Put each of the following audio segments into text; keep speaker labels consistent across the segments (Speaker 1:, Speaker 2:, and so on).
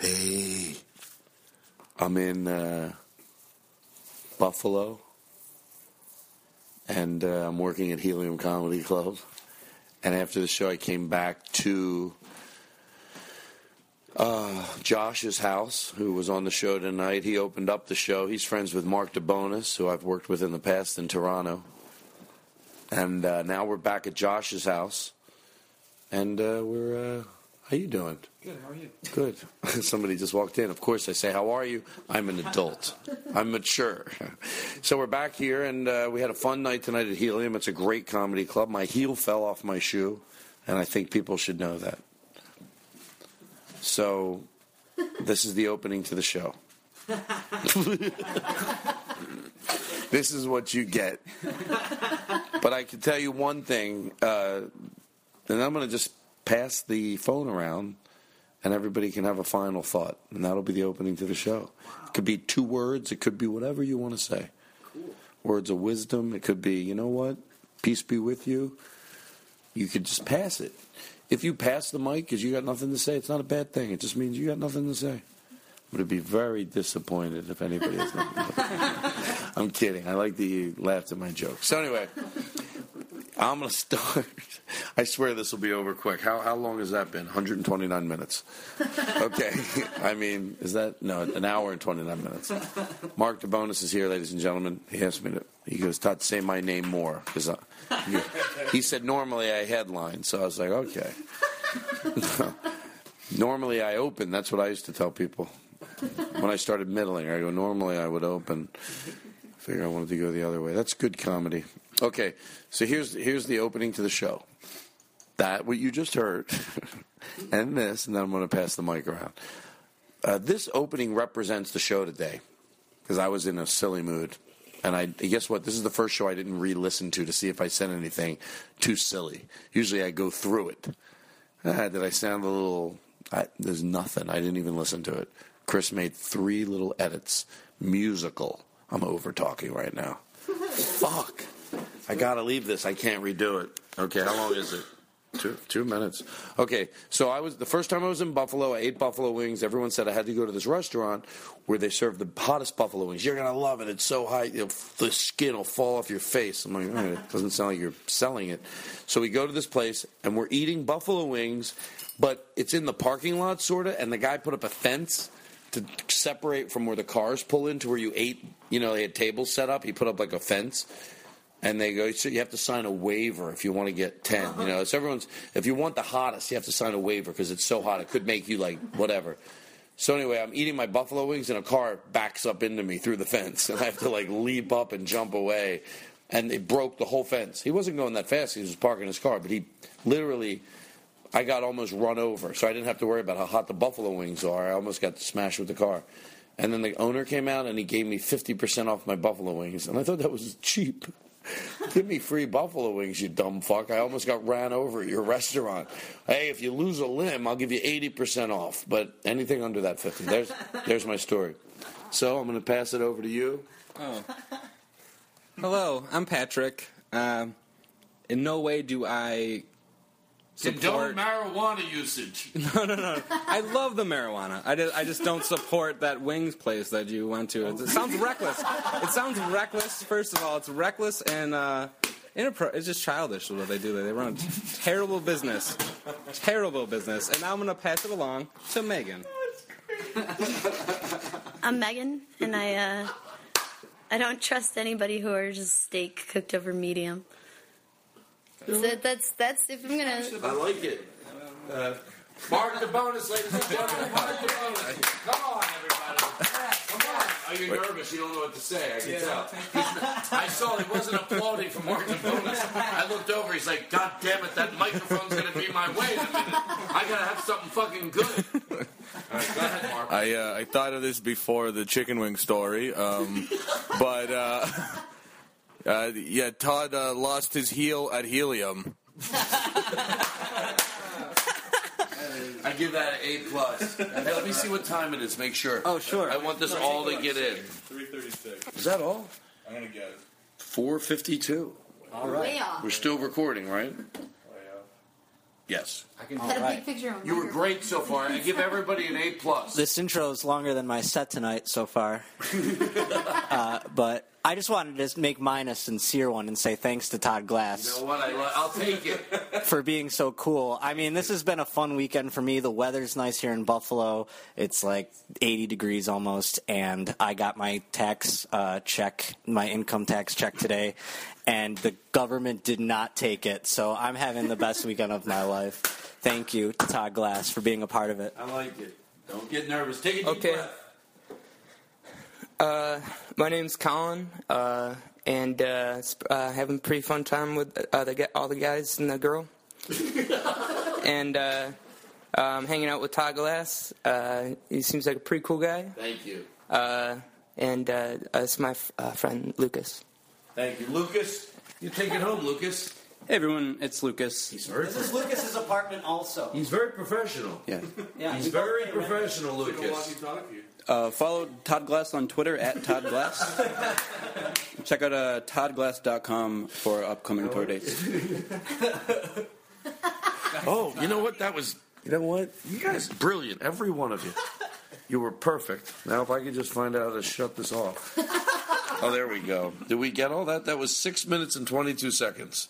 Speaker 1: Hey, I'm in uh, Buffalo and uh, I'm working at Helium Comedy Club. And after the show, I came back to uh, Josh's house, who was on the show tonight. He opened up the show. He's friends with Mark DeBonis, who I've worked with in the past in Toronto. And uh, now we're back at Josh's house, and uh, we're. How you doing?
Speaker 2: Good. How are you?
Speaker 1: Good. Somebody just walked in. Of course, I say, "How are you?" I'm an adult. I'm mature. So we're back here, and uh, we had a fun night tonight at Helium. It's a great comedy club. My heel fell off my shoe, and I think people should know that. So, this is the opening to the show. this is what you get. But I can tell you one thing, uh, and I'm going to just pass the phone around, and everybody can have a final thought, and that'll be the opening to the show. It could be two words, it could be whatever you want to say. Words of wisdom, it could be, you know what, peace be with you. You could just pass it. If you pass the mic because you got nothing to say, it's not a bad thing. It just means you got nothing to say. I'm going to be very disappointed if anybody has nothing to say. I'm kidding. I like that you laughed at my joke. So anyway, I'm going to start. I swear this will be over quick. How how long has that been? 129 minutes. Okay. I mean, is that no? An hour and 29 minutes. Mark DeBonis is here, ladies and gentlemen. He asked me to. He goes, Todd, say my name more because he, he said normally I headline, so I was like, okay. normally I open. That's what I used to tell people when I started middling. I go, normally I would open. Figure I wanted to go the other way. That's good comedy. Okay, so here's here's the opening to the show. That what you just heard, and this, and then I'm going to pass the mic around. Uh, this opening represents the show today because I was in a silly mood, and I guess what? This is the first show I didn't re-listen to to see if I said anything too silly. Usually I go through it. Ah, did I sound a little? I, there's nothing. I didn't even listen to it. Chris made three little edits. Musical. I'm over talking right now. Fuck. I gotta leave this. I can't redo it. Okay, how long is it? Two two minutes. Okay, so I was the first time I was in Buffalo. I ate buffalo wings. Everyone said I had to go to this restaurant where they serve the hottest buffalo wings. You're gonna love it. It's so hot, the skin will fall off your face. I'm like, all right, it doesn't sound like you're selling it. So we go to this place and we're eating buffalo wings, but it's in the parking lot, sort of. And the guy put up a fence to separate from where the cars pull into where you ate. You know, they had tables set up. He put up like a fence and they go, so you have to sign a waiver if you want to get 10. You know, so everyone's, if you want the hottest, you have to sign a waiver because it's so hot. It could make you like whatever. So anyway, I'm eating my buffalo wings and a car backs up into me through the fence and I have to like leap up and jump away. And it broke the whole fence. He wasn't going that fast. He was parking his car, but he literally, I got almost run over. So I didn't have to worry about how hot the buffalo wings are. I almost got smashed with the car. And then the owner came out and he gave me 50% off my buffalo wings. And I thought that was cheap. Give me free buffalo wings, you dumb fuck. I almost got ran over at your restaurant. Hey, if you lose a limb, I'll give you 80% off. But anything under that 50 there's, there's my story. So I'm going to pass it over to you.
Speaker 3: Oh. Hello, I'm Patrick. Um, in no way do I support.
Speaker 1: marijuana usage.
Speaker 3: No, no, no. I love the marijuana. I just, I just don't support that wings place that you went to. It, sounds reckless. It sounds reckless. First of all, it's reckless and uh, inappro- It's just childish what they do. There, They run a terrible business, terrible business. And now I'm gonna pass it along to Megan.
Speaker 4: I'm Megan, and I uh, I don't trust anybody who orders steak cooked over medium. So that's that's if I'm gonna.
Speaker 1: I like it. Uh, mark DeBonis, ladies and gentlemen. Mark DeBonis. Come on, everybody. Come on. Oh, you're nervous. You don't know what to say. I can tell. I saw he wasn't applauding for Mark DeBonis. I looked over. He's like, God damn it, that microphone's going to be my way in a minute. I got to have something fucking good. All right, go ahead, Mark.
Speaker 5: I uh, I thought of this before the chicken wing story, um, but uh, uh, yeah, Todd uh, lost his heel at helium.
Speaker 1: I give that an A plus. Hey, let me see what time it is. Make sure.
Speaker 3: Oh, sure.
Speaker 1: I want this all to get in.
Speaker 5: Three thirty-six.
Speaker 1: Is that all?
Speaker 5: I'm gonna get it.
Speaker 1: Four fifty-two.
Speaker 4: Way off.
Speaker 1: We're still recording, right? Yes.
Speaker 4: Had a big picture of
Speaker 1: You were great so far. I give everybody an A plus.
Speaker 6: This intro is longer than my set tonight so far. uh, but I just wanted to make mine a sincere one and say thanks to Todd
Speaker 1: You
Speaker 6: Glass
Speaker 1: know what? I, lo- I'll take it.
Speaker 6: for being so cool. I mean, this has been a fun weekend for me. The weather's nice here in Buffalo. It's like 80 degrees almost, and I got my tax uh, check, my income tax check today, and the government did not take it. So I'm having the best weekend of my life. Thank you to Todd Glass for being a part of it.
Speaker 1: I like it. Don't get nervous. Take a deep
Speaker 7: Okay.
Speaker 1: breath.
Speaker 7: Uh, my name's Colin, uh, and uh, sp- uh, having a pretty fun time with uh, the, all the guys and the girl. and uh, um, hanging out with Todd Glass. Uh, he seems like a pretty cool guy.
Speaker 1: Thank you.
Speaker 7: Uh, and uh, uh, it's my f- uh, friend Lucas.
Speaker 1: Thank you. Lucas, you take it home, Lucas.
Speaker 3: Hey everyone, it's Lucas.
Speaker 1: He's very,
Speaker 6: This is Lucas's apartment, also.
Speaker 1: he's very professional.
Speaker 3: Yeah.
Speaker 6: Yeah,
Speaker 1: He's very professional, Lucas.
Speaker 3: Uh, follow Todd Glass on Twitter at Todd Glass. Check out uh, toddglass.com for upcoming tour dates.
Speaker 1: Oh, you know what? That was. You know what? You guys, brilliant. Every one of you. You were perfect. Now, if I could just find out how to shut this off. Oh, there we go. Did we get all that? That was six minutes and 22 seconds.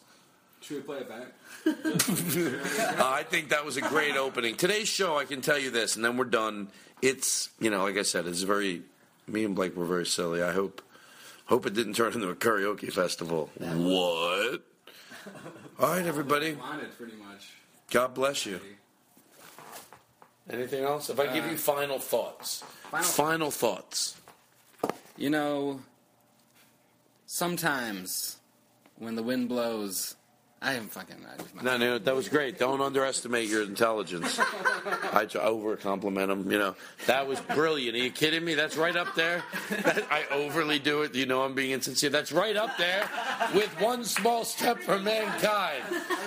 Speaker 3: Should we play it back?
Speaker 1: Uh, I think that was a great opening. Today's show, I can tell you this, and then we're done. It's, you know, like I said, it's very. Me and Blake were very silly. I hope, hope it didn't turn into a karaoke festival. What? All right, everybody.
Speaker 3: Wanted, pretty much.
Speaker 1: God bless you. Anything else? If I give you final thoughts,
Speaker 3: Final-
Speaker 1: final thoughts.
Speaker 3: You know, sometimes when the wind blows, I am fucking. I just,
Speaker 1: No, no, that was great. Don't underestimate your intelligence. I over compliment him. You know, that was brilliant. Are you kidding me? That's right up there. That- I overly do it. You know, I'm being insincere. That's right up there with one small step for mankind.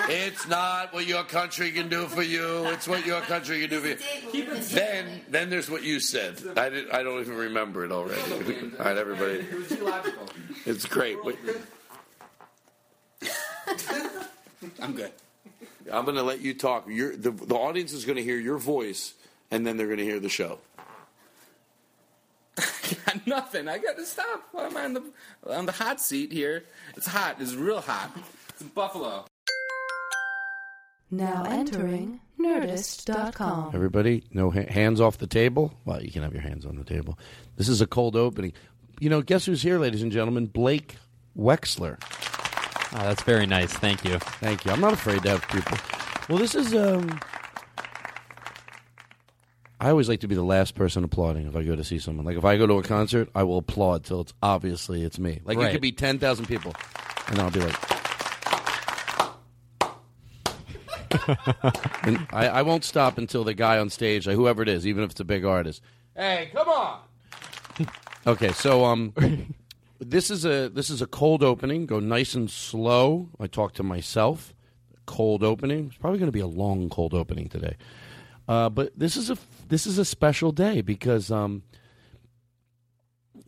Speaker 1: It's not what your country can do for you. It's what your country can do for you. Then, then there's what you said. I did, I don't even remember it already. All right, everybody.
Speaker 3: it was geological.
Speaker 1: It's great. Wait,
Speaker 3: I'm good.
Speaker 1: I'm going to let you talk. You're, the, the audience is going to hear your voice, and then they're going to hear the show.
Speaker 3: got nothing. I got to stop. Why am I on the on the hot seat here? It's hot. It's real hot. It's Buffalo.
Speaker 8: Now entering Nerdist.com.
Speaker 9: Everybody, no ha- hands off the table. Well, you can have your hands on the table. This is a cold opening. You know, guess who's here, ladies and gentlemen? Blake Wexler.
Speaker 10: Oh, that's very nice. Thank you.
Speaker 9: Thank you. I'm not afraid to have people. Well, this is. um I always like to be the last person applauding if I go to see someone. Like if I go to a concert, I will applaud till it's obviously it's me. Like it
Speaker 10: Right.
Speaker 9: could be ten thousand people, and I'll be like. and I, I won't stop until the guy on stage, like whoever it is, even if it's a big artist. Hey, come on! okay, so um,
Speaker 1: this is a this is a cold opening. Go nice and slow. I talk to myself. Cold opening. It's probably going to be a long cold opening today. Uh, but this is a this is a special day because um,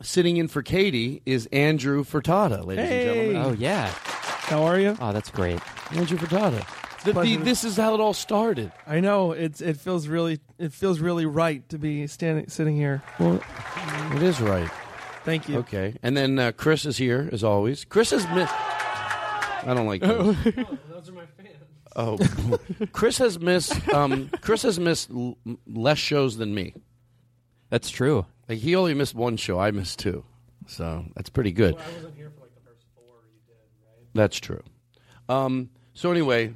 Speaker 1: sitting in for Katie is Andrew Furtada, ladies and gentlemen.
Speaker 10: Oh yeah.
Speaker 11: How are you?
Speaker 10: Oh, that's great.
Speaker 1: Andrew Furtada. The- the-
Speaker 11: Pleasure.
Speaker 1: this is how it all started.
Speaker 11: I know it's it feels really it feels really right to be standing sitting here.
Speaker 1: Well, it is right.
Speaker 11: Thank you.
Speaker 1: Okay, and then uh, Chris is here as always. Chris has missed. I don't like those.
Speaker 11: Those are my fans.
Speaker 1: Oh, Chris has missed. Um, Chris has missed l- less shows than me.
Speaker 10: That's true.
Speaker 1: Like he only missed one show. I missed two, so that's pretty good.
Speaker 11: I wasn't here for like the first four you did, right?
Speaker 1: That's true. Um, so anyway,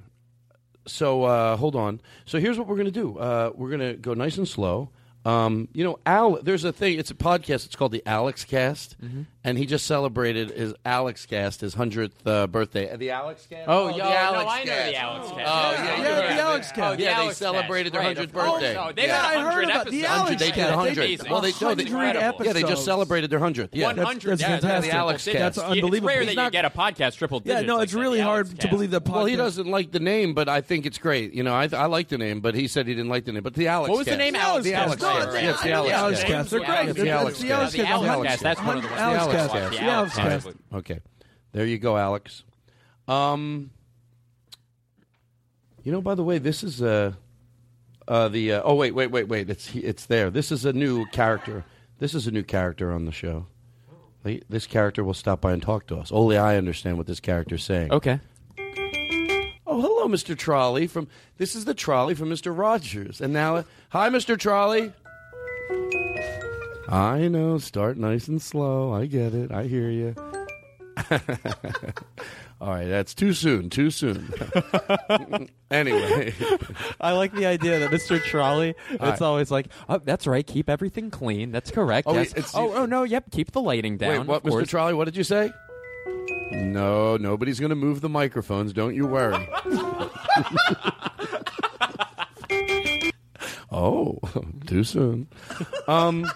Speaker 1: so uh, hold on. So here's what we're gonna do. Uh, we're gonna go nice and slow. Um, you know, Al. There's a thing. It's a podcast. It's called the Alex Cast,
Speaker 10: Mhm.
Speaker 1: And he just celebrated his Alex Cast, his hundredth uh, birthday. Uh, the Alex Cast.
Speaker 10: Oh,
Speaker 1: the
Speaker 10: yo,
Speaker 1: Alex
Speaker 10: no, I know
Speaker 1: Cast.
Speaker 10: the Alex
Speaker 1: Oh,
Speaker 10: Cast.
Speaker 1: yeah,
Speaker 11: Yeah,
Speaker 1: yeah,
Speaker 11: the Alex
Speaker 10: Oh,
Speaker 11: Cast.
Speaker 10: the
Speaker 1: yeah, they
Speaker 10: Alex
Speaker 1: celebrated their hundredth
Speaker 10: of course.
Speaker 1: birthday.
Speaker 10: No, they've
Speaker 1: yeah.
Speaker 10: got
Speaker 11: I heard
Speaker 10: 100
Speaker 11: about the
Speaker 10: episodes.
Speaker 11: Alex
Speaker 1: They did
Speaker 11: Cast.
Speaker 1: a hundred. Well, they, no, they,
Speaker 11: 100
Speaker 1: yeah, they just celebrated their hundredth. Yeah,
Speaker 10: 100.
Speaker 11: That's
Speaker 10: yeah,
Speaker 11: fantastic.
Speaker 1: the Alex
Speaker 10: triple
Speaker 1: Cast.
Speaker 11: That's unbelievable.
Speaker 10: It's rare
Speaker 11: He's
Speaker 10: that
Speaker 11: not-
Speaker 10: you get a podcast triple digits.
Speaker 11: Yeah,
Speaker 10: no,
Speaker 11: it's
Speaker 10: that,
Speaker 11: really hard to believe that. Podcast.
Speaker 1: Well, he doesn't like the name, but I think it's great. You know, I, I like the name, but he said he didn't like the name. But the Alex.
Speaker 10: What was the name?
Speaker 11: The
Speaker 10: Alex
Speaker 1: The
Speaker 10: Cast.
Speaker 1: Alex
Speaker 11: No,
Speaker 1: Cast.
Speaker 11: the-
Speaker 1: Yeah, it's the
Speaker 11: I know the
Speaker 1: Alex
Speaker 11: Alex
Speaker 1: Cast.
Speaker 11: Cast. They're great.
Speaker 1: It's the Alex
Speaker 11: The
Speaker 1: Cast.
Speaker 11: Alex
Speaker 10: The Alex Cast. That's one of the ones.
Speaker 11: Alex Cast.
Speaker 1: Cast.
Speaker 11: The Alex Cast.
Speaker 1: Okay, there you go, Alex. Um, you know, by the way, this is uh, uh the uh, oh wait wait wait wait it's it's there. This is a new character. This is a new character on the show. This character will stop by and talk to us. Only I understand what this character is saying.
Speaker 10: Okay.
Speaker 1: Oh, hello, Mr. Trolley. From this is the trolley from Mr. Rogers. And now, hi, Mr. Trolley. I know. Start nice and slow. I get it. I hear you. All right, that's too soon. Too soon. anyway,
Speaker 10: I like the idea that Mr. Trolley, it's always like, oh, that's right, keep everything clean. That's correct.
Speaker 1: Oh,
Speaker 10: yes. oh, oh, no, yep, keep the lighting down.
Speaker 1: wait, what,
Speaker 10: course.
Speaker 1: Mr. Trolley? What did you say? No, nobody's going to move the microphones. Don't you worry. Oh, too soon. Um,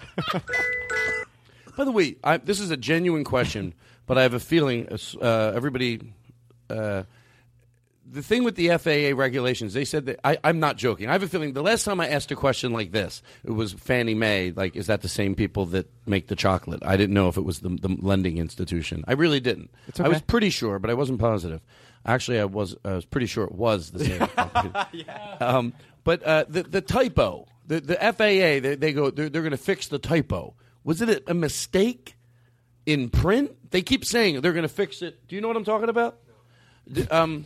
Speaker 1: by the way, I, this is a genuine question, but I have a feeling uh, everybody. Uh, the thing with the FAA regulations, they said that I, I'm not joking. I have a feeling the last time I asked a question like this, it was Fannie Mae. Like, is that the same people that make the chocolate? I didn't know if it was the, the lending institution. I really didn't.
Speaker 10: It's
Speaker 1: I was pretty sure, but I wasn't positive. Actually, I was. I was pretty sure it was the same. company. um, but uh, the the typo, the the FAA, they, they go. They're, they're going to fix the typo. Was it a, mistake in print? They keep saying they're going to fix it. Do you know what I'm talking about? Um,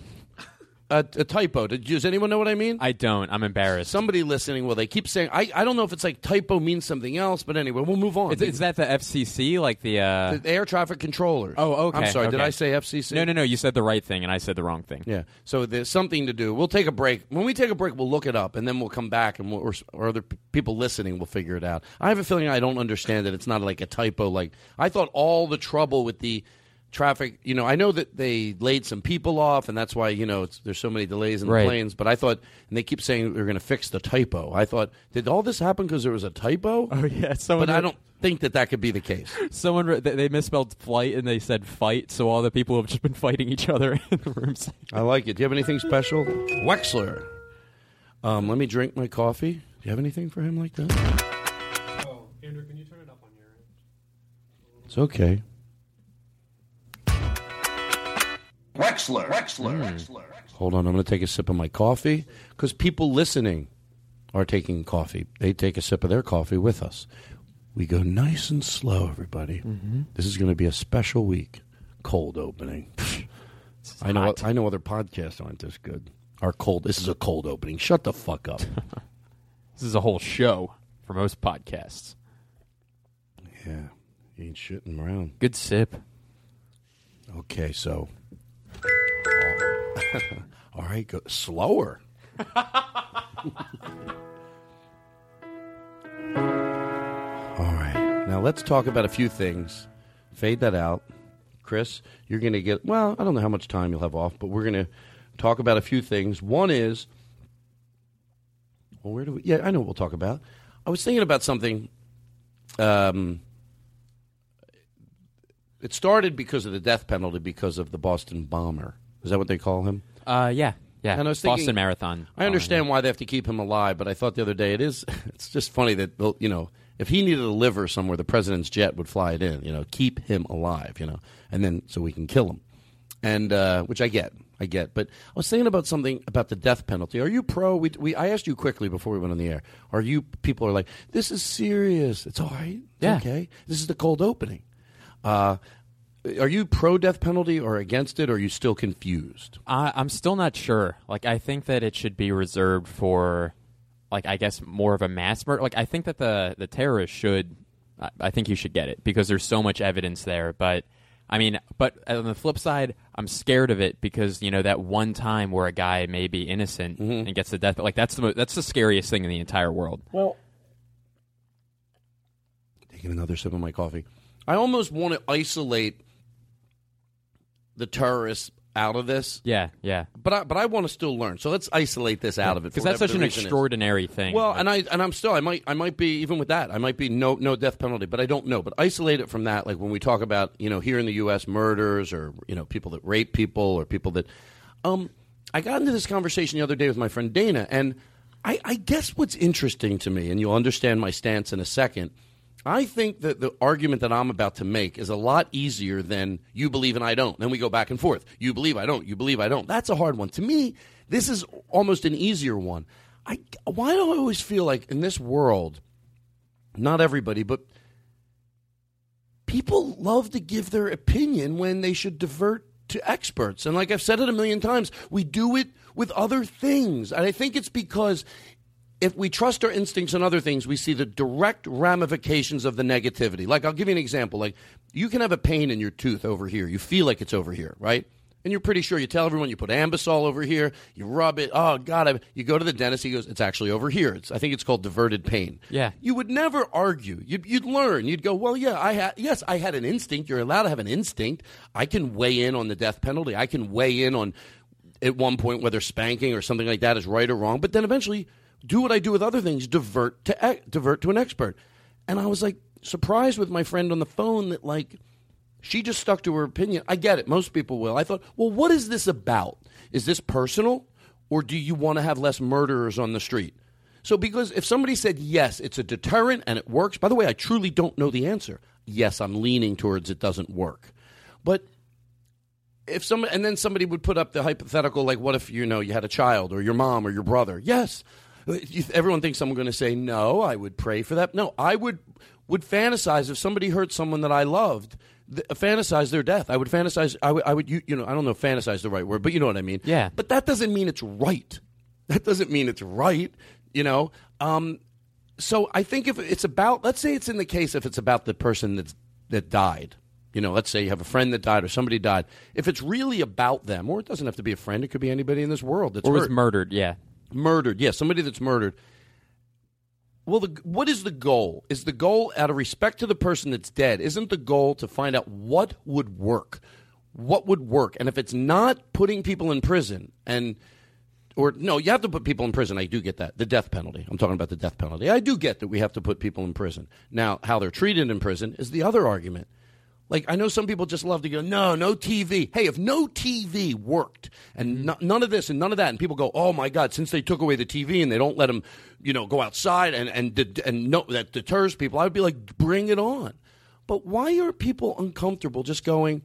Speaker 1: a, a typo. Did, does anyone know what I mean?
Speaker 10: I don't. I'm embarrassed.
Speaker 1: Somebody listening, well, they keep saying. I, I don't know if it's like typo means something else, but anyway, we'll move on.
Speaker 10: Is, is that the FCC? Like the. Uh...
Speaker 1: the air traffic controllers?
Speaker 10: Oh, okay.
Speaker 1: I'm sorry. Did. I say FCC?
Speaker 10: No, no, no. You said the right thing, and I said the wrong thing.
Speaker 1: Yeah. So there's something to do. We'll take a break. When we take a break, we'll look it up, and then we'll come back, and we'll, or, or other p- people listening will figure it out. I have a feeling I don't understand it. It's not like a typo. Like I thought, all the trouble with the traffic. You know, I know that they laid some people off, and that's why you know it's, there's so many delays in the
Speaker 10: Right.
Speaker 1: planes. But I thought, and they keep saying they're going to fix the typo. I thought, did all this happen because there was a typo?
Speaker 10: Oh yeah. Someone
Speaker 1: But I don't think that that could be the case.
Speaker 10: Someone wrote- they, they misspelled flight and they said fight, so all the people have just been fighting each other in the rooms.
Speaker 1: I like it. Do you have anything special? Wexler. Um, let me drink my coffee. Do you have anything for him like that?
Speaker 11: Oh, Andrew, can you turn it up on your end?
Speaker 1: It's okay.
Speaker 12: Wexler. Wexler.
Speaker 1: Hmm.
Speaker 12: Wexler.
Speaker 1: Hold on. I'm going to take a sip of my coffee because people listening are taking coffee. They take a sip of their coffee with us. We go nice and slow, everybody. This is going to be a special week. Cold opening. I know. I know other podcasts aren't this good. Our cold. This is a cold opening. Shut the fuck up.
Speaker 10: This is a whole show for most podcasts.
Speaker 1: yeah, you ain't shitting around.
Speaker 10: Good sip.
Speaker 1: Okay, so. All right, go slower. All right, now let's talk about a few things. Fade that out, Chris. You're going to get well. I don't know how much time you'll have off, but we're going to talk about a few things. One is, well, where do we? Yeah, I know what we'll talk about. I was thinking about something. Um, it started because of the death penalty because of the Boston bomber. Is that what they call him?
Speaker 10: Uh, yeah, yeah.
Speaker 1: And I was
Speaker 10: Boston Marathon.
Speaker 1: I understand why they have to keep him alive, but I thought the other day it is. It's just funny that you know if he needed a liver somewhere, the president's jet would fly it in. You know, keep him alive. You know, and then so we can kill him, and uh, which I get, I get. But I was saying about something about the death penalty. Are you pro? We, we I asked you quickly before we went on the air. Are you people are like this is serious? It's all right. It's
Speaker 10: Yeah.
Speaker 1: okay. This is the cold opening. Uh, are you pro death penalty or against it? Or are you still confused?
Speaker 10: I, I'm still not sure. Like, I think that it should be reserved for, like, I guess more of a mass murder. Like, I think that the the terrorists should. I, I think you should get it because there's so much evidence there. But I mean, but on the flip side, I'm scared of it because you know that one time where a guy may be innocent mm-hmm. and gets the death. Like, that's the mo- that's the scariest thing in the entire world.
Speaker 1: Well, taking another sip of my coffee. I almost want to isolate the terrorists out of this.
Speaker 10: Yeah, yeah.
Speaker 1: But I, but I want to still learn. So let's isolate this out of it
Speaker 10: because that's such an
Speaker 1: reason is.
Speaker 10: extraordinary thing.
Speaker 1: Well, and I and I'm still I might I might be even with that I might be no no death penalty, but I don't know. But isolate it from that. Like when we talk about you know here in the U.S. murders or you know people that rape people or people that um I got into this conversation the other day with my friend Dana, and I, I guess what's interesting to me, and you'll understand my stance in a second. I think that the argument that I'm about to make is a lot easier than you believe and I don't. Then we go back and forth. You believe I don't. You believe I don't. That's a hard one. To me, this is almost an easier one. I why do I always feel like in this world, not everybody, but people love to give their opinion when they should divert to experts. And like I've said it a million times, we do it with other things. And I think it's because if we trust our instincts and other things, we see the direct ramifications of the negativity. Like, I'll give you an example. Like, you can have a pain in your tooth over here. You feel like it's over here, right? And you're pretty sure. You tell everyone you put Anbesol over here. You rub it. Oh God! I, you go to the dentist. He goes, "It's actually over here." It's, I think it's called diverted pain.
Speaker 10: Yeah.
Speaker 1: You would never argue. You'd, you'd learn. You'd go, "Well, yeah, I had. Yes, I had an instinct. You're allowed to have an instinct. I can weigh in on the death penalty. I can weigh in on at one point whether spanking or something like that is right or wrong. But then eventually, do what I do with other things: divert to divert to an expert. And I was like surprised with my friend on the phone that like she just stuck to her opinion. I get it; most people will. I thought, well, what is this about? Is this personal, or do you want to have less murderers on the street? So, because if somebody said yes, it's a deterrent and it works. By the way, I truly don't know the answer. Yes, I'm leaning towards it doesn't work, but if somebody and then somebody would put up the hypothetical like what if you know you had a child or your mom or your brother yes everyone thinks i'm going to say no i would pray for that no i would would fantasize if somebody hurt someone that i loved th- fantasize their death i would fantasize i would, I would you, you know i don't know if fantasize is the right word but you know what i mean
Speaker 10: Yeah.
Speaker 1: but that doesn't mean it's right that doesn't mean it's right you know um, so I think if it's about, let's say it's in the case if it's about the person that's, that died. You know, let's say you have a friend that died or somebody died. If it's really about them, or it doesn't have to be a friend, it could be anybody in this world that's
Speaker 10: or was murdered. Yeah.
Speaker 1: Murdered. Yeah, somebody that's murdered. Well, the, what is the goal? Is the goal, out of respect to the person that's dead, isn't the goal to find out what would work? What would work? And if it's not putting people in prison and or no, you have to put people in prison. I do get that. The death penalty. I'm talking about the death penalty. I do get that we have to put people in prison. Now, how they're treated in prison is the other argument. Like I know some people just love to go, no, no TV. Hey, if no TV worked and mm-hmm. no, none of this and none of that, and people go, oh my God, since they took away the TV and they don't let them, you know, go outside and and and no, that deters people, I'd be like, bring it on. But why are people uncomfortable just going?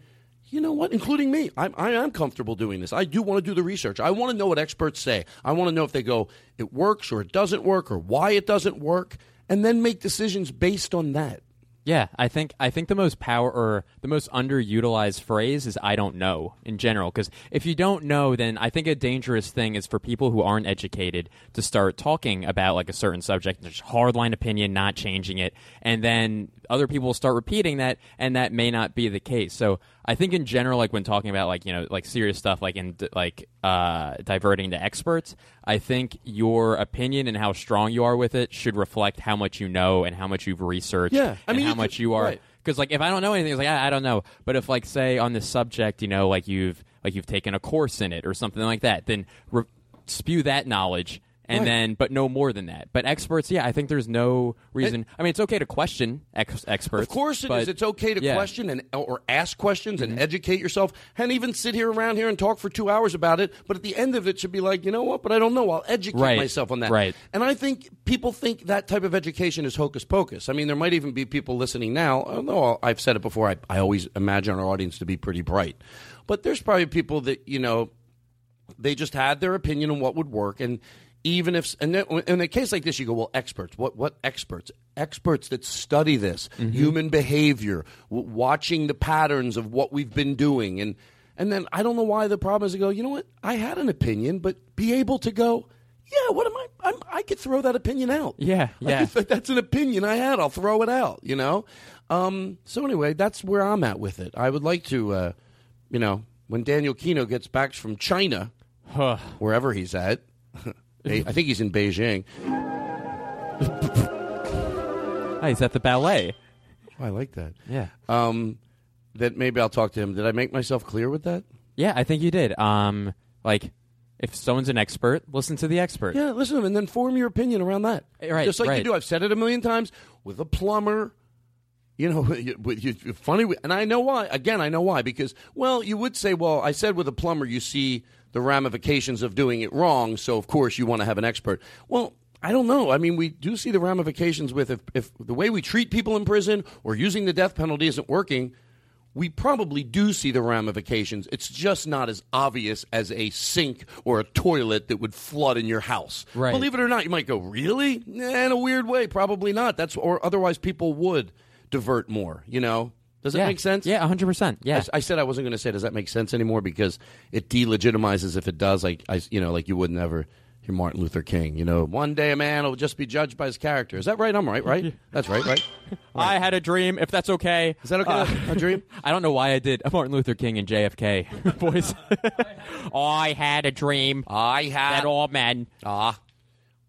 Speaker 1: You know what? Including me, I'm, I am comfortable doing this. I do want to do the research. I want to know what experts say. I want to know if they go, it works or it doesn't work or why it doesn't work, and then make decisions based on that.
Speaker 10: Yeah, I think I think the most power or the most underutilized phrase is "I don't know" in general. Because if you don't know, then I think a dangerous thing is for people who aren't educated to start talking about like a certain subject, there's hardline opinion, not changing it, and then other people will start repeating that, and that may not be the case. So I think in general, like when talking about like you know like serious stuff, like in like uh, diverting to experts, I think your opinion and how strong you are with it should reflect how much you know and how much you've researched.
Speaker 1: Yeah, I
Speaker 10: and
Speaker 1: mean,
Speaker 10: how much
Speaker 1: could-
Speaker 10: you are.
Speaker 1: right.
Speaker 10: Because like if I don't know anything, it's like I, I don't know. But if like say on this subject, you know, like you've like you've taken a course in it or something like that, then re- spew that knowledge And
Speaker 1: Right.
Speaker 10: then, but no more than that. But experts, yeah, I think there's no reason. I mean, it's okay to question ex- experts.
Speaker 1: Of course it is.
Speaker 10: but-
Speaker 1: It's okay to
Speaker 10: yeah. Mm-hmm.
Speaker 1: question and or ask questions and educate yourself, and even sit here around here and talk for two hours about it. But at the end of it, should be like, you know what? But I don't know. I'll educate
Speaker 10: Right.
Speaker 1: myself on that.
Speaker 10: Right.
Speaker 1: And I think people think that type of education is hocus pocus. I mean, there might even be people listening now. Although I've said it before, I, I always imagine our audience to be pretty bright. But there's probably people that you know they just had their opinion on what would work and even if and then, in a case like this you go well experts what what experts experts that study this
Speaker 10: Mm-hmm.
Speaker 1: human behavior w- watching the patterns of what we've been doing and and then I don't know why the problem is to go you know what I had an opinion but be able to go yeah what am I I'm, I could throw that opinion out
Speaker 10: Yeah, yeah.
Speaker 1: if that's an opinion I had I'll throw it out you know um, so anyway that's where I'm at with it I would like to uh, you know when Daniel Kinno gets back from China wherever he's at. I think he's in Beijing.
Speaker 10: Oh, he's at the ballet.
Speaker 1: I like that.
Speaker 10: Yeah.
Speaker 1: Um, that maybe I'll talk to him. Did I make myself clear with that?
Speaker 10: Yeah, I think you did. Um, like, if someone's an expert, listen to the expert.
Speaker 1: Yeah, listen to him and then form your opinion around that.
Speaker 10: Right,
Speaker 1: Just like you do. I've said it a million times with a plumber. You know, you, you, you- funny, and I know why. Again, I know why because well, you would say, well, I said with a plumber, you see the ramifications of doing it wrong, so of course you want to have an expert. Well, I don't know. I mean, we do see the ramifications with if, if the way we treat people in prison or using the death penalty isn't working. We probably do see the ramifications. It's just not as obvious as a sink or a toilet that would flood in your house.
Speaker 10: Right.
Speaker 1: Believe it or not, you might go, really? Eh, in a weird way, probably not. That's or otherwise people would divert more. You know, does that
Speaker 10: Yeah.
Speaker 1: make sense?
Speaker 10: Yeah, hundred percent.
Speaker 1: I,
Speaker 10: Yeah.
Speaker 1: s- I said I wasn't going to say does that make sense anymore because it delegitimizes if it does. Like I, you know, like you would never hear Martin Luther King. You know, one day a man will just be judged by his character. Is that right? I'm right, right? That's right, right?
Speaker 10: I had a dream. If that's okay,
Speaker 1: is that okay? a dream?
Speaker 10: I don't know why I did a Martin Luther King and JFK voice. I had a dream.
Speaker 1: I had
Speaker 10: that all men.
Speaker 1: Ah.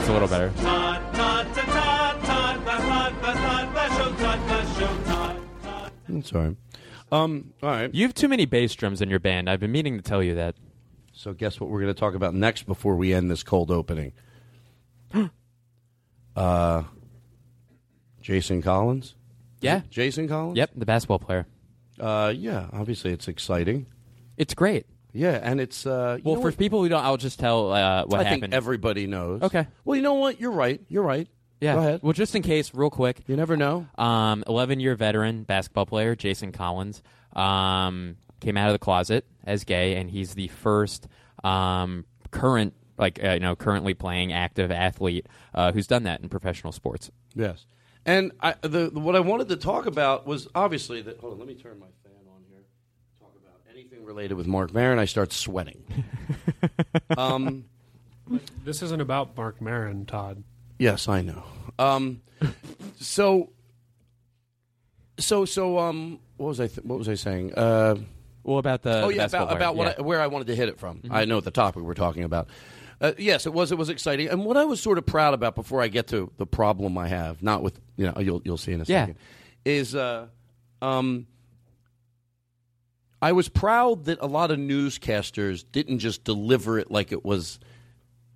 Speaker 10: That's a little better.
Speaker 1: That's all right. Um, all right.
Speaker 10: You have too many bass drums in your band. I've been meaning to tell you that.
Speaker 1: So guess what we're going to talk about next before we end this cold opening? uh, Jason Collins.
Speaker 10: Yeah.
Speaker 1: Jason Collins.
Speaker 10: Yep, the basketball player.
Speaker 1: Uh, yeah. Obviously, it's exciting.
Speaker 10: It's great.
Speaker 1: Yeah, and it's uh,
Speaker 10: Well, for
Speaker 1: what?
Speaker 10: people who don't, I'll just tell uh, what
Speaker 1: I
Speaker 10: happened.
Speaker 1: think everybody knows.
Speaker 10: Okay.
Speaker 1: Well, you know what? You're right. You're right.
Speaker 10: Yeah.
Speaker 1: Go ahead.
Speaker 10: Well, just in case, real quick.
Speaker 1: You never know.
Speaker 10: Um, 11 year veteran basketball player Jason Collins um, came out of the closet as gay, and he's the first um, current, like uh, you know, currently playing active athlete uh, who's done that in professional sports.
Speaker 1: Yes. And I, the, the- what I wanted to talk about was obviously that. Hold on, let me turn my fan on here. Talk about anything related with Marc Maron. I start sweating. um,
Speaker 13: This isn't about Marc Maron, Todd.
Speaker 1: yes, I know. Um, so, so, so, um, what was I? Th- what was I saying? Uh,
Speaker 10: well, about the
Speaker 1: oh
Speaker 10: the
Speaker 1: yeah,
Speaker 10: basketball
Speaker 1: about,
Speaker 10: player,
Speaker 1: about what
Speaker 10: yeah.
Speaker 1: I, where I wanted to hit it from.
Speaker 10: Mhm.
Speaker 1: I know the topic we're talking about. Uh, yes, it was. It was exciting, and what I was sort of proud about before I get to the problem I have, not with you know, you'll you'll see in a
Speaker 10: Yeah.
Speaker 1: second, is uh, um, I was proud that a lot of newscasters didn't just deliver it like it was.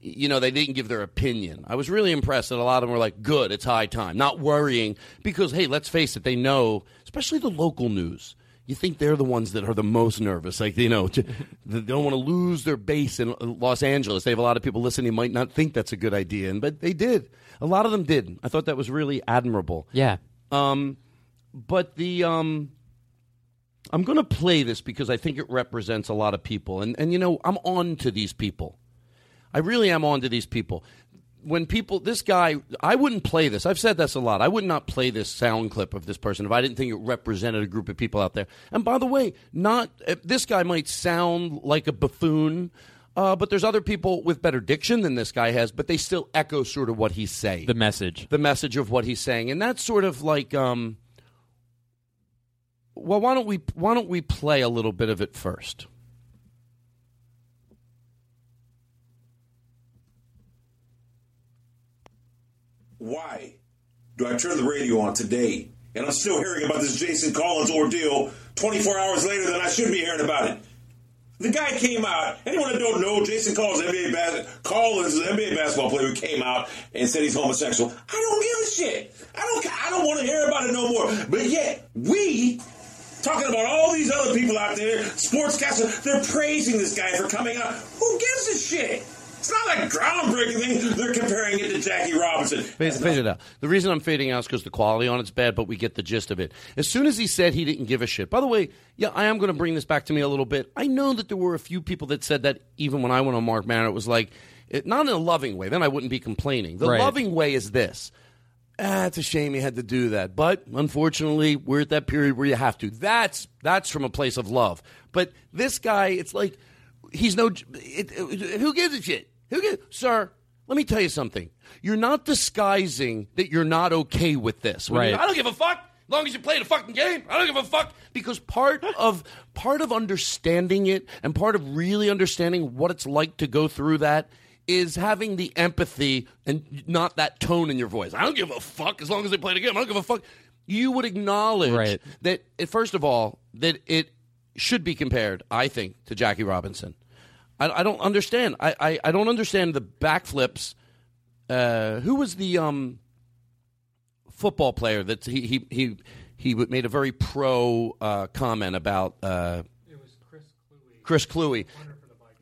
Speaker 1: You know, they didn't give their opinion. I was really impressed that a lot of them were like, "Good, it's high time," not worrying because, hey, let's face it, they know, especially the local news. You think they're the ones that are the most nervous, like you know, they don't want to lose their base in Los Angeles. They have a lot of people listening who might not think that's a good idea, and but they did. A lot of them did. I thought that was really admirable.
Speaker 10: Yeah.
Speaker 1: Um, but the um, I'm going to play this because I think it represents a lot of people, and and you know, I'm on to these people. I really am on to these people. When people, this guy, I wouldn't play this. I've said this a lot. I would not play this sound clip of this person if I didn't think it represented a group of people out there. And by the way, not uh, this guy might sound like a buffoon. Uh, but there's other people with better diction than this guy has, but they still echo sort of what he's saying.
Speaker 10: The message.
Speaker 1: The message of what he's saying. And that's sort of like um well, why don't we why don't we play a little bit of it first?
Speaker 14: Why do I turn the radio on today and I'm still hearing about this Jason Collins ordeal 24 hours later than I should be hearing about it? The guy came out. Anyone that don't know, Jason Collins, NBA bas- Collins, NBA basketball player, who came out and said he's homosexual. I don't give a shit. I don't. I don't want to hear about it no more. But yet we talking about all these other people out there, sportscasters. They're praising this guy for coming out. Who gives a shit? It's not like groundbreaking thing. They're comparing it to Jackie Robinson.
Speaker 1: Fade, fade it out. The reason I'm fading out is because the quality on it's bad, but we get the gist of it. As soon as he said he didn't give a shit. By the way, yeah, I am going to bring this back to me a little bit. I know that there were a few people that said that even when I went on Marc Maron, it was like, it, not in a loving way. Then I wouldn't be complaining. The
Speaker 10: Right.
Speaker 1: loving way is this. Ah, it's a shame you had to do that, but unfortunately, we're at that period where you have to. That's that's from a place of love. But this guy, it's like he's no. It, it- who gives a shit? Who gives, sir? Let me tell you something. You're not disguising that you're not okay with this.
Speaker 10: Right.
Speaker 1: I don't give a fuck. As long as you play the fucking game, I don't give a fuck. Because part of part of understanding it and part of really understanding what it's like to go through that is having the empathy and not that tone in your voice. I don't give a fuck as long as they play the game. I don't give a fuck. You would acknowledge that, it, first of all, that it should be compared, I think, to Jackie Robinson. I, I don't understand. I, I, I don't understand the backflips. Uh, who was the um, football player that he he he he made a very pro uh, comment about? Uh, it was Chris Kluwe.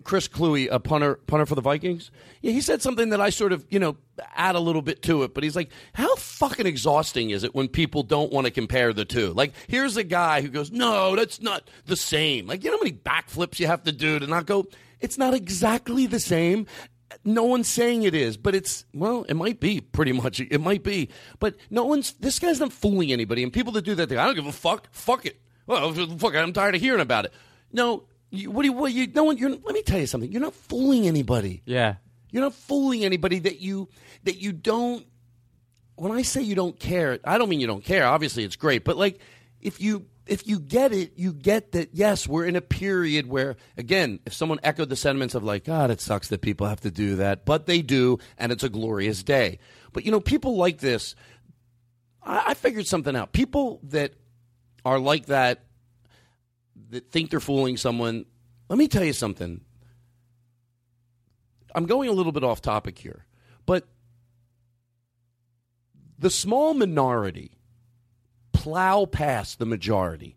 Speaker 1: Chris Kluwe, a punter punter for the Vikings. Yeah, he said something that I sort of you know add a little bit to it, but he's like, how fucking exhausting is it when people don't want to compare the two? Like, here's a guy who goes, no, that's not the same. Like, you know how many backflips you have to do to not go? It's not exactly the same. No one's saying it is, but it's well, it might be pretty much. It might be, but no one's. This guy's not fooling anybody. And people that do that, they, I don't give a fuck. Fuck it. Well, fuck. it, I'm tired of hearing about it. No, you, what do you? What you? No one. You're. Let me tell you something. You're not fooling anybody.
Speaker 10: Yeah.
Speaker 1: You're not fooling anybody that you that you don't. When I say you don't care, I don't mean you don't care. Obviously, it's great, but like if you if you get it, you get that. Yes, we're in a period where, again, if someone echoed the sentiments of like, God, it sucks that people have to do that, but they do, and it's a glorious day. But you know, people like this. I, I figured something out. People that are like that, that think they're fooling someone. Let me tell you something. I'm going a little bit off topic here, but the small minority plow past the majority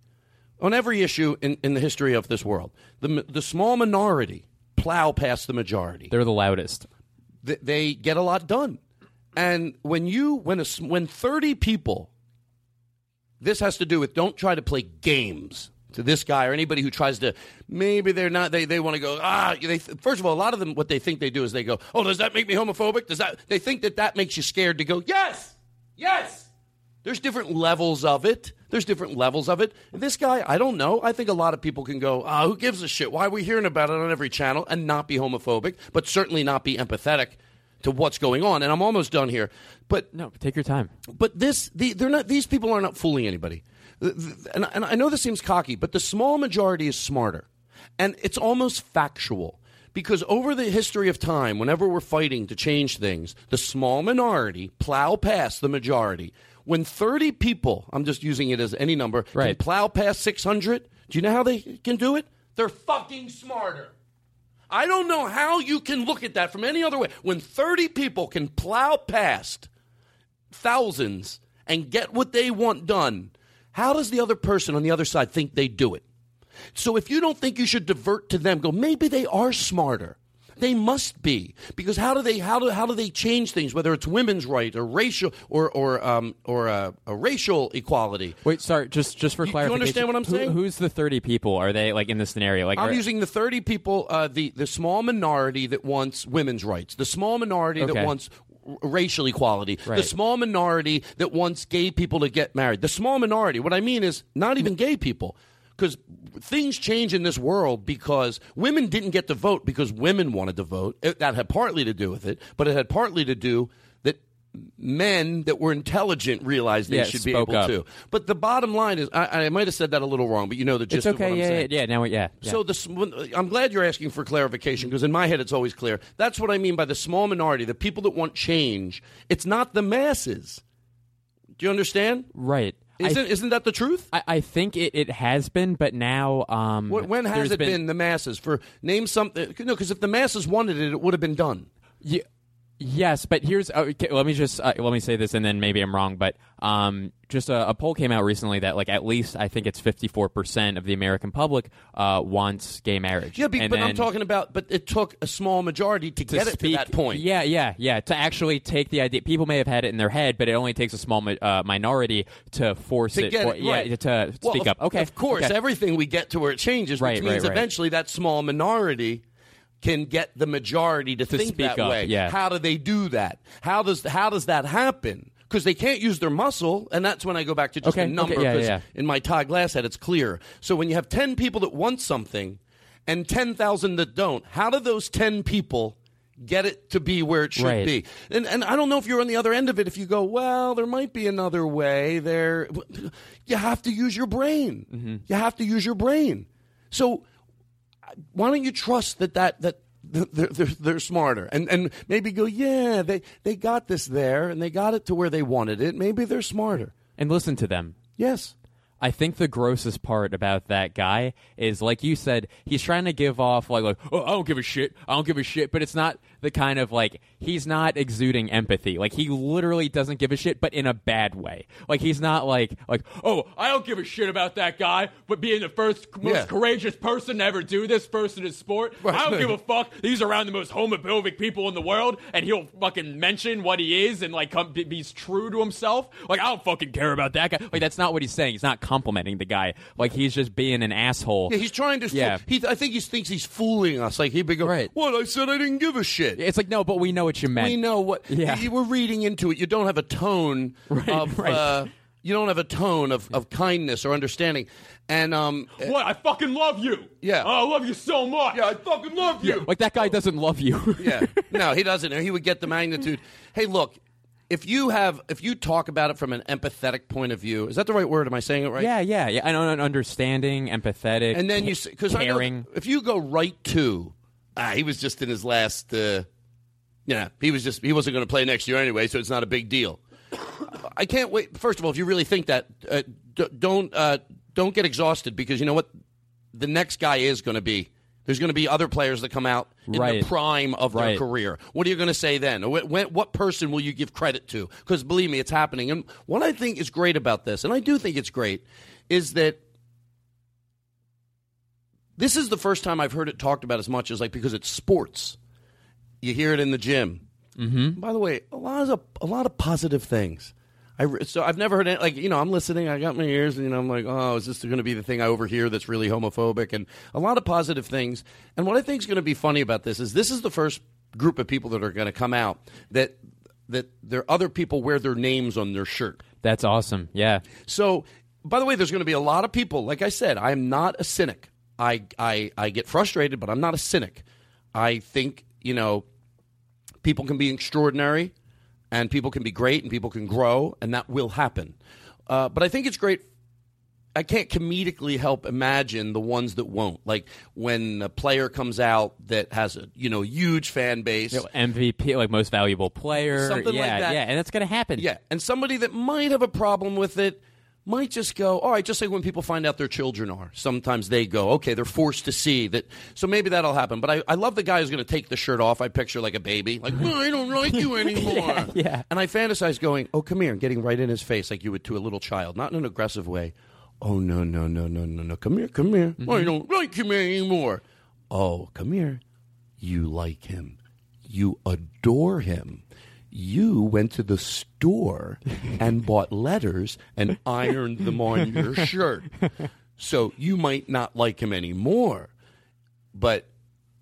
Speaker 1: on every issue in, in the history of this world. The, the small minority plow past the majority.
Speaker 10: They're the loudest.
Speaker 1: They, they get a lot done. And when you when a, when 30 people this has to do with don't try to play games to this guy or anybody who tries to maybe they're not they, they want to go ah they first of all a lot of them what they think they do is they go oh does that make me homophobic? Does that they think that that makes you scared to go yes yes. There's different levels of it. There's different levels of it. This guy i don't know. I think a lot of people can go ah who gives a shit? Why are we hearing about it on every channel? And not be homophobic but certainly not be empathetic to what's going on. And i'm almost done here. But
Speaker 10: no take your time.
Speaker 1: But this the, they're not these people are not fooling anybody and, and i know this seems cocky but the small majority is smarter. And it's almost factual because over the history of time whenever we're fighting to change things the small minority plow past the majority. When 30 people i'm just using it as any number can plow past 600 do you know how they can do it? They're fucking smarter. I don't know how you can look at that from any other way. When 30 people can plow past thousands and get what they want done, how does the other person on the other side think they do it? So if you don't think you should divert to them, go, maybe they are smarter. They must be because how do they how do how do they change things? Whether it's women's right or racial or or um, or uh, a racial equality.
Speaker 10: Wait, sorry, just just for
Speaker 1: You- you
Speaker 10: clarification.
Speaker 1: understand what I'm
Speaker 10: who-
Speaker 1: saying?
Speaker 10: who's the 30 people? Are they like in the scenario? Like
Speaker 1: I'm
Speaker 10: are-
Speaker 1: using the 30 people, uh, the the small minority that wants women's rights, the small minority
Speaker 10: Okay.
Speaker 1: that wants racial equality, the small minority that wants gay people to get married. The small minority. What I mean is not even gay people. because things change in this world because women didn't get to vote because women wanted to vote. It- that had partly to do with it, but it had partly to do men that were intelligent realized they
Speaker 10: Yeah,
Speaker 1: should be able
Speaker 10: up.
Speaker 1: to. But the bottom line is, I, I might have said that a little wrong, but you know the
Speaker 10: It's
Speaker 1: gist of
Speaker 10: okay.
Speaker 1: what I'm
Speaker 10: yeah,
Speaker 1: saying.
Speaker 10: yeah, yeah. Now, yeah, yeah.
Speaker 1: So the I'm glad you're asking for clarification because in my head it's always clear. That's what I mean by the small minority, the people that want change. It's not the masses. Do you understand?
Speaker 10: Right.
Speaker 1: Isn't isn't that the truth?
Speaker 10: I, I think it, it has been, but now um,
Speaker 1: Wh- When has it been, the masses? For name something. No, because if the masses wanted it, it would have been done.
Speaker 10: Ye- yes, but here's uh, okay, let me just uh, let me say this, and then maybe I'm wrong, but um, just a, a poll came out recently that like at least I think it's 54 percent of the American public uh, wants gay marriage.
Speaker 1: Yeah, but I'm talking about. But it took a small majority to,
Speaker 10: to
Speaker 1: get it to that point.
Speaker 10: Yeah, yeah, yeah. To actually take the idea, people may have had it in their head, but it only takes a small uh, minority to force
Speaker 1: to
Speaker 10: it. for,
Speaker 1: it
Speaker 10: yeah, to
Speaker 1: Well,
Speaker 10: speak
Speaker 1: of-
Speaker 10: up. Okay,
Speaker 1: of course,
Speaker 10: okay.
Speaker 1: everything we get to where it changes,
Speaker 10: Right,
Speaker 1: which means
Speaker 10: right, right.
Speaker 1: eventually that small minority can get the majority to,
Speaker 10: To
Speaker 1: think that
Speaker 10: up,
Speaker 1: way.
Speaker 10: yeah.
Speaker 1: How do they do that? How does how does that happen? Because they can't use their muscle, and that's when I go back to just
Speaker 10: Okay,
Speaker 1: a number.
Speaker 10: okay, yeah, yeah.
Speaker 1: in my Todd Glass head, it's clear. So when you have ten people that want something, and ten thousand that don't, how do those ten people? Get it to be where it should
Speaker 10: Right.
Speaker 1: be, and and I don't know if you're on the other end of it. If you go, well, there might be another way. There, you have to use your brain.
Speaker 10: Mm-hmm.
Speaker 1: You have to use your brain. So why don't you trust that that that they're, they're, they're smarter? And and maybe go yeah they they got this there and they got it to where they wanted it. Maybe they're smarter.
Speaker 10: And listen to them.
Speaker 1: Yes.
Speaker 10: I think the grossest part about that guy is, like you said, he's trying to give off like, like, oh, I don't give a shit, I don't give a shit, but it's not the kind of like he's not exuding empathy. Like he literally doesn't give a shit, but in a bad way. Like he's not like like, oh, I don't give a shit about that guy, but being the first most
Speaker 15: Yeah.
Speaker 10: courageous person to ever do this first in his sport, I don't give a fuck. He's around the most homophobic people in the world, and he'll fucking mention what he is and like come, be, he's true to himself. Like I don't fucking care about that guy. Like that's not what he's saying. He's not complimenting the guy. Like he's just being an asshole.
Speaker 1: yeah he's trying to
Speaker 10: Yeah.
Speaker 1: he I think he thinks he's fooling us like he'd be going right. what I said I didn't give a shit
Speaker 10: It's like no, but we know what you meant.
Speaker 1: we know what
Speaker 10: Yeah.
Speaker 1: you, we're reading into it you don't have a tone of
Speaker 10: right.
Speaker 1: uh, you don't have a tone of, of kindness or understanding and um
Speaker 10: What? I fucking love you.
Speaker 1: Yeah.
Speaker 10: Oh, I love you so much.
Speaker 1: Yeah, I fucking love you.
Speaker 10: Like that guy doesn't love you.
Speaker 1: yeah. No, he doesn't. He would get the magnitude. Hey, look, if you have, if you talk about it from an empathetic point of view, is that the right word? Am I saying it right?
Speaker 10: Yeah, yeah, yeah. I know, understanding, empathetic,
Speaker 1: And then you, because
Speaker 10: caring.
Speaker 1: if you go right to, ah, he was just in his last, uh, yeah, he was just, he wasn't going to play next year anyway, so it's not a big deal. I can't wait. First of all, if you really think that, uh, d- don't uh, don't get exhausted because you know what, the next guy is going to be. There's going to be other players that come out in
Speaker 10: Right.
Speaker 1: the prime of their career. What are you going to say then? Wh- when- what person will you give credit to? Because believe me, it's happening. And what I think is great about this, and I do think it's great, is that this is the first time I've heard it talked about as much as like because it's sports. You hear it in the gym. Mm-hmm. By the way, a lot of a lot of positive things. I so I've never heard any, like you know I'm listening. I got my ears, and you know I'm like, oh, is this going to be the thing I overhear that's really homophobic? And a lot of positive things. And what I think is going to be funny about this is this is the first group of people that are going to come out that that there other people wear their names on their shirt.
Speaker 10: That's awesome. Yeah.
Speaker 1: So, by the way, there's going to be a lot of people. Like I said, I am not a cynic. I I I get frustrated, but I'm not a cynic. I think you know people can be extraordinary, and people can be great, and people can grow, and that will happen. Uh, but I think it's great. I can't comedically help imagine the ones that won't. Like when a player comes out that has a you know huge fan base,
Speaker 10: You know, MVP, like most valuable player.
Speaker 1: something
Speaker 10: yeah,
Speaker 1: like that.
Speaker 10: Yeah, and that's going to happen.
Speaker 1: Yeah, and somebody that might have a problem with it might just go, oh, all right, just like when people find out their children are. Sometimes they go, okay, they're forced to see that. So maybe that'll happen. But I, I love the guy who's going to take the shirt off. I picture like a baby, like, "Oh, I don't like you anymore.
Speaker 10: Yeah, yeah.
Speaker 1: And I fantasize going, oh, come here, and getting right in his face like you would to a little child, not in an aggressive way. Oh, no, no, no, no, no, no. Come here, come here. Oh, I don't like him anymore. Oh, come here. You like him. You adore him. You went to the store and bought letters and ironed them on your shirt. So you might not like him anymore. But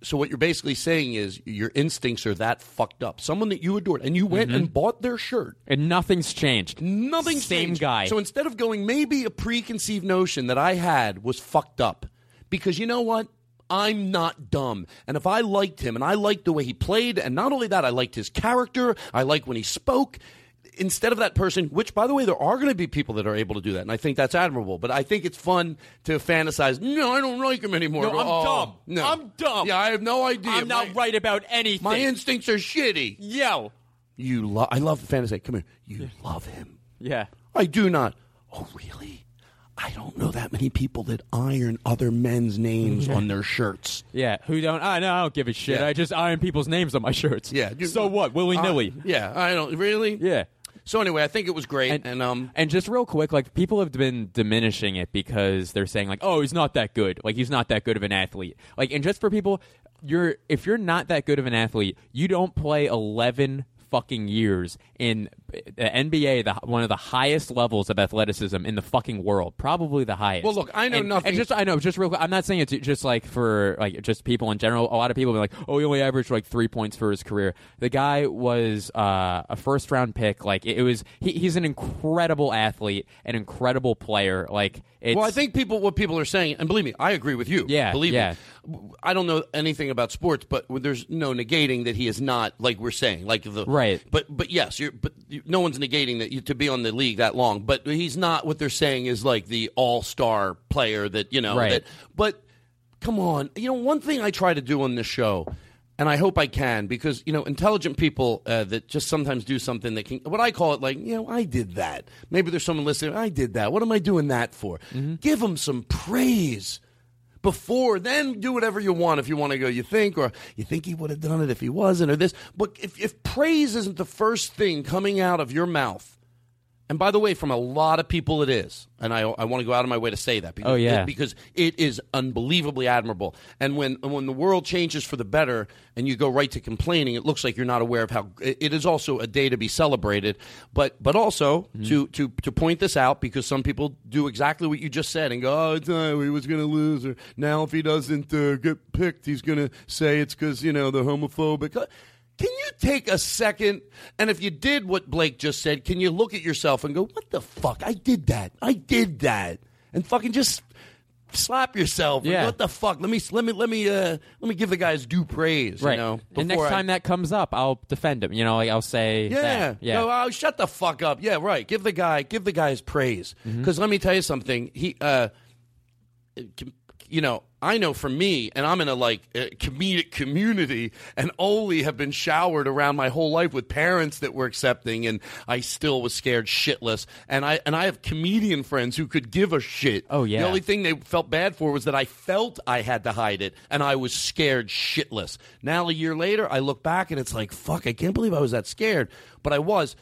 Speaker 1: so what you're basically saying is your instincts are that fucked up. Someone that you adored, and you went
Speaker 10: Mhm.
Speaker 1: and bought their shirt.
Speaker 10: And nothing's changed.
Speaker 1: Nothing's
Speaker 10: Same
Speaker 1: changed.
Speaker 10: guy.
Speaker 1: So instead of going, maybe a preconceived notion that I had was fucked up, because you know what? I'm not dumb. And if I liked him and I liked the way he played, and not only that, I liked his character, I liked when he spoke. Instead of that person, which by the way, there are going to be people that are able to do that, and I think that's admirable. But I think it's fun to fantasize. No, I don't like him anymore.
Speaker 10: No, I'm
Speaker 1: "Oh,
Speaker 10: dumb.
Speaker 1: No.
Speaker 10: I'm dumb.
Speaker 1: Yeah, I have no idea.
Speaker 10: I'm not right about anything.
Speaker 1: My instincts are shitty.
Speaker 10: Yo.
Speaker 1: You love. I love the fantasy. Come here. You love him.
Speaker 10: Yeah.
Speaker 1: I do not. Oh, really? I don't know that many people that iron other men's names on their shirts.
Speaker 10: Yeah, who don't? I know. I don't give a shit.
Speaker 1: Yeah.
Speaker 10: I just iron people's names on my shirts.
Speaker 1: Yeah.
Speaker 10: So what? Willy nilly.
Speaker 1: Yeah. I don't really.
Speaker 10: Yeah.
Speaker 1: So anyway, I think it was great, and, um,
Speaker 10: And just real quick, like people have been diminishing it because they're saying like, "Oh, he's not that good. Like he's not that good of an athlete." Like, and just for people, you're if you're not that good of an athlete, you don't play eleven fucking years in the NBA, the one of the highest levels of athleticism in the fucking world, probably the highest.
Speaker 1: Well, look, I know
Speaker 10: and,
Speaker 1: nothing-
Speaker 10: And just I know, just real quick, I'm not saying it's just like for like just people in general. A lot of people be like, "Oh, he only averaged like three points for his career." The guy was uh, a first round pick. Like it, it was, he, he's an incredible athlete, an incredible player. Like it's,
Speaker 1: well, I think people what people are saying, and believe me, I agree with you.
Speaker 10: Yeah,
Speaker 1: believe
Speaker 10: yeah.
Speaker 1: me. I don't know anything about sports, but there's no negating that he is not like we're saying, like the
Speaker 10: Right.
Speaker 1: But but yes, you're, but you, no one's negating that you, to be on the league that long. But he's not what they're saying is like the all star player that you know.
Speaker 10: Right.
Speaker 1: That, but come on, you know one thing I try to do on this show. And I hope I can because you know intelligent people uh, that just sometimes do something that can what I call it like you know I did that maybe there's someone listening I did that what am I doing that for give them some praise before then do whatever you want. If you want to go you think or you think he would have done it if he wasn't or this. But if, if praise isn't the first thing coming out of your mouth and by the way from a lot of people it is. And i, I want to go out of my way to say that because,
Speaker 10: Oh, yeah.
Speaker 1: because it is unbelievably admirable. And when when the world changes for the better and you go right to complaining it looks like you're not aware of how it it is also a day to be celebrated. But but also to to to point this out because some people do exactly what you just said and go oh it's, uh, he was going to lose or now if he doesn't uh, get picked he's going to say it's because you know the homophobic can you take a second and if you did what Blake just said, can you look at yourself and go, "What the fuck? I did that. I did that." And fucking just slap yourself.
Speaker 10: Yeah.
Speaker 1: go, what the fuck? Let me let me let me uh let me give the guys due praise,
Speaker 10: right.
Speaker 1: you know.
Speaker 10: and next
Speaker 1: I-
Speaker 10: time that comes up, I'll defend him. You know, like I'll say,
Speaker 1: yeah,
Speaker 10: that. yeah,
Speaker 1: No, oh, shut the fuck up. Yeah, right. Give the guy, give the guys his praise.
Speaker 10: Mm-hmm.
Speaker 1: Because let me tell you something. He, uh, you know, I know for me, and I'm in a like uh, comedic community, and only have been showered around my whole life with parents that were accepting, and I still was scared shitless. And I and I have comedian friends who could give a shit.
Speaker 10: Oh, yeah.
Speaker 1: The only thing they felt bad for was that I felt I had to hide it, and I was scared shitless. Now a year later, I look back and it's like, fuck, I can't believe I was that scared, but I was.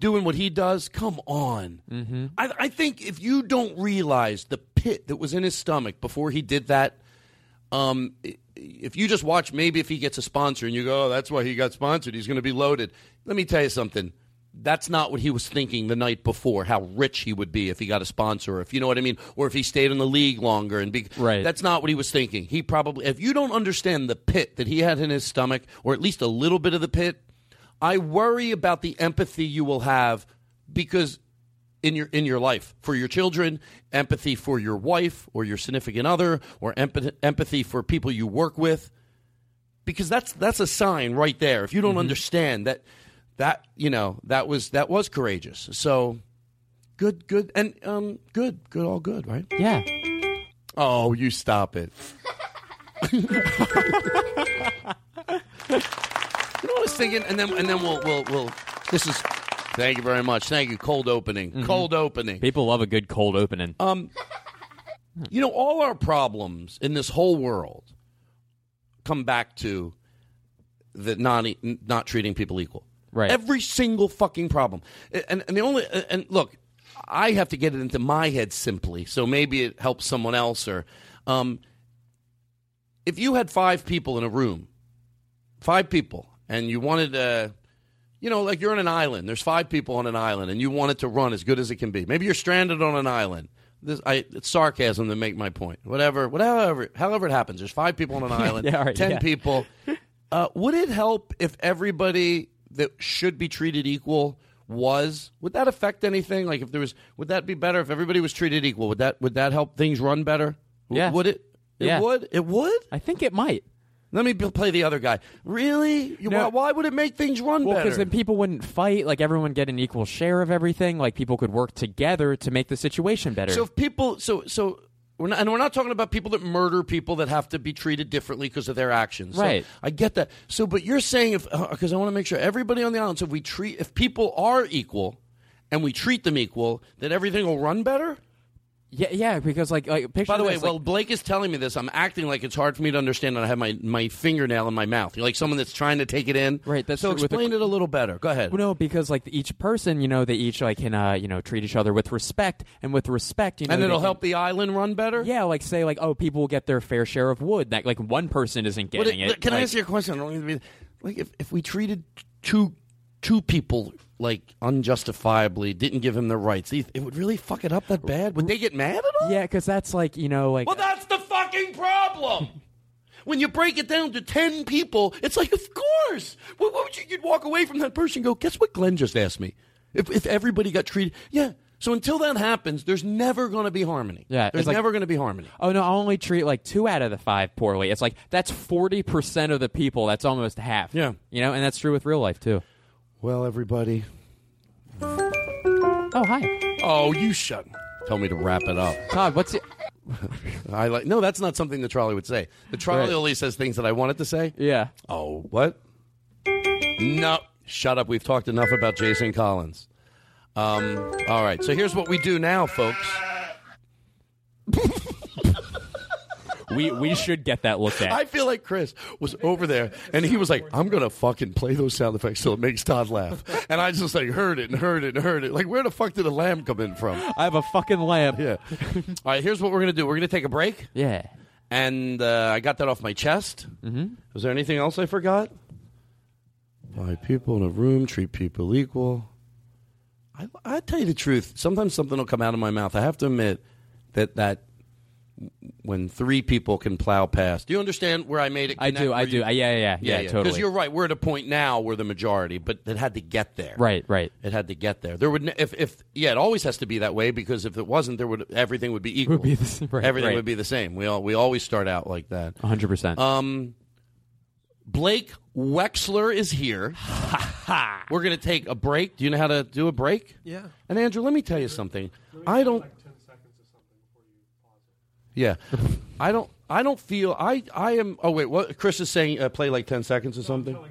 Speaker 1: Doing what he does, come on. Mm-hmm. I, I think if you don't realize the pit that was in his stomach before he did that, um, if you just watch, maybe if he gets a sponsor and you go, oh, that's why he got sponsored, he's going to be loaded. Let me tell you something. That's not what he was thinking the night before. How rich he would be if he got a sponsor, or if you know what I mean, or if he stayed in the league longer. And be,
Speaker 10: Right.
Speaker 1: that's not what he was thinking. He probably, if you don't understand the pit that he had in his stomach, or at least a little bit of the pit, I worry about the empathy you will have because in your in your life for your children, empathy for your wife or your significant other, or empathy, empathy for people you work with, because that's that's a sign right there. If you don't understand that, that you know that was that was courageous. So good, good, and um, good, good, all good, right?
Speaker 10: yeah.
Speaker 1: Oh, you stop it. you know what I was thinking, and then and then we'll we'll we'll. This is. Thank you very much. Thank you. Cold opening. Cold opening.
Speaker 10: People love a good cold opening.
Speaker 1: Um, you know, all our problems in this whole world come back to the not not treating people equal.
Speaker 10: Right.
Speaker 1: Every single fucking problem. And and the only and look, I have to get it into my head simply, so maybe it helps someone else or um if you had five people in a room, five people, and you wanted to you know, like you're on an island. There's five people on an island, and you want it to run as good as it can be. Maybe you're stranded on an island. this I it's sarcasm to make my point. Whatever, whatever, however it happens. There's five people on an island,
Speaker 10: Yeah, right,
Speaker 1: ten
Speaker 10: yeah.
Speaker 1: people. Uh, would it help if everybody that should be treated equal was? Would that affect anything? Like if there was, would that be better if everybody was treated equal? Would that would that help things run better?
Speaker 10: Yeah.
Speaker 1: Would it? It
Speaker 10: Yeah.
Speaker 1: would. It would.
Speaker 10: I think it might.
Speaker 1: Let me play the other guy. Really?
Speaker 10: No.
Speaker 1: why, why would it make things run
Speaker 10: Well,
Speaker 1: better?
Speaker 10: because then people wouldn't fight. Like everyone get an equal share of everything. Like people could work together to make the situation better.
Speaker 1: So if people, so so, we're not, and we're not talking about people that murder people that have to be treated differently because of their actions. So
Speaker 10: Right.
Speaker 1: I get that. So, but you're saying if uh, because I want to make sure everybody on the island. So if we treat if people are equal, and we treat them equal, then everything will run better.
Speaker 10: Yeah, yeah, because like, like picture
Speaker 1: By the way,
Speaker 10: this, like-
Speaker 1: while Blake is telling me this, I'm acting like it's hard for me to understand, and I have my, my fingernail in my mouth. You're like someone that's trying to take it in.
Speaker 10: Right. That's
Speaker 1: so
Speaker 10: true with the-
Speaker 1: explain it a little better. Go ahead.
Speaker 10: Well, no, because like each person, you know, they each like can uh, you know treat each other with respect, and with respect, you know,
Speaker 1: and it'll
Speaker 10: can-
Speaker 1: help the island run better.
Speaker 10: Yeah, like say like oh, people will get their fair share of wood. That like one person isn't getting it.
Speaker 1: Can I ask you a question? I don't mean Like, if, if we treated two two people like unjustifiably, didn't give him the rights, it would really fuck it up that bad. Would they get mad at all?
Speaker 10: Yeah, because that's like you know like
Speaker 1: Well, that's the fucking problem. When you break it down to ten people, it's like, of course. What, what would you? You'd walk away from that person and go, "Guess what? Glenn just asked me. If if everybody got treated, yeah." So until that happens, there's never going to be harmony.
Speaker 10: Yeah,
Speaker 1: there's
Speaker 10: like-
Speaker 1: never going to be harmony.
Speaker 10: Oh no! I only treat like two out of the five poorly. It's like that's forty percent of the people. That's almost half.
Speaker 1: Yeah.
Speaker 10: you know, and that's true with real life too.
Speaker 1: Well, everybody.
Speaker 10: Oh hi,
Speaker 1: Oh, you shut. Tell me to wrap it up.
Speaker 10: Todd. What's it?
Speaker 1: I like. No, that's not something the trolley would say. The trolley
Speaker 10: Right.
Speaker 1: only says things that I wanted to say.
Speaker 10: Yeah.
Speaker 1: Oh, what? No, shut up. We've talked enough about Jason Collins. Um, all right. So here's what we do now, folks.
Speaker 10: We we should get that looked at.
Speaker 1: I feel like Chris was over there and he was like, I'm going to fucking play those sound effects till it makes Todd laugh. And I just like heard it and heard it and heard it. Like, where the fuck did a lamb come in from?
Speaker 10: I have a fucking lamb.
Speaker 1: Yeah. All right, here's what we're going to do we're going to take a break.
Speaker 10: Yeah.
Speaker 1: And uh, I got that off my chest. Mm-hmm. Was there anything else I forgot? Five people in a room, treat people equal. I, I tell you the truth. Sometimes something will come out of my mouth. I have to admit that that when three people can plow past. Do you understand where I made it?
Speaker 10: I
Speaker 1: connect
Speaker 10: do. I
Speaker 1: where
Speaker 10: do.
Speaker 1: you-
Speaker 10: I- yeah, yeah, yeah, yeah,
Speaker 1: Because
Speaker 10: totally.
Speaker 1: you're right. We're at a point now where the majority, but it had to get there.
Speaker 10: Right, right.
Speaker 1: It had to get there. There would, if, if, yeah, it always has to be that way because if it wasn't, there would everything would be equal.
Speaker 10: be the right,
Speaker 1: everything
Speaker 10: right.
Speaker 1: would be the same. We all, we always start out like that.
Speaker 10: 100. percent
Speaker 1: Um, Blake Wexler is here. We're going to take a break. Do you know how to do a break?
Speaker 11: Yeah.
Speaker 1: And Andrew, let me tell you something. I don't. Yeah, I don't. I don't feel. I. I am. Oh wait, what? Chris is saying. Uh, play like ten seconds or something. Or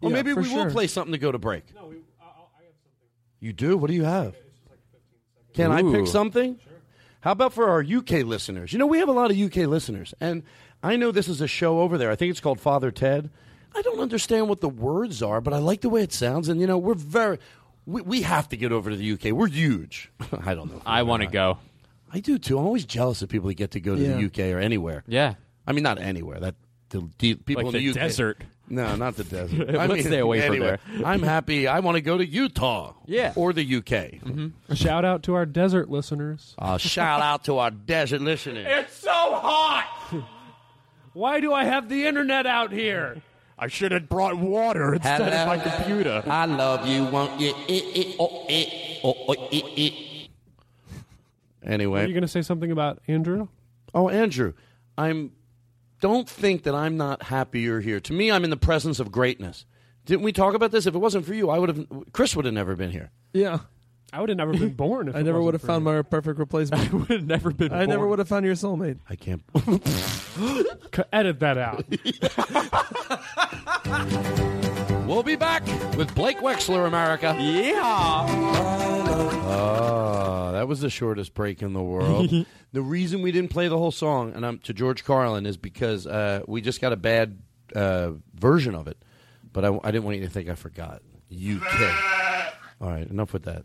Speaker 11: Yeah,
Speaker 1: maybe
Speaker 11: for
Speaker 1: we will play something to go to break. No, we I have something. You do? What do you have? Can I pick
Speaker 10: Ooh.
Speaker 1: something? How about for our UK listeners? You know, we have a lot of UK listeners, and I know this is a show over there. I think it's called Father Ted. I don't understand what the words are, but I like the way it sounds, and you know, we're very. We, we have to get over to the UK. We're huge. I don't know.
Speaker 10: I want to go.
Speaker 1: I do too. I'm always jealous of people that get to go to
Speaker 11: Yeah.
Speaker 1: the UK or anywhere.
Speaker 10: Yeah.
Speaker 1: I mean, not anywhere. That the, the people
Speaker 10: Like
Speaker 1: in the,
Speaker 10: the
Speaker 1: UK.
Speaker 10: desert.
Speaker 1: No, not the desert. I
Speaker 10: Let's
Speaker 1: mean,
Speaker 10: stay away from
Speaker 1: anyway,
Speaker 10: there.
Speaker 1: I'm happy. I want to go to Utah.
Speaker 10: Yeah.
Speaker 1: Or the UK.
Speaker 13: A shout out to our desert listeners.
Speaker 1: Uh, shout out to our desert listeners.
Speaker 13: It's so hot. Why do I have the internet out here?
Speaker 10: I should have brought water instead of my computer.
Speaker 1: I love you, won't you? Eh, eh, oh, eh, oh, oh, eh, eh.
Speaker 13: Are you going to say something about Andrew?
Speaker 1: oh Andrew, I'm. Don't think that I'm not happy you're here. To me, I'm in the presence of greatness. Didn't we talk about this? If it wasn't for you, I would have. Chris would have never been here.
Speaker 11: Yeah.
Speaker 13: I would have never been born if
Speaker 11: I
Speaker 13: it
Speaker 11: never
Speaker 13: wasn't
Speaker 11: would have
Speaker 13: for
Speaker 11: found
Speaker 13: you.
Speaker 11: my perfect replacement.
Speaker 10: I would have never been.
Speaker 11: I never would have found your soulmate.
Speaker 1: I can't.
Speaker 13: C- Edit that out.
Speaker 1: we'll be back with Blake Wexler, America.
Speaker 10: Yeah.
Speaker 1: Oh, that was the shortest break in the world. the reason we didn't play the whole song, and I'm to George Carlin, is because uh, we just got a bad uh, version of it. But I, I didn't want you to think I forgot. You UK. All right, enough with that.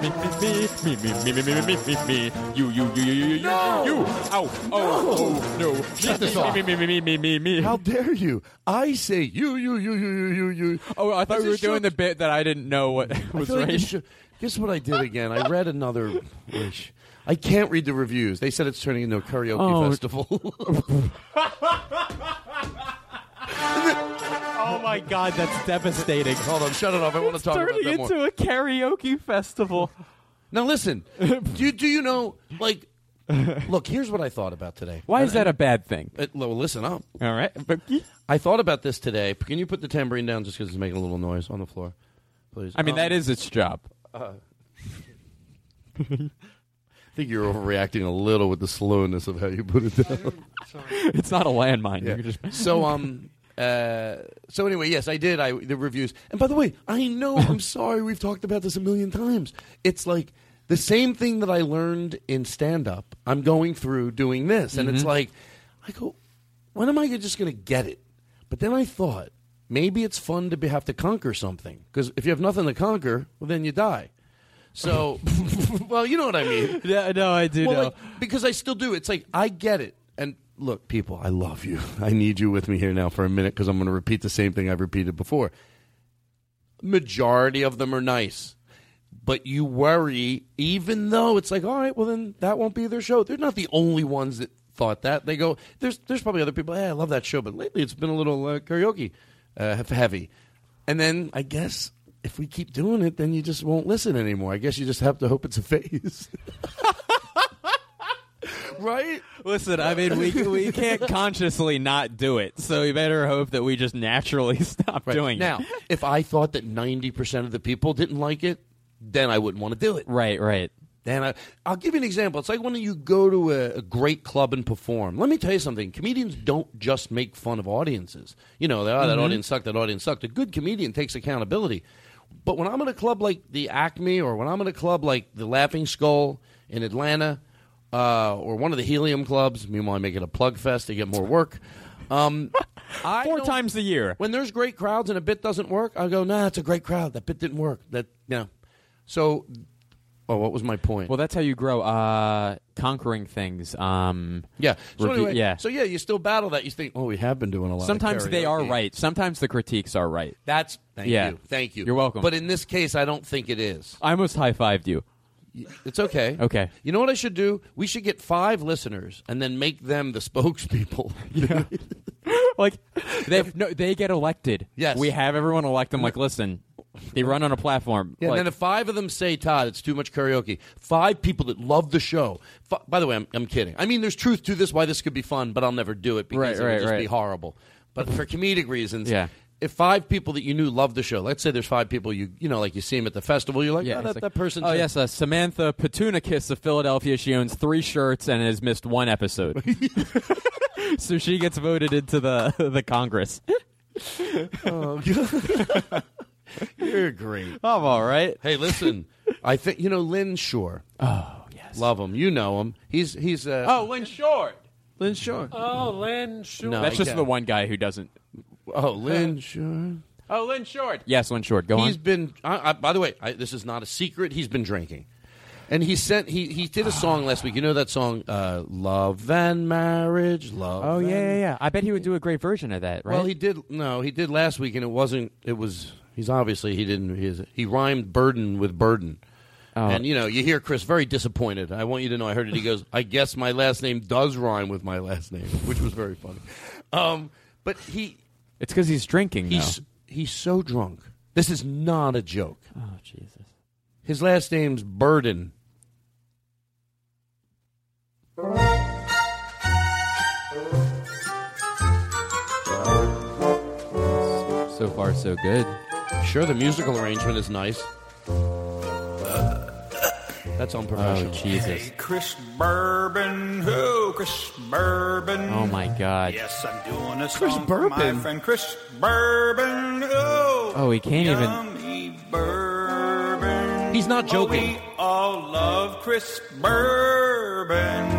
Speaker 10: me, me, me, me, me, me, me, me, me, me, me, you, you, you, you, you,
Speaker 1: you, you, you,
Speaker 10: ow, oh, oh, no,
Speaker 1: Shut this off.
Speaker 10: me, me, me, me, me, me, me.
Speaker 1: How dare you? I say you, you, you, you, you, you, you.
Speaker 10: Oh, I thought we were doing the bit that I didn't know what was
Speaker 1: feel like this
Speaker 10: right.
Speaker 1: Guess what I did again? I read another wish. I can't read the reviews. They said it's turning into a karaoke
Speaker 10: Oh.
Speaker 1: festival.
Speaker 10: Oh my god, that's devastating.
Speaker 1: Hold on, shut it off. I want to talk about
Speaker 10: Turning
Speaker 1: that more.
Speaker 10: into a karaoke festival.
Speaker 1: Now listen, do you, do you know like? Look, here's what I thought about today.
Speaker 10: Why is that a bad thing?
Speaker 1: Uh, well, listen up.
Speaker 10: All right.
Speaker 1: I thought about this today. Can you put the tambourine down just because it's making a little noise on the floor, please?
Speaker 10: I mean,
Speaker 1: Um,
Speaker 10: that is its job.
Speaker 1: Uh, I think you're overreacting a little with the slowness of how you put it down.
Speaker 10: It's not a landmine. You can just
Speaker 1: So um uh so anyway, yes, I did. I the reviews. And by the way, I know I'm sorry we've talked about this a million times. It's like the same thing that I learned in stand up. I'm going through doing this and it's
Speaker 10: Mhm.
Speaker 1: like I go when am I just going to get it? But then I thought maybe it's fun to be, have to conquer something because if you have nothing to conquer, well then you die. So, well, you know what I mean.
Speaker 10: Yeah, no, I do
Speaker 1: Well,
Speaker 10: know.
Speaker 1: like, because I still do. It's like I get it. And look, people, I love you. I need you with me here now for a minute because I'm going to repeat the same thing I've repeated before. Majority of them are nice, but you worry, even though it's like, all right, well then that won't be their show. They're not the only ones that thought that. They go, there's there's probably other people. Hey, I love that show, but lately it's been a little uh, karaoke uh, heavy. And then I guess if we keep doing it, then you just won't listen anymore. I guess you just have to hope it's a phase. right?
Speaker 10: Listen, I mean, we we can't consciously not do it, so we better hope that we just naturally stop
Speaker 1: Right.
Speaker 10: doing
Speaker 1: now,
Speaker 10: it.
Speaker 1: Now, if I thought that 90% of the people didn't like it, then I wouldn't want to do it.
Speaker 10: Right, right.
Speaker 1: Then I, I'll give you an example. It's like when you go to a, a great club and perform. Let me tell you something. Comedians don't just make fun of audiences. You know, oh, that
Speaker 10: Mhm.
Speaker 1: audience sucked, that audience sucked. A good comedian takes accountability. But when I'm in a club like the Acme or when I'm in a club like the Laughing Skull in Atlanta uh, or one of the Helium clubs, meanwhile I make it a plug fest to get more work. Um,
Speaker 10: Four times a year.
Speaker 1: when there's great crowds and a bit doesn't work, I go, nah, it's a great crowd. That bit didn't work. That yeah. So, oh, what was my point?
Speaker 10: Well, that's how you grow. Uh, conquering things. Um,
Speaker 1: yeah. So
Speaker 10: review-
Speaker 1: anyway,
Speaker 10: yeah.
Speaker 1: So yeah, you still battle that. You think, oh, we have been doing a lot. of
Speaker 10: Sometimes they are
Speaker 1: karaoke.
Speaker 10: right. Sometimes the critiques are right.
Speaker 1: That's thank
Speaker 10: Yeah.
Speaker 1: you, thank you.
Speaker 10: You're welcome.
Speaker 1: But in this case, I don't think it is.
Speaker 10: I almost high fived you.
Speaker 1: It's okay.
Speaker 10: Okay.
Speaker 1: You know what I should do? We should get five listeners and then make them the spokespeople.
Speaker 10: Yeah. like they no, they get elected.
Speaker 1: Yes.
Speaker 10: we have everyone elect them. Like, listen, they run on a platform.
Speaker 1: Yeah,
Speaker 10: like,
Speaker 1: and then if five of them say, Todd, it's too much karaoke, five people that love the show. Fi- by the way, I'm, I'm kidding. I mean, there's truth to this, why this could be fun, but I'll never do it because
Speaker 10: Right,
Speaker 1: it would
Speaker 10: right,
Speaker 1: just be horrible. But for comedic reasons,
Speaker 10: Yeah.
Speaker 1: If five people that you knew love the show, let's say there's five people you, you know, like you see them at the festival, you're like,
Speaker 10: yeah,
Speaker 1: oh, that,
Speaker 10: like,
Speaker 1: that person.
Speaker 10: Oh yes, uh, Samantha Petunicus of Philadelphia. She owns three shirts and has missed one episode. so she gets voted into the the Congress.
Speaker 1: Oh, You're great.
Speaker 10: I'm all right.
Speaker 1: Hey, listen, I think, you know, Lynn Shore.
Speaker 10: Oh, yes.
Speaker 1: Love him. You know him. He's, he's, uh,
Speaker 10: Oh, Lynn Short.
Speaker 11: Lynn Shore.
Speaker 13: Oh, Lynn Shore.
Speaker 1: No,
Speaker 10: That's just the one guy who doesn't.
Speaker 1: Oh, Lynn Short.
Speaker 10: Oh, Lynn Short. Yes, Lynn Short. Go
Speaker 1: He's
Speaker 10: on.
Speaker 1: been. I, I, by the way, I, this is not a secret. He's been drinking, and he sent. He he did a song last week. You know that song, uh, "Love and Marriage." Love.
Speaker 10: Oh
Speaker 1: and-
Speaker 10: yeah, yeah, yeah. I bet he would do a great version of that, right?
Speaker 1: Well, he did. No, he did last week, and it wasn't. It was. He's obviously he didn't. His, he rhymed burden with burden.
Speaker 10: Oh.
Speaker 1: And you know, you hear Chris very disappointed. I want you to know. I heard it. He goes, "I guess my last name does rhyme with my last name," which was very funny. Um, but he
Speaker 10: it's because he's drinking.
Speaker 1: he's he's so drunk. This is not a joke.
Speaker 10: Oh Jesus.
Speaker 1: His last name's Burden.
Speaker 10: So So far, so good.
Speaker 1: Sure, the musical arrangement is nice. That's unprofessional.
Speaker 10: Oh, Jesus.
Speaker 16: Hey, Chris Bourbon, who? Chris Bourbon.
Speaker 10: Oh, my God.
Speaker 16: Yes, I'm doing a
Speaker 1: Chris
Speaker 16: song for my friend Chris Bourbon. Oh,
Speaker 10: Oh, he can't even.
Speaker 16: bourbon.
Speaker 1: He's not
Speaker 16: Oh,
Speaker 1: joking.
Speaker 16: we all love Chris Bourbon.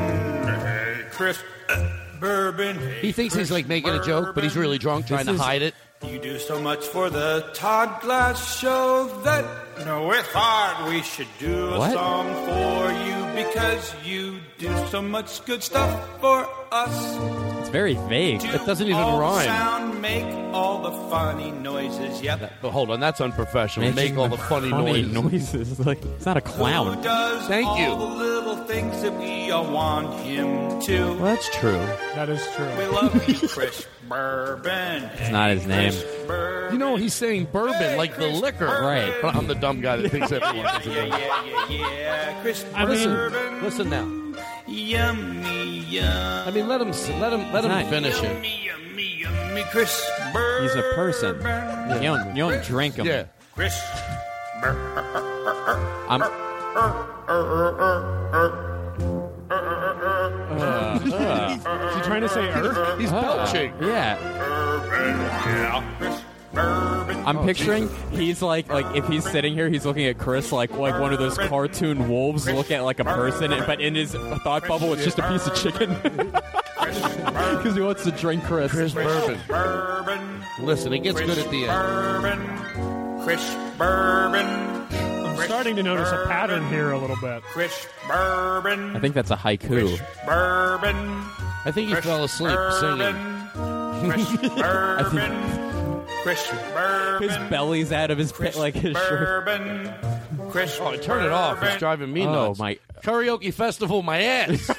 Speaker 16: Hey, Chris uh, Bourbon. Hey,
Speaker 1: He thinks he's like making a joke, but he's really drunk, trying
Speaker 16: This
Speaker 1: to
Speaker 16: is-
Speaker 1: hide it.
Speaker 16: You do so much for the Todd Glass show that no, we thought we should do a
Speaker 10: What?
Speaker 16: song for you because you do so much good stuff for us.
Speaker 10: It's very vague.
Speaker 16: Do
Speaker 1: That doesn't even
Speaker 16: all the
Speaker 1: rhyme.
Speaker 16: Sound, make all the funny noises. Yep.
Speaker 1: But hold on, that's unprofessional. Make all the funny, noises.
Speaker 10: noises. Like it's not a
Speaker 16: Who
Speaker 10: clown.
Speaker 16: does
Speaker 1: Thank
Speaker 16: all
Speaker 1: you.
Speaker 16: the little things that we all want him to?
Speaker 1: Well, that's true.
Speaker 13: That is true.
Speaker 16: We love you, Chris Bourbon.
Speaker 10: It's not his name.
Speaker 1: You know, he's saying bourbon like the liquor.
Speaker 10: Right.
Speaker 1: But I'm the dumb guy that thinks everyone
Speaker 16: Yeah,
Speaker 1: is a
Speaker 16: yeah,
Speaker 1: liquor.
Speaker 16: yeah, yeah, yeah. Chris
Speaker 1: I mean,
Speaker 16: Bourbon.
Speaker 1: listen now.
Speaker 16: Yummy, yum.
Speaker 1: I mean, let him let him let him
Speaker 10: Right.
Speaker 1: finish it.
Speaker 16: Yummy, yummy, yummy, Chris Bourbon.
Speaker 10: He's a person. You don't, you don't drink him.
Speaker 1: Yeah.
Speaker 16: Chris.
Speaker 10: I'm, uh, uh, uh.
Speaker 13: Is he trying to say Earth?
Speaker 1: He's belching.
Speaker 10: yeah.
Speaker 16: Chris Bourbon.
Speaker 10: I'm oh, picturing he's like like if he's sitting here, he's looking at Chris like like one of those cartoon wolves look at like a person, but in his thought bubble, it's just a piece of chicken because he wants to drink Chris.
Speaker 1: Chris Bourbon.
Speaker 16: Bourbon.
Speaker 1: Listen, it gets good at the end.
Speaker 16: Bourbon. Chris Bourbon.
Speaker 13: I'm starting to notice a pattern here a little bit.
Speaker 16: Chris Bourbon.
Speaker 10: I think that's a haiku.
Speaker 16: Bourbon.
Speaker 1: I think he
Speaker 16: Chris
Speaker 1: fell asleep singing.
Speaker 16: Bourbon. Chris Bourbon. Chris Bourbon.
Speaker 10: His belly's out of his pit like his shirt.
Speaker 16: Bourbon. Chris
Speaker 1: Oh, turn it off. It's driving me
Speaker 10: Oh
Speaker 1: nuts.
Speaker 10: my!
Speaker 1: Karaoke festival, my ass.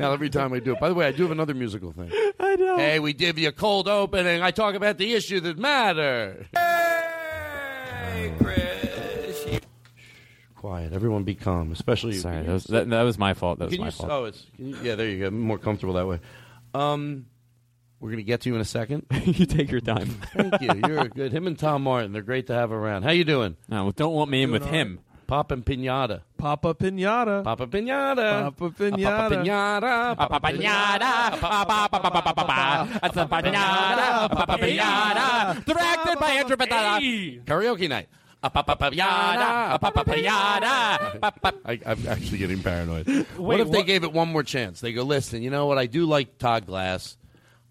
Speaker 1: now every time I do it. By the way, I do have another musical thing.
Speaker 10: I know.
Speaker 1: Hey, we give you a cold opening. I talk about the issue that matter.
Speaker 16: Hey, Chris. You-
Speaker 1: Quiet. Everyone be calm, especially you.
Speaker 10: Sorry, that was, that, that was my fault. That was
Speaker 1: Can
Speaker 10: my
Speaker 1: you,
Speaker 10: fault.
Speaker 1: Oh, it's can you, yeah. There you go. More comfortable that way. Um, we're gonna get to you in a second.
Speaker 10: you take your time.
Speaker 1: Thank you. You're good. Him and Tom Martin. They're great to have around. How you doing?
Speaker 10: Uh, no, don't want me in with him.
Speaker 1: Pop and pinata.
Speaker 11: Papa Pinata.
Speaker 1: Papa pinata.
Speaker 11: Papa Pinata.
Speaker 1: Papa
Speaker 11: Pinata.
Speaker 1: Papa Pinata. Papa
Speaker 10: Directed by Andrew
Speaker 1: Karaoke night. A painada. A papa pinata. I, I'm actually getting paranoid. what if they gave it one more chance? They go, listen, you know what? I do like Todd Glass.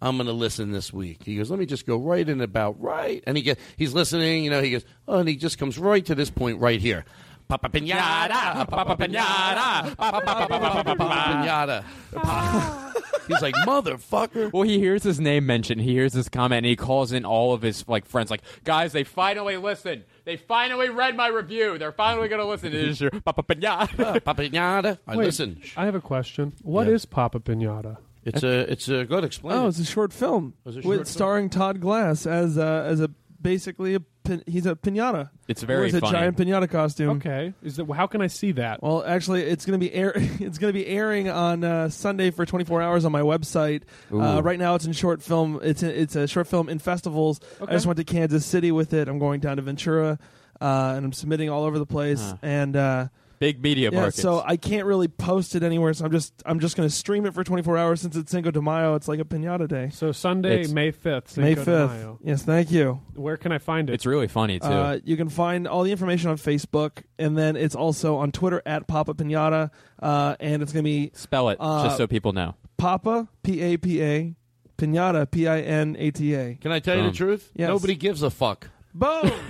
Speaker 1: I'm going to listen this week. He goes, let me just go right in about right. And he get, he's listening, you know, he goes, oh, and he just comes right to this point right here. Papa pinata, papa pinata, papa pinata. Ah. He's like, motherfucker.
Speaker 10: Well, he hears his name mentioned. He hears this comment, and he calls in all of his like friends. Like, guys, they finally listened. They finally read my review. They're finally going to listen to this. Your Papa Pinata.
Speaker 1: Papa pinata. I
Speaker 13: Wait,
Speaker 1: listen.
Speaker 13: I have a question. What is
Speaker 1: Yeah.
Speaker 13: Papa Pinata?
Speaker 1: It's a, it's a, good explain.
Speaker 11: Oh,
Speaker 1: it.
Speaker 11: it's a short film
Speaker 1: Oh, it's a
Speaker 11: with
Speaker 1: film.
Speaker 11: starring Todd Glass as uh, as a basically a pin, he's a pinata.
Speaker 10: It's very
Speaker 11: Wears a
Speaker 10: funny.
Speaker 11: giant pinata costume.
Speaker 13: Okay. Is that how can I see that?
Speaker 11: Well, actually, it's going to be air. it's going to be airing on uh, Sunday for 24 hours on my website. Uh, right now, it's in short film. It's a, it's a short film in festivals.
Speaker 13: Okay.
Speaker 11: I just went to Kansas City with it. I'm going down to Ventura, uh, and I'm submitting all over the place.
Speaker 10: Huh.
Speaker 11: And uh,
Speaker 10: Big media
Speaker 11: yeah,
Speaker 10: markets.
Speaker 11: so I can't really post it anywhere. So I'm just I'm just going to stream it for 24 hours since it's Cinco de Mayo. It's like a pinata day.
Speaker 13: So Sunday,
Speaker 10: It's-
Speaker 13: May fifth.
Speaker 11: May
Speaker 13: Cinco de
Speaker 11: 5th.
Speaker 13: Mayo.
Speaker 11: Yes, thank you.
Speaker 13: Where can I find it?
Speaker 10: it's really funny too.
Speaker 11: Uh, you can find all the information on Facebook, and then it's also on Twitter at Papa Pinata, uh, and it's going to be
Speaker 10: Spell it
Speaker 11: uh,
Speaker 10: just so people know.
Speaker 11: Papa P A P A Pinata P I N A T A.
Speaker 1: Can I tell you the
Speaker 10: Um,
Speaker 1: truth?
Speaker 11: Yes.
Speaker 1: Nobody gives a fuck.
Speaker 11: Boom.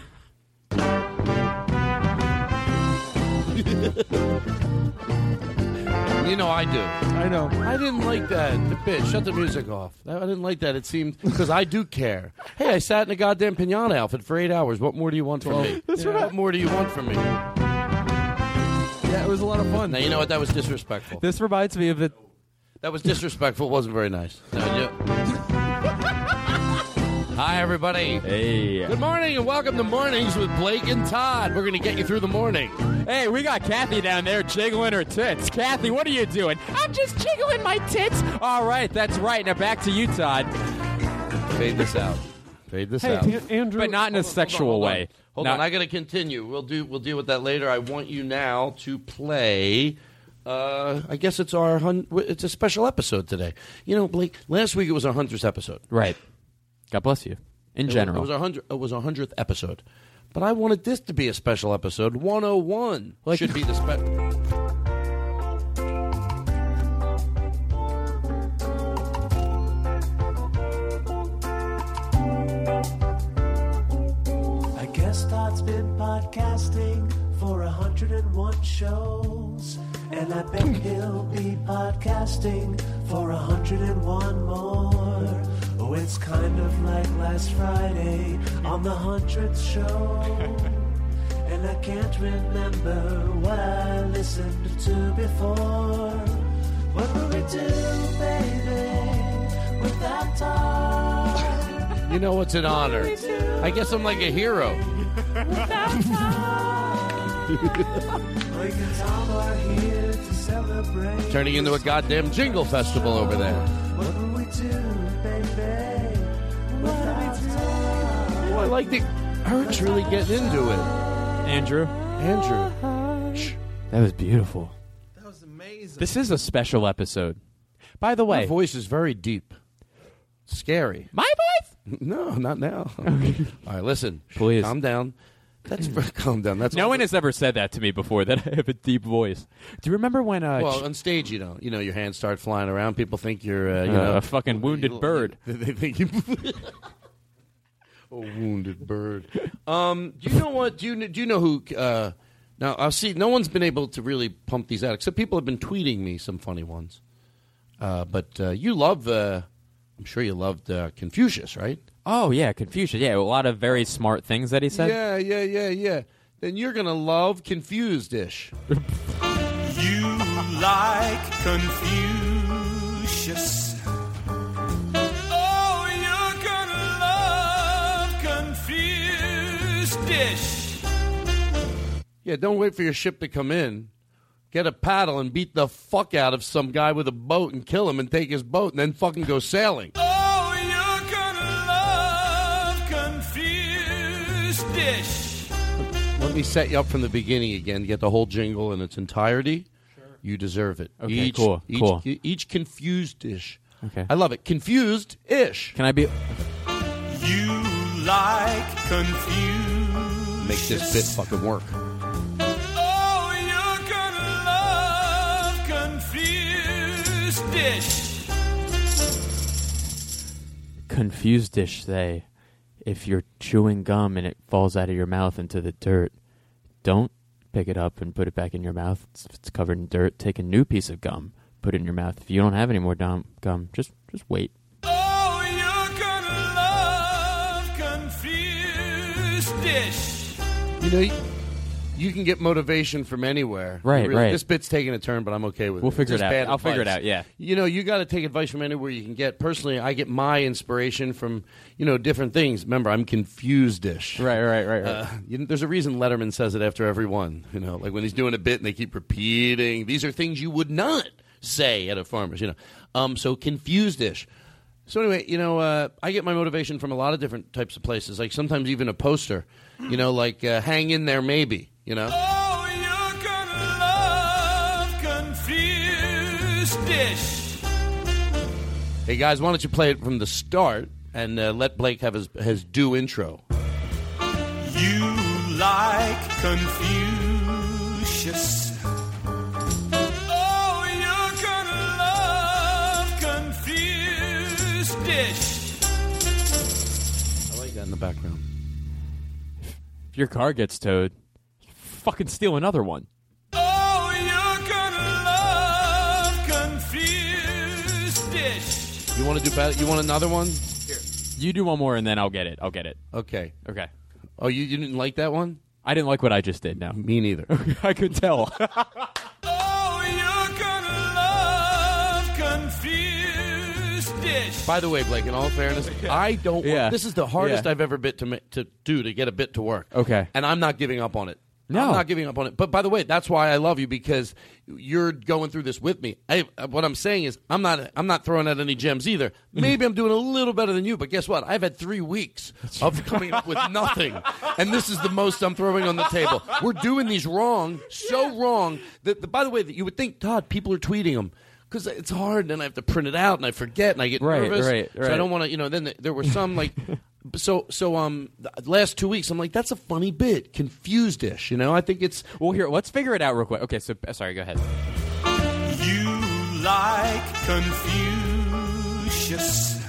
Speaker 1: You know I do.
Speaker 11: I know.
Speaker 1: I didn't like that. The bitch, shut the music off. I didn't like that. It seemed because I do care. Hey, I sat in a goddamn pinata outfit for eight hours. What more do you want from me?
Speaker 11: That's
Speaker 1: Yeah,
Speaker 11: right.
Speaker 1: What more do you want from me?
Speaker 11: Yeah, it was a lot of fun.
Speaker 1: Now you know what? That was disrespectful.
Speaker 10: This reminds me of it.
Speaker 1: That was disrespectful. It wasn't very nice. No, you- Hi, everybody.
Speaker 10: Hey,
Speaker 1: Good morning and welcome to Mornings with Blake and Todd. We're going to get you through the morning.
Speaker 10: hey, we got Kathy down there jiggling her tits. Kathy, what are you doing? I'm just jiggling my tits. All right, that's right. Now back to you, Todd.
Speaker 1: Fade this out. Fade this
Speaker 10: Hey,
Speaker 1: out.
Speaker 10: An- Andrew- But not in a
Speaker 1: Hold on,
Speaker 10: sexual
Speaker 1: hold on,
Speaker 10: way.
Speaker 1: Hold
Speaker 10: Not-
Speaker 1: on, I got to continue. We'll do we'll deal with that later. I want you now to play. Uh, I guess it's our hun- it's a special episode today. You know, Blake. Last week it was our hundredth episode.
Speaker 10: Right. God bless you. In
Speaker 1: It-
Speaker 10: general.
Speaker 1: it was our hundred. It was our hundredth episode. But I wanted this to be a special episode. One hundred one should be the special.
Speaker 17: I guess Todd's been podcasting for 101 shows. And I bet he'll be podcasting for 101 more. Oh, it's kind of like last Friday on the 100th show. and I can't remember what I listened to before. What will we do, baby, without Todd?
Speaker 1: You know, it's an honor. I guess I'm like a hero.
Speaker 17: Without Todd? Blake and Tom are here to celebrate.
Speaker 1: Turning into a goddamn jingle festival over there. I like the Hurt's really getting into it.
Speaker 10: Andrew.
Speaker 1: Andrew. Shh.
Speaker 10: That was beautiful. That was amazing. This is a special episode. By the way,
Speaker 1: Your voice is very deep. Scary.
Speaker 10: My voice?
Speaker 1: No, not now. All right, listen.
Speaker 10: Please.
Speaker 1: Calm down. That's calm down. That's
Speaker 10: no one
Speaker 1: the-
Speaker 10: has ever said that to me before. That I have a deep voice. Do you remember when? Uh,
Speaker 1: Well, on stage, you know, you know, your hands start flying around. People think you're, uh, you
Speaker 10: Uh,
Speaker 1: know,
Speaker 10: a fucking wounded bird.
Speaker 1: They think you. A wounded bird. Um, do you know what? Do you do you know who? Uh, now I'll see. No one's been able to really pump these out, except people have been tweeting me some funny ones. Uh, but uh, you love. Uh, I'm sure you loved uh, Confucius, right?
Speaker 10: oh yeah, Confucius. Yeah, a lot of very smart things that he said.
Speaker 1: Yeah, yeah, yeah, yeah. Then you're gonna love Confused-ish.
Speaker 16: You like Confucius. Dish.
Speaker 1: Yeah, don't wait for your ship to come in. Get a paddle and beat the fuck out of some guy with a boat and kill him and take his boat and then fucking go sailing.
Speaker 16: Oh, you're gonna love Confused Dish.
Speaker 1: Let me set you up from the beginning again get the whole jingle in its entirety. Sure. You deserve it.
Speaker 10: Okay,
Speaker 1: each,
Speaker 10: cool,
Speaker 1: Each,
Speaker 10: cool.
Speaker 1: Each confused dish.
Speaker 10: Okay.
Speaker 1: I love it. Confused ish.
Speaker 10: Can I be?
Speaker 16: You like Confucius.
Speaker 1: Make this bit fucking work.
Speaker 16: Oh, you're gonna love Confused Dish.
Speaker 10: Confused dish say, if you're chewing gum and it falls out of your mouth into the dirt, don't pick it up and put it back in your mouth. If it's covered in dirt, take a new piece of gum, put it in your mouth. If you don't have any more dum- gum, just just wait.
Speaker 16: Oh, you're gonna love Confused Dish.
Speaker 1: You know, you, you can get motivation from anywhere.
Speaker 10: Right,
Speaker 1: really-
Speaker 10: right.
Speaker 1: This bit's taking a turn, but I'm okay with it.
Speaker 10: We'll figure
Speaker 1: Just
Speaker 10: it out. I'll figure it out, yeah.
Speaker 1: You know, you got to take advice from anywhere you can get. Personally, I get my inspiration from you know different things. Remember, I'm confused-ish.
Speaker 10: Right, right, right, right.
Speaker 1: Uh, you know, there's a reason Letterman says it after every one. You know, like when he's doing a bit and they keep repeating. These are things you would not say at a farmer's. You know, um, so confused-ish. So anyway, you know, uh, I get my motivation from a lot of different types of places. Like sometimes even a poster. You know, like uh, "Hang in there, maybe." You know.
Speaker 16: Oh, you're gonna love Confused Dish.
Speaker 1: Hey guys, why don't you play it from the start and uh, let Blake have his his due intro?
Speaker 16: You like Confucius. Dish.
Speaker 1: I like that in the background.
Speaker 10: If your car gets towed, fucking steal another one.
Speaker 16: Oh, you're gonna love Confused Dish.
Speaker 1: You want to do better? You want another one?
Speaker 10: You do one more and then I'll get it. I'll get it.
Speaker 1: Okay.
Speaker 10: Okay.
Speaker 1: Oh, you, you didn't like that one?
Speaker 10: I didn't like what I just did. No,
Speaker 1: me neither.
Speaker 10: I could tell.
Speaker 16: Oh, you're gonna love Confused Dish.
Speaker 1: By the way, Blake, in all fairness, I don't.
Speaker 10: Yeah.
Speaker 1: Want, this is the hardest
Speaker 10: Yeah.
Speaker 1: I've ever bit to ma- to do to get a bit to work.
Speaker 10: Okay.
Speaker 1: and I'm not giving up on it. No. I'm not giving up on it. But by the way, that's why I love you because you're going through this with me. I, what I'm saying is, I'm not. I'm not throwing out any gems either. Maybe I'm doing a little better than you, but guess what? I've had three weeks of coming up with nothing, and this is the most I'm throwing on the table. We're doing these wrong, so wrong that. By the way, that you would think, Todd, people are tweeting them. Because it's hard, and then I have to print it out, and I forget, and I get nervous.
Speaker 10: Right,
Speaker 1: nervous.
Speaker 10: right,
Speaker 1: So I don't want to, you know. Then there were some like so so um the last two weeks i'm like that's a funny bit confused ish you know i think it's
Speaker 10: well here let's figure it out real quick okay so sorry go ahead
Speaker 16: You like Confucius.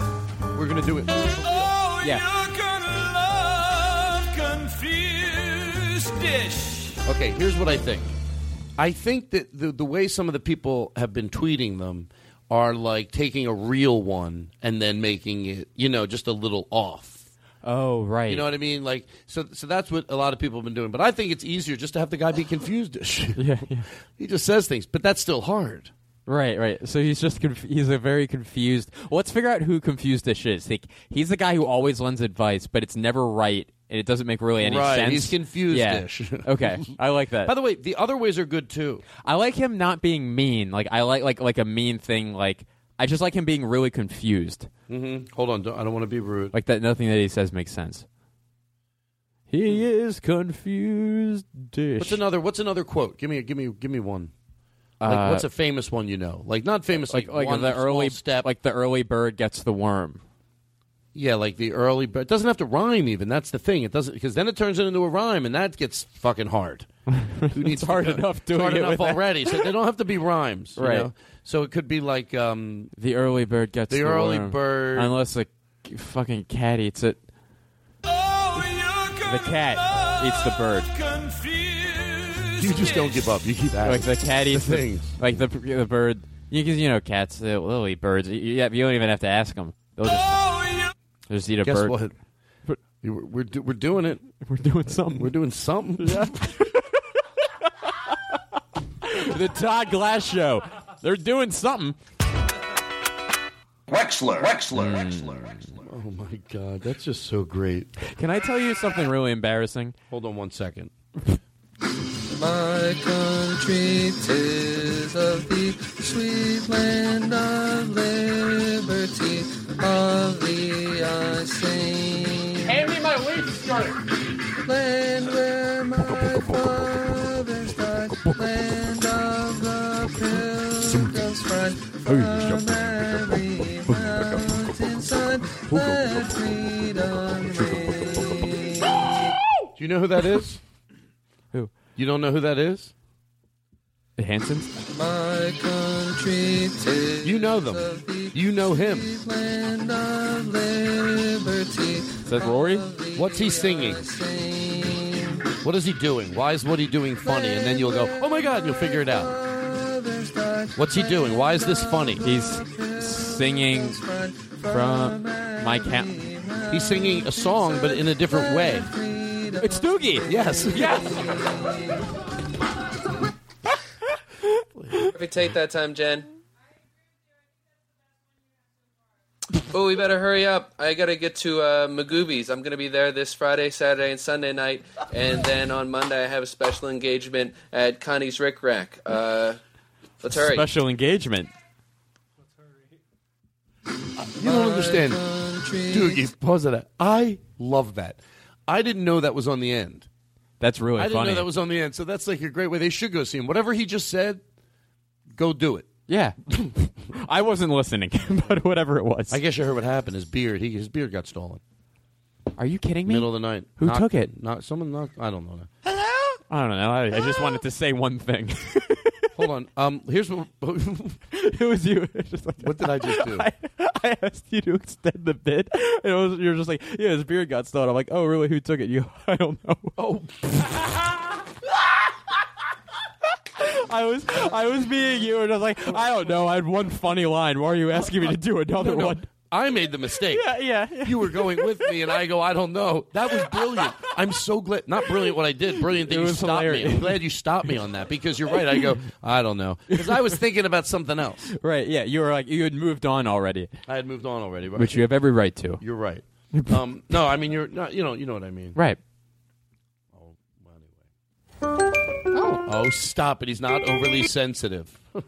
Speaker 1: we're gonna do it
Speaker 16: Oh,
Speaker 10: Yeah.
Speaker 16: you're gonna love Confused
Speaker 1: okay here's what i think i think that the the way some of the people have been tweeting them are like taking a real one and then making it you know just a little off
Speaker 10: oh right
Speaker 1: you know what i mean like so so that's what a lot of people have been doing but i think it's easier just to have the guy be confused
Speaker 10: yeah, yeah.
Speaker 1: he just says things but that's still hard
Speaker 10: Right, right. So he's just conf- he's a very confused. Well, let's figure out who confused is. Like, he's the guy who always lends advice, but it's never right, and it doesn't make really any
Speaker 1: Right,
Speaker 10: sense.
Speaker 1: he's confused
Speaker 10: Yeah. okay, I like that.
Speaker 1: by the way the other ways are good too
Speaker 10: I like him not being mean. Like I like like like a mean thing. Like I just like him being really confused.
Speaker 1: Mm-hmm. Hold on, don't, I don't want to be rude.
Speaker 10: Like that, nothing that he says makes sense. He is confused. Dish.
Speaker 1: What's another? What's another quote? Give me, a give me, give me one. Like,
Speaker 10: Uh,
Speaker 1: what's a famous one you know? Like, not famous, like,
Speaker 10: like like the early
Speaker 1: step.
Speaker 10: like the early bird gets the worm.
Speaker 1: Yeah, like the early, but it doesn't have to rhyme. Even that's the thing. It doesn't because then it turns it into a rhyme, and that gets fucking hard. Who needs
Speaker 10: It's hard
Speaker 1: to,
Speaker 10: enough
Speaker 1: it's
Speaker 10: doing
Speaker 1: hard
Speaker 10: it
Speaker 1: enough
Speaker 10: with that.
Speaker 1: already. So they don't have to be rhymes, you
Speaker 10: Right.
Speaker 1: know? So it could be like um,
Speaker 10: The early bird gets
Speaker 1: The
Speaker 10: the,
Speaker 1: early
Speaker 10: worm.
Speaker 1: bird-
Speaker 10: unless a c- fucking cat eats it. the cat eats the bird.
Speaker 1: you just don't give up. You keep at
Speaker 10: Like the cat eats
Speaker 1: the
Speaker 10: the,
Speaker 1: things.
Speaker 10: like the the bird. You, 'cause you know cats, they'll they'll eat birds. You, you, you don't even have to ask them. They'll just, they'll just eat a
Speaker 1: Guess
Speaker 10: bird.
Speaker 1: what? You- We're we're, do, we're doing it.
Speaker 10: We're doing something.
Speaker 1: We're doing something.
Speaker 10: Yeah. the Todd Glass Show. They're doing something.
Speaker 18: Wexler, Wexler, hmm. Wexler.
Speaker 1: Oh my god, that's just so great.
Speaker 10: Can I tell you something really embarrassing?
Speaker 1: Hold on one second.
Speaker 19: My country tis of the sweet land of liberty. Of thee I sing.
Speaker 13: Hand me my leaf skirt.
Speaker 19: Land where my fathers died. Land of the pilgrims friend. From every mountainside. Let freedom ring.
Speaker 1: Do you know who that is?
Speaker 10: Who?
Speaker 1: You don't know who that is?
Speaker 10: The Hansons?
Speaker 19: My country
Speaker 1: You know them. You know him.
Speaker 19: land of liberty.
Speaker 10: Is that Rory?
Speaker 1: What's he singing? What is he doing? Why is what he doing funny? And then you'll go, oh my god, and you'll figure it out. What's he doing? Why is this funny?
Speaker 10: He's singing from my cat.
Speaker 1: He's singing a song, but in a different way.
Speaker 10: It's Doogie.
Speaker 1: Yes.
Speaker 10: Yes.
Speaker 19: Let me take that time, Jen. Oh, we better hurry up. I gotta get to uh, Magooby's. I'm gonna be there this Friday, Saturday, and Sunday night, and then on Monday I have a special engagement at Connie's Rick Rack. Uh, let's hurry.
Speaker 10: Special engagement. Let's hurry.
Speaker 1: You don't understand. Dude, You pause that. I love that. I didn't know that was on the end.
Speaker 10: That's really
Speaker 1: I didn't
Speaker 10: funny.
Speaker 1: know that was on the end. So that's like a great way. They should go see him. Whatever he just said, go do it.
Speaker 10: yeah. I wasn't listening, but whatever it was.
Speaker 1: I guess you heard what happened. His beard, he, his beard got stolen.
Speaker 10: Are you kidding me?
Speaker 1: Middle of the night.
Speaker 10: Who
Speaker 1: Knocked-
Speaker 10: took it?
Speaker 1: Not someone knocked. I don't know. Hello?
Speaker 10: I don't know. I, I just wanted to say one thing.
Speaker 1: Hold on. Um, here's what.
Speaker 10: it was you. Just like-
Speaker 1: what did I just do?
Speaker 10: I, I asked you to extend the bid. And it was, you're just like, yeah, his beard got stolen. I'm like, oh, really? Who took it? You? I don't know.
Speaker 1: Oh.
Speaker 10: I was I was being you, and I was like, I don't know. I had one funny line. Why are you asking me to do another
Speaker 1: No,
Speaker 10: one?
Speaker 1: I made the mistake.
Speaker 10: Yeah, yeah, yeah.
Speaker 1: You were going with me, and I go, I don't know. That was brilliant. I'm so glad. Not brilliant what I did. Brilliant that
Speaker 10: It
Speaker 1: you stopped
Speaker 10: hilarious.
Speaker 1: me. I'm glad you stopped me on that because you're right. I go, I don't know. Because I was thinking about something else.
Speaker 10: Right? Yeah, you were like you had moved on already,
Speaker 1: I had moved on already. Right?
Speaker 10: which you have every right to.
Speaker 1: You're right. Um, no, I mean you're not. You know, you know what I mean.
Speaker 10: Right.
Speaker 1: Oh, stop it! He's not overly sensitive.
Speaker 10: Hold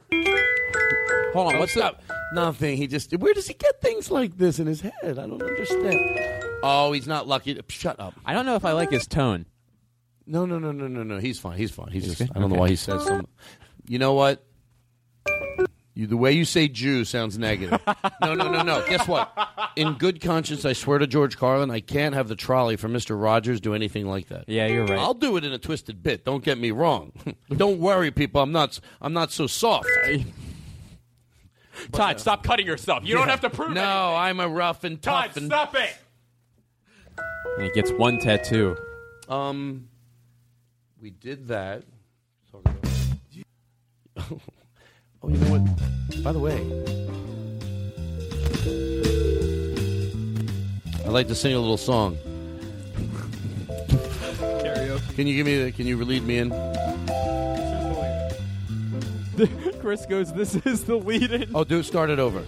Speaker 10: on,
Speaker 1: Oh,
Speaker 10: what's
Speaker 1: up? Nothing. He just. Where does he get things like this in his head? I don't understand. Oh, he's not lucky. Shut up.
Speaker 10: I don't know if I like his tone.
Speaker 1: No, no, no, no, no, no. He's fine. He's fine. He's, just. I don't know why he says something. You know what? You, the way you say Jew sounds negative. no, no, no, no. Guess what? In good conscience, I swear to George Carlin, I can't have the trolley for Mister Rogers do anything like that.
Speaker 10: Yeah, you're right.
Speaker 1: I'll do it in a twisted bit. Don't get me wrong. don't worry, people. I'm not. I'm not so soft.
Speaker 10: Todd, stop cutting yourself. You don't have to prove it.
Speaker 1: No,
Speaker 10: anything.
Speaker 1: I'm a rough and
Speaker 10: Todd,
Speaker 1: tough. and,
Speaker 10: stop it. And he gets one tattoo.
Speaker 1: Um, we did that. Oh, you know what? By the way, I'd like to sing a little song.
Speaker 11: Karaoke.
Speaker 1: Can you give me? The, can you lead me in?
Speaker 10: Chris goes, "This is the lead-in."
Speaker 1: Oh, do start it over.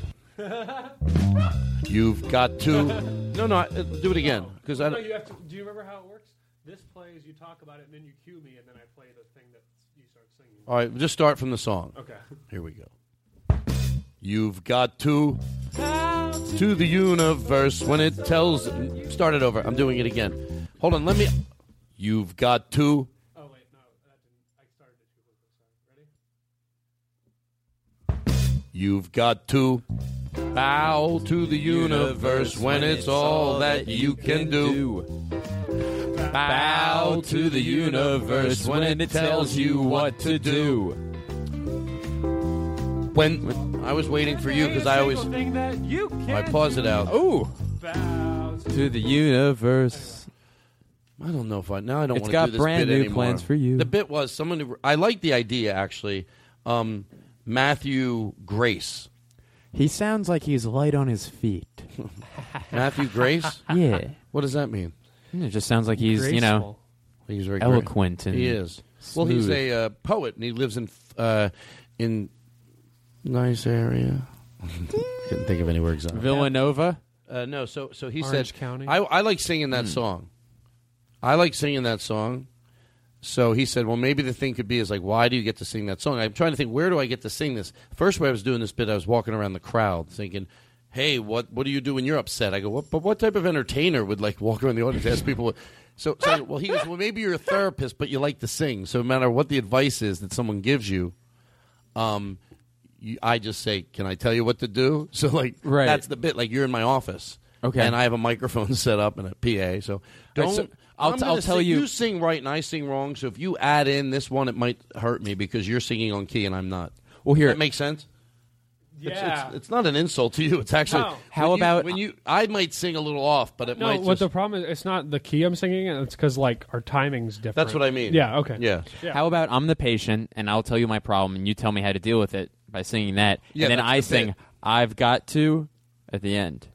Speaker 1: You've got to. No, no, uh, do it again because I.
Speaker 13: no,
Speaker 1: don't-
Speaker 13: you have to. Do you remember how it works? This plays, you talk about it, and then you cue me, and then I play the thing that you start singing.
Speaker 1: All right, just start from the song.
Speaker 13: Okay.
Speaker 1: Here we go. You've got to to the universe when it tells. Start it over. I'm doing it again. Hold on. Let me. You've got to.
Speaker 13: Oh wait, no, that didn't. I started it too quickly. Sorry. Ready?
Speaker 1: You've got to bow to the universe when it's all that you can do.
Speaker 10: Bow to the universe when it tells you what to do.
Speaker 1: When I was waiting for you because I always
Speaker 13: you
Speaker 1: I pause it out.
Speaker 10: Ooh,
Speaker 13: bow to.
Speaker 10: to the universe.
Speaker 1: I don't know if I now I don't
Speaker 10: It's
Speaker 1: want to
Speaker 10: got
Speaker 1: do this
Speaker 10: brand
Speaker 1: bit
Speaker 10: new
Speaker 1: anymore.
Speaker 10: plans for you.
Speaker 1: The bit was someone. who- I like the idea actually. Um, Matthew Grace.
Speaker 10: He sounds like he's light on his feet.
Speaker 1: Matthew Grace.
Speaker 10: Yeah.
Speaker 1: What does that mean?
Speaker 10: It just sounds like he's, you know,
Speaker 1: He's very
Speaker 10: eloquent and
Speaker 1: he is. Well, he's
Speaker 10: smooth.
Speaker 1: a uh, poet, and he lives in uh, in nice area. Couldn't think of any words. on it.
Speaker 10: Villanova.
Speaker 1: Uh, no, so so he
Speaker 13: Orange
Speaker 1: said,
Speaker 13: County?
Speaker 1: I, I like singing that song. I like singing that song. So he said, well, maybe the thing could be is like, why do you get to sing that song? I'm trying to think, where do I get to sing this? First, when I was doing this bit, I was walking around the crowd thinking, hey, what what do you do when you're upset? I go, what, but what type of entertainer would like walk around the audience and ask people? What, so, so, well, he goes, well, maybe you're a therapist, but you like to sing. So no matter what the advice is that someone gives you, um, you, I just say, can I tell you what to do? So like,
Speaker 10: Right.
Speaker 1: that's the bit. Like you're in my office.
Speaker 10: Okay.
Speaker 1: And I have a microphone set up and a PA. So don't.
Speaker 10: so I'll t- I'll tell
Speaker 1: sing-
Speaker 10: you-
Speaker 1: You sing right and I sing wrong. So if you add in this one, it might hurt me because you're singing on key and I'm not.
Speaker 10: Well, here-
Speaker 1: that makes sense. It's,
Speaker 13: Yeah.
Speaker 1: it's, it's not an insult to you. It's actually
Speaker 13: No.
Speaker 1: when
Speaker 10: How
Speaker 1: you-
Speaker 10: about-
Speaker 1: when you? I might sing a little off, but it
Speaker 13: No,
Speaker 1: might.
Speaker 13: what
Speaker 1: just,
Speaker 13: the problem is, it's not the key I'm singing in. It's because like our timing's different.
Speaker 1: That's what I mean.
Speaker 13: Yeah. Okay.
Speaker 1: Yeah.
Speaker 13: Yeah.
Speaker 10: How about I'm the patient and I'll tell you my problem and you tell me how to deal with it by singing that,
Speaker 1: Yeah,
Speaker 10: and then I
Speaker 1: the
Speaker 10: sing
Speaker 1: bit.
Speaker 10: "I've got to" at the end.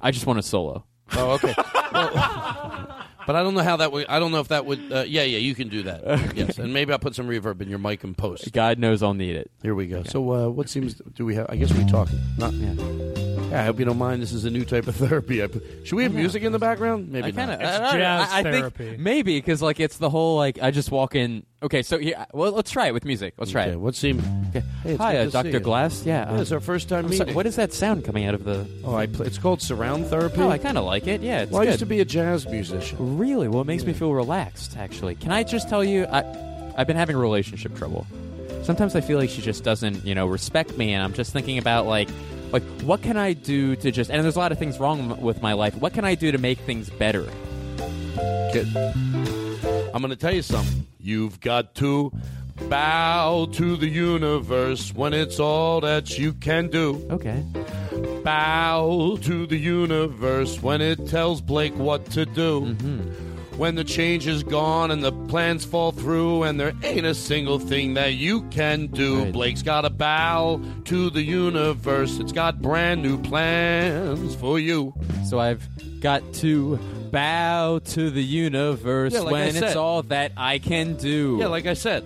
Speaker 10: I just want a solo.
Speaker 1: Oh, okay. Well, but I don't know how that would. I don't know if that would. Uh, yeah, yeah, you can do that. yes, and maybe I'll put some reverb in your mic and post.
Speaker 10: God knows I'll need it.
Speaker 1: Here we go. So, uh, what seems do we have? I guess we talk. Not.
Speaker 10: Yeah.
Speaker 1: Yeah, I hope you don't mind. This is a new type of therapy. I put, should we have music in the background? Maybe
Speaker 10: I kind of,
Speaker 1: not.
Speaker 13: It's jazz
Speaker 10: I, I
Speaker 13: therapy.
Speaker 10: think maybe because like it's the whole like I just walk in. Okay, so here, well, let's try it with music. Let's try
Speaker 1: Okay,
Speaker 10: it.
Speaker 1: what seemed?
Speaker 10: Okay.
Speaker 1: Hey,
Speaker 10: Hi, uh, Dr. Glass. Yeah,
Speaker 1: Yeah, it's
Speaker 10: um,
Speaker 1: our first time
Speaker 10: I'm sorry,
Speaker 1: meeting.
Speaker 10: what is that sound coming out of the?
Speaker 1: Oh, I play, it's called surround therapy.
Speaker 10: Oh, I kind of like it. Yeah, it's
Speaker 1: well, I
Speaker 10: good.
Speaker 1: used to be a jazz musician.
Speaker 10: Really? Well, it makes me feel relaxed, actually. Can I just tell you, I, I've been having relationship trouble. Sometimes I feel like she just doesn't, you know, respect me, and I'm just thinking about, like, like what can I do to just, and there's a lot of things wrong with my life. What can I do to make things better?
Speaker 1: Kid. I'm going to tell you something. You've got to bow to the universe when it's all that you can do.
Speaker 10: Okay.
Speaker 1: Bow to the universe when it tells Blake what to do.
Speaker 10: Mm-hmm.
Speaker 1: When the change is gone and the plans fall through and there ain't a single thing that you can do.
Speaker 10: Right.
Speaker 1: Blake's got to bow to the universe. It's got brand new plans for you.
Speaker 10: So I've got to bow to the universe
Speaker 1: Yeah, like
Speaker 10: when it's all that I can do.
Speaker 1: Yeah, like I said.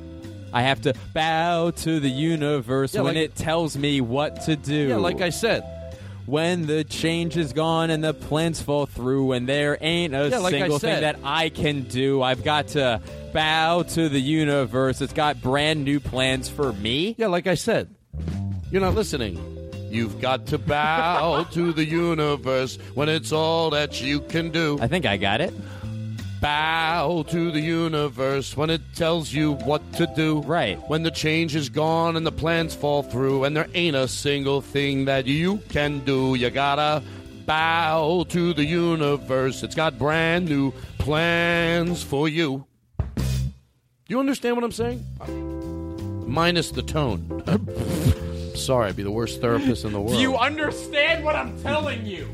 Speaker 10: I have to bow to the universe
Speaker 1: Yeah,
Speaker 10: when
Speaker 1: like-
Speaker 10: it tells me what to do.
Speaker 1: Yeah, like I said.
Speaker 10: When the change is gone and the plans fall through and there ain't a
Speaker 1: Yeah, like
Speaker 10: single thing that I can do. I've got to bow to the universe. It's got brand new plans for me.
Speaker 1: Yeah, like I said, you're not listening. You've got to bow to the universe when it's all that you can do.
Speaker 10: I think I got it.
Speaker 1: Bow to the universe when it tells you what to do.
Speaker 10: Right.
Speaker 1: When the change is gone and the plans fall through and there ain't a single thing that you can do. You gotta bow to the universe. It's got brand new plans for you. Do you understand what I'm saying? Minus the tone. Sorry, I'd be the worst therapist in the world.
Speaker 10: Do you understand what I'm telling you?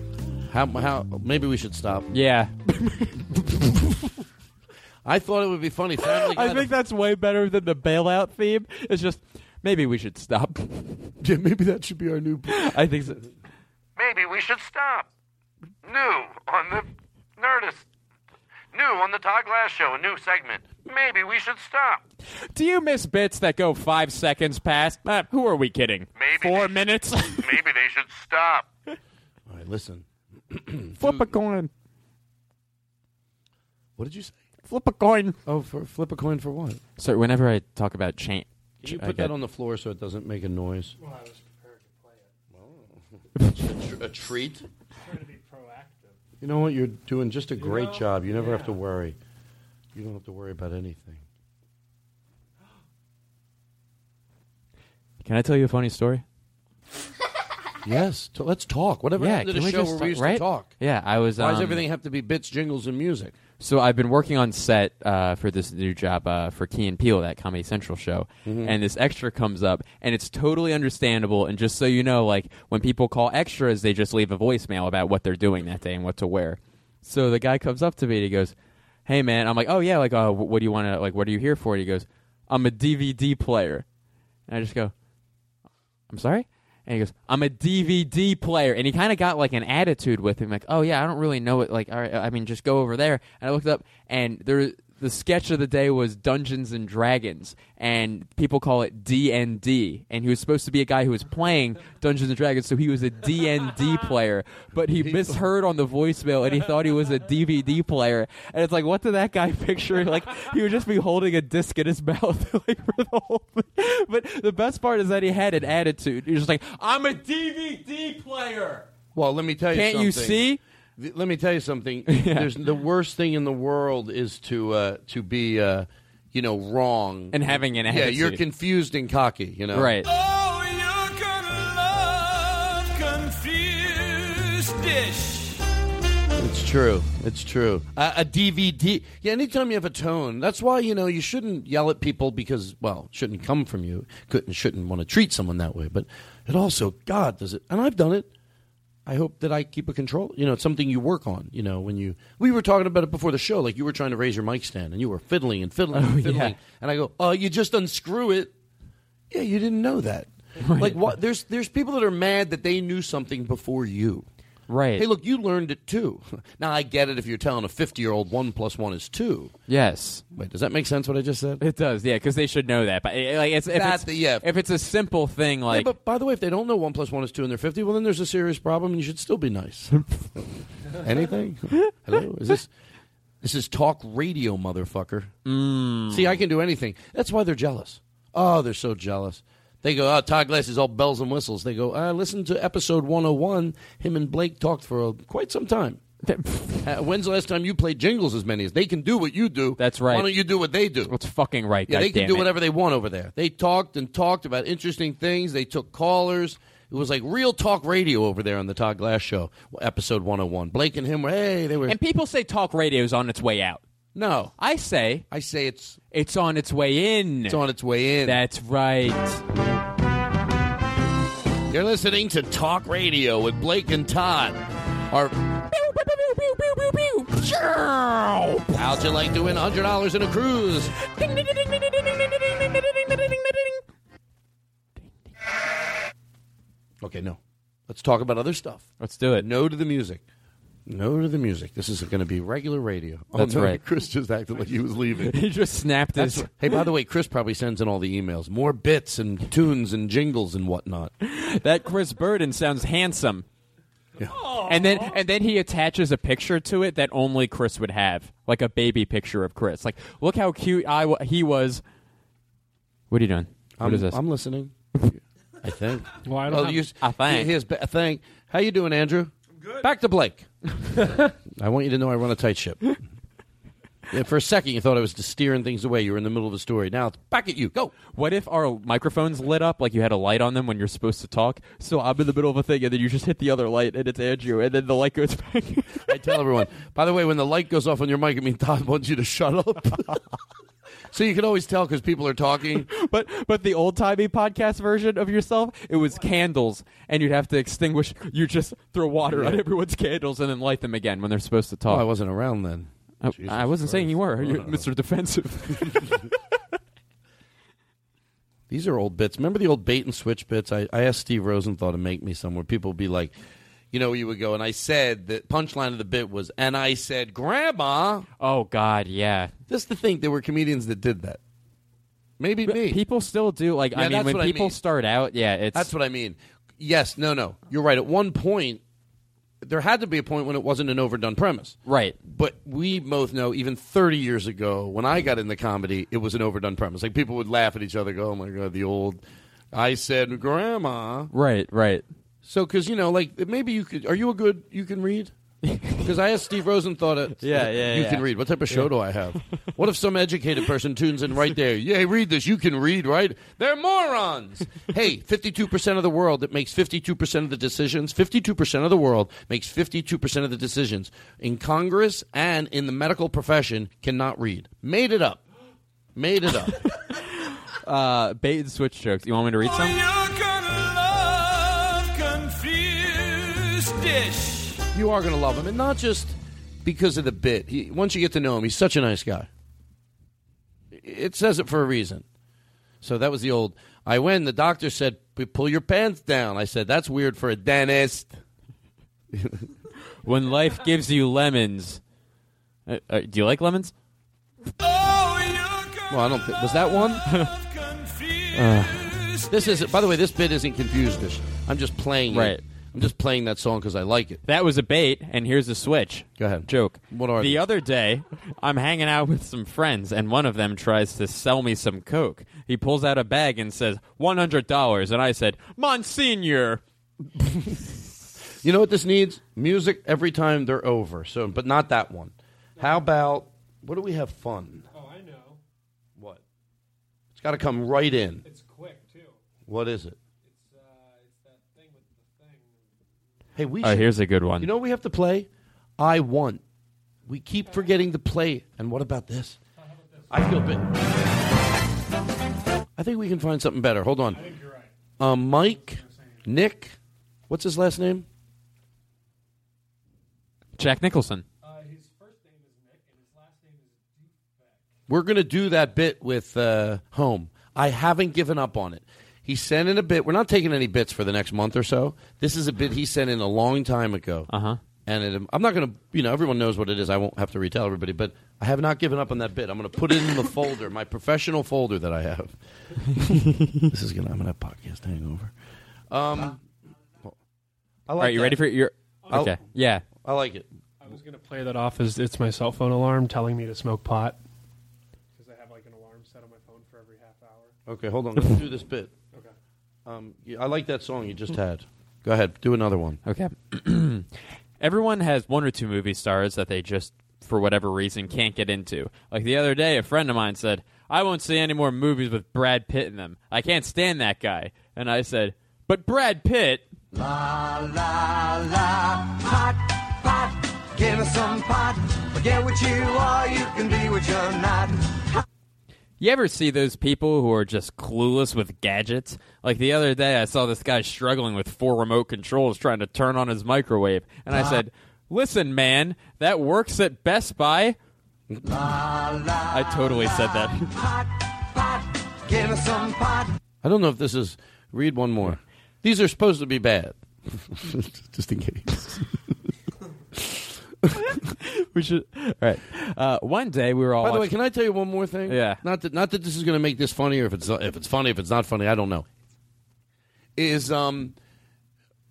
Speaker 1: How, how, maybe we should stop.
Speaker 10: Yeah.
Speaker 1: I thought it would be funny. Family
Speaker 10: I think that's way better than the bailout theme. It's just maybe we should stop.
Speaker 1: yeah, maybe that should be our new.
Speaker 10: I think so.
Speaker 15: Maybe we should stop. New on the Nerdist. New on the Todd Glass Show, a new segment. Maybe we should stop.
Speaker 10: Do you miss bits that go five seconds past? Uh, who are we kidding?
Speaker 15: Maybe
Speaker 10: Four minutes?
Speaker 15: Maybe they should stop.
Speaker 1: All right, listen.
Speaker 10: Flip a coin.
Speaker 1: What did you say?
Speaker 10: Flip a coin.
Speaker 1: Oh, for flip a coin for what?
Speaker 10: So whenever I talk about change,
Speaker 1: Can you
Speaker 10: I
Speaker 1: put
Speaker 10: get-
Speaker 1: that on the floor so it doesn't make a noise?
Speaker 13: Well, I was prepared to play it.
Speaker 1: a, tr- a treat.
Speaker 13: Trying to be proactive.
Speaker 1: You know what? You're doing just a
Speaker 13: You
Speaker 1: great
Speaker 13: know?
Speaker 1: job. You never have to worry. You don't have to worry about anything.
Speaker 10: Can I tell you a funny story?
Speaker 1: Yes, t- let's talk. Whatever
Speaker 10: yeah,
Speaker 1: happened to
Speaker 10: can
Speaker 1: the
Speaker 10: we
Speaker 1: show
Speaker 10: just
Speaker 1: where we used
Speaker 10: right?
Speaker 1: to talk?
Speaker 10: Yeah, I was.
Speaker 1: Why does
Speaker 10: um,
Speaker 1: everything have to be bits, jingles, and music?
Speaker 10: So I've been working on set uh, for this new job uh, for Key and Peele, that Comedy Central show,
Speaker 1: Mhm.
Speaker 10: and this extra comes up, and it's totally understandable. And just so you know, like when people call extras, they just leave a voicemail about what they're doing that day and what to wear. So the guy comes up to me and he goes, "Hey man," I'm like, "Oh yeah, like uh, what do you want to like? What are you here for?" And he goes, "I'm a DVD player," and I just go, "I'm sorry." And he goes, "I'm a DVD player," and he kind of got like an attitude with him, like, "Oh yeah, I don't really know it." Like, all right, I mean, just go over there. And I looked up, and there, the sketch of the day was Dungeons and Dragons, and people call it D and D. And he was supposed to be a guy who was playing Dungeons and Dragons, so he was a D and D player. But he misheard on the voicemail, and he thought he was a DVD player. And it's like, what did that guy picture? Like, he would just be holding a disc in his mouth, like for the whole thing. But the best part is that he had an attitude. He was just like, "I'm a DVD player."
Speaker 1: Well, let me tell you
Speaker 10: Can't
Speaker 1: something.
Speaker 10: you see?
Speaker 1: Th- Let me tell you something.
Speaker 10: Yeah.
Speaker 1: There's the worst thing in the world is to uh, to be uh, you know wrong
Speaker 10: And having an attitude.
Speaker 1: Yeah, you're confused and cocky. You know,
Speaker 10: Right.
Speaker 16: Oh, you can love confused dish.
Speaker 1: It's true. It's true. Uh, a DVD. Yeah, anytime you have a tone, that's why you know you shouldn't yell at people because well, it shouldn't come from you. Couldn't shouldn't want to treat someone that way. But it also, God, does it? And I've done it. I hope that I keep a control. You know, it's something you work on. You know, when you we were talking about it before the show, like you were trying to raise your mic stand and you were fiddling and fiddling
Speaker 10: Oh,
Speaker 1: and
Speaker 10: yeah.
Speaker 1: fiddling, and I go, oh, you just unscrew it. Yeah, you didn't know that. Like what? There's there's people that are mad that they knew something before you.
Speaker 10: Right.
Speaker 1: Hey, look, you learned it too. Now I get it if you're telling a 50 year old one plus one is two.
Speaker 10: Yes.
Speaker 1: Wait, does that make sense? What I just said?
Speaker 10: It does, yeah, because they should know that. But eh, like, it's, if
Speaker 1: That-
Speaker 10: it's
Speaker 1: the- yeah.
Speaker 10: if it's a simple thing, like
Speaker 1: yeah, but by the way, if they don't know one plus one is two and they're 50, well then there's a serious problem, and you should still be nice. Anything? Hello? Is this? This is talk radio, motherfucker.
Speaker 10: Mm.
Speaker 1: See, I can do anything. That's why they're jealous. Oh, they're so jealous. They go, oh, Todd Glass is all bells and whistles. They go, uh, listen to episode 101. Him and Blake talked for uh, quite some time. uh, when's the last time you played jingles as many as they can do what you do?
Speaker 10: That's right.
Speaker 1: Why don't you do what they do?
Speaker 10: It's fucking right.
Speaker 1: Yeah, they can do whatever they want over there. They talked and talked about interesting things. They took callers. It was like real talk radio over there on the Todd Glass Show, episode 101. Blake and him were, hey, they were.
Speaker 10: And people say talk radio is on its way out.
Speaker 1: No,
Speaker 10: I say
Speaker 1: I say it's
Speaker 10: it's on its way in.
Speaker 1: it's on its way in.
Speaker 10: That's right.
Speaker 1: You're listening to Talk Radio with Blake and Todd. Our How'd you like to win $100 in a cruise? Okay, no. Let's talk about other stuff.
Speaker 10: Let's do it.
Speaker 1: No to the music. No to the music. This is going to be regular radio. Oh,
Speaker 10: That's
Speaker 1: no,
Speaker 10: right.
Speaker 1: Chris just acted like he was leaving.
Speaker 10: he just snapped
Speaker 1: That's
Speaker 10: his.
Speaker 1: right. Hey, by the way, Chris probably sends in all the emails. More bits and tunes and jingles and whatnot.
Speaker 10: That Chris Burden sounds handsome. And then and then he attaches a picture to it that only Chris would have, like a baby picture of Chris. Like, look how cute I w- he was. What are you doing? What
Speaker 1: I'm,
Speaker 10: is this?
Speaker 1: I'm listening. I think.
Speaker 13: Well, I don't
Speaker 1: Well,
Speaker 13: have-
Speaker 1: you-
Speaker 10: I think.
Speaker 1: Here's a thing. How you doing, Andrew? good. Back to Blake. I want you to know I run a tight ship. Yeah, for a second, you thought I was just steering things away. You were in the middle of a story. Now it's back at you. Go.
Speaker 10: What if our microphones lit up like you had a light on them when you're supposed to talk? So I'm in the middle of a thing, and then you just hit the other light, and it's Andrew, and then the light goes back.
Speaker 1: I tell everyone. By the way, when the light goes off on your mic, it means Todd wants you to shut up. so you can always tell because people are talking.
Speaker 10: but but the old timey podcast version of yourself, it was candles, and you'd have to extinguish. You just throw water on everyone's candles and then light them again when they're supposed to talk.
Speaker 1: Oh, I wasn't around then.
Speaker 10: Oh, I wasn't saying you were,
Speaker 1: Christ.
Speaker 10: You're Mr. Defensive.
Speaker 1: These are old bits. Remember the old bait and switch bits? I, I asked Steve Rosenthal to make me some where people would be like, you know, you would go, and I said, the punchline of the bit was, and I said, Grandma.
Speaker 10: Oh, God, yeah.
Speaker 1: Just to think there were comedians that did that. Maybe me.
Speaker 10: People still do. Like,
Speaker 1: Yeah,
Speaker 10: I mean, when
Speaker 1: what I
Speaker 10: people
Speaker 1: mean.
Speaker 10: start out, yeah, it's.
Speaker 1: That's what I mean. Yes, no, no. You're right. At one point, there had to be a point when it wasn't an overdone premise.
Speaker 10: Right.
Speaker 1: But we both know, even 30 years ago, when I got into comedy, it was an overdone premise. Like people would laugh at each other, go, "Oh my god, the old." I said, "Grandma."
Speaker 10: Right, right.
Speaker 1: So, because you know, like maybe you could. Are you a good? You can read. Because I asked Steve Rosenthal, to,
Speaker 10: Yeah, yeah,
Speaker 1: You
Speaker 10: yeah.
Speaker 1: can read. What type of show
Speaker 10: Yeah.
Speaker 1: do I have? what if some educated person tunes in right there? Yeah, read this. You can read, right? They're morons. hey, fifty-two percent of the world that makes fifty-two percent of the decisions. Fifty-two percent of the world makes fifty-two percent of the decisions in Congress and in the medical profession cannot read. Made it up. Made it up.
Speaker 10: uh, bait and switch jokes. You want me to read some?
Speaker 16: Dish.
Speaker 1: You are going to love him, and not just because of the bit. He, once you get to know him, he's such a nice guy. It says it for a reason. So that was the old. I went. The doctor said, "Pull your pants down." I said, "That's weird for a dentist."
Speaker 10: When life gives you lemons. Uh, uh, do you like lemons?
Speaker 1: Well, I don't think was that one.
Speaker 10: Uh.
Speaker 1: this is. By the way, this bit isn't confused. I'm just playing. it.
Speaker 10: Right.
Speaker 1: I'm just playing that song because I like it.
Speaker 10: That was a bait, and here's a switch.
Speaker 1: Go ahead.
Speaker 10: Joke.
Speaker 1: What are
Speaker 10: the
Speaker 1: these?
Speaker 10: other day? I'm hanging out with some friends, and one of them tries to sell me some coke. He pulls out a bag and says one hundred dollars, and I said, "Monsignor."
Speaker 1: You know what this needs? Music every time they're over. So, but not that one. How about what do we have fun?
Speaker 13: Oh, I know.
Speaker 1: What? It's got to come right in.
Speaker 13: It's quick too.
Speaker 1: What is it?
Speaker 13: It's uh, it's that thing with the thing.
Speaker 1: Hey, we.
Speaker 10: Oh,
Speaker 1: should-
Speaker 10: here's a good one.
Speaker 1: You know what we have to play? I want. We keep forgetting to play. And what about this? I feel bit. I think we can find something better. Hold on. I think you're right. Um, Mike, Nick, what's his last name?
Speaker 10: Jack Nicholson.
Speaker 1: We're going to do that bit with uh, Home. I haven't given up on it. He sent in a bit. We're not taking any bits for the next month or so. This is a bit he sent in a long time ago.
Speaker 10: Uh huh.
Speaker 1: And it, I'm not going to, you know, everyone knows what it is. I won't have to retell everybody, but I have not given up on that bit. I'm going to put it in the folder, my professional folder that I have. this is going to, I'm going to have podcast hangover. Um, I like
Speaker 10: All right, you
Speaker 1: that.
Speaker 10: ready for your?
Speaker 1: I'll-
Speaker 10: Okay. Yeah.
Speaker 1: I like it.
Speaker 13: I was gonna play that off as it's my cell phone alarm telling me to smoke pot because I have like an alarm set on my phone for every half hour.
Speaker 1: Okay, hold on. Let's do this bit.
Speaker 13: Okay.
Speaker 1: Um, yeah, I like that song you just had. Go ahead, do another one.
Speaker 10: Okay. Everyone has one or two movie stars that they just, for whatever reason, can't get into. Like the other day, a friend of mine said, I won't see any more movies with Brad Pitt in them. I can't stand that guy. And I said, But Brad Pitt.
Speaker 17: La la la, pot, pot, give me some pot. Forget what you are, you can be what you're not.
Speaker 10: You ever see those people who are just clueless with gadgets? Like the other day, I saw this guy struggling with four remote controls trying to turn on his microwave. And I ah. said, Listen, man, that works at Best Buy. I totally said that.
Speaker 17: Give me some pot.
Speaker 1: I don't know if this is. Read one more. These are supposed to be bad. Just in case.
Speaker 10: we should. All right. Uh, one day we were all.
Speaker 1: By the way, can I tell you one more thing?
Speaker 10: Yeah.
Speaker 1: Not that not that this is going to make this funny or if it's if it's funny if it's not funny I don't know. Is um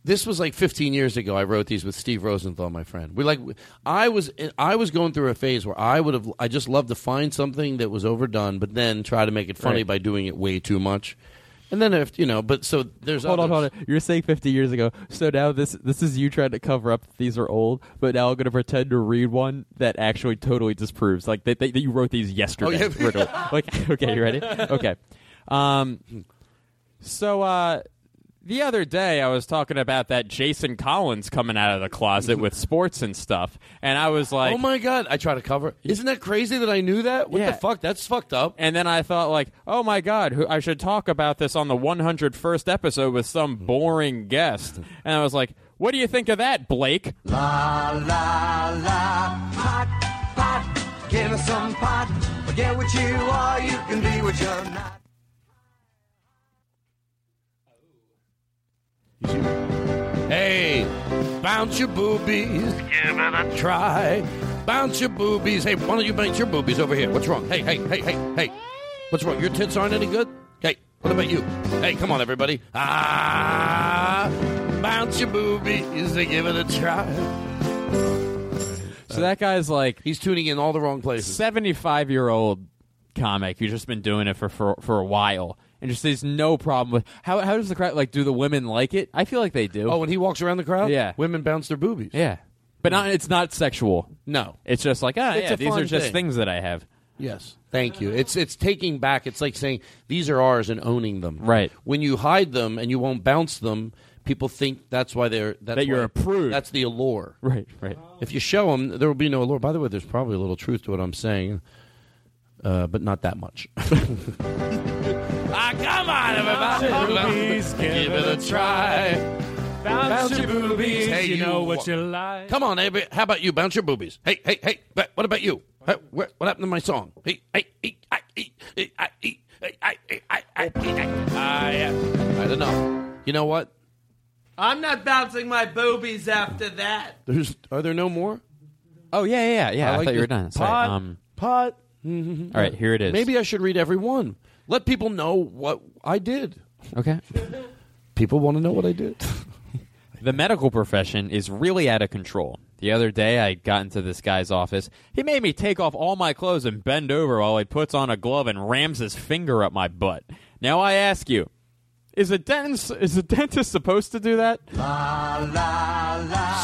Speaker 1: this was like 15 years ago. I wrote these with Steve Rosenthal, my friend. We like I was I was going through a phase where I would have I just loved to find something that was overdone, but then try to make it funny
Speaker 10: Right.
Speaker 1: by doing it way too much. And then if you know, but so there's
Speaker 10: Hold on, hold on. You're saying 50 years ago. So now this this is you trying to cover up that these are old, but now I'm going to pretend to read one that actually totally disproves. Like that, that, that you wrote these yesterday.
Speaker 1: Oh, yeah.
Speaker 10: Like, okay, you ready? Okay. Um, so uh, the other day I was talking about that Jason Collins coming out of the closet with sports and stuff, and I was like,
Speaker 1: oh my god! I try to cover. Isn't that crazy that I knew that? What
Speaker 10: Yeah.
Speaker 1: the fuck? That's fucked up.
Speaker 10: And then I thought, like, oh my god, who, I should talk about this on the 101st episode with some boring guest. And I was like, what do you think of that, Blake?
Speaker 17: La la la, pot pot, give us some pot. Forget what you are, you can be what you're not.
Speaker 1: Hey, bounce your boobies. Give it a try. Bounce your boobies. Hey, why don't you bounce your boobies over here? What's wrong? Hey, hey, hey, hey, hey. What's wrong? Your tits aren't any good? Hey, what about you? Hey, come on, everybody. Ah, bounce your boobies. Give it a try.
Speaker 10: So that guy's like
Speaker 1: he's tuning in all the wrong places.
Speaker 10: Seventy-five year old comic who's just been doing it for, for for a while, and just there's no problem with how how does the crowd like? Do the women like it? I feel like they do.
Speaker 1: Oh, when he walks around the crowd,
Speaker 10: yeah,
Speaker 1: women bounce their boobies.
Speaker 10: Yeah, but not it's not sexual.
Speaker 1: No,
Speaker 10: it's just like ah,
Speaker 1: It's
Speaker 10: yeah, these are just
Speaker 1: thing.
Speaker 10: things that I have.
Speaker 1: Yes, thank you. It's it's taking back. It's like saying these are ours and owning them.
Speaker 10: Right.
Speaker 1: When you hide them and you won't bounce them, people think that's why they're that's
Speaker 10: That you're a prude.
Speaker 1: That's the allure.
Speaker 10: Right. Right.
Speaker 1: If you show them, there will be no allure. By the way, there's probably a little truth to what I'm saying, uh, but not that much. ah, come on, everybody!
Speaker 16: Boobies,
Speaker 1: give it a try.
Speaker 16: Bounce your boobies,
Speaker 1: Hey,
Speaker 16: you know what you like.
Speaker 1: Come on, everybody. How about you? Bounce your boobies. Hey, hey, hey. but What about you? Hey, where, what happened to my song? Hey, hey, hey, I, hey, hey, I, hey, hey, I, hey, I, I, hey, I, I, I don't know. You know what?
Speaker 20: I'm not bouncing my boobies after that.
Speaker 1: There's are there no more?
Speaker 10: Oh yeah, yeah, yeah. yeah. I,
Speaker 1: like
Speaker 10: thought you were
Speaker 1: this.
Speaker 10: done. Sorry.
Speaker 1: Pot,
Speaker 10: Um,
Speaker 1: pot.
Speaker 10: All right, here it is.
Speaker 1: Maybe I should read every one. Let people know what I did.
Speaker 10: Okay.
Speaker 1: People want to know what I did.
Speaker 10: The medical profession is really out of control. The other day, I got into this guy's office. He made me take off all my clothes and bend over while he puts on a glove and rams his finger up my butt. Now I ask you, is a dentist is a dentist supposed to do that?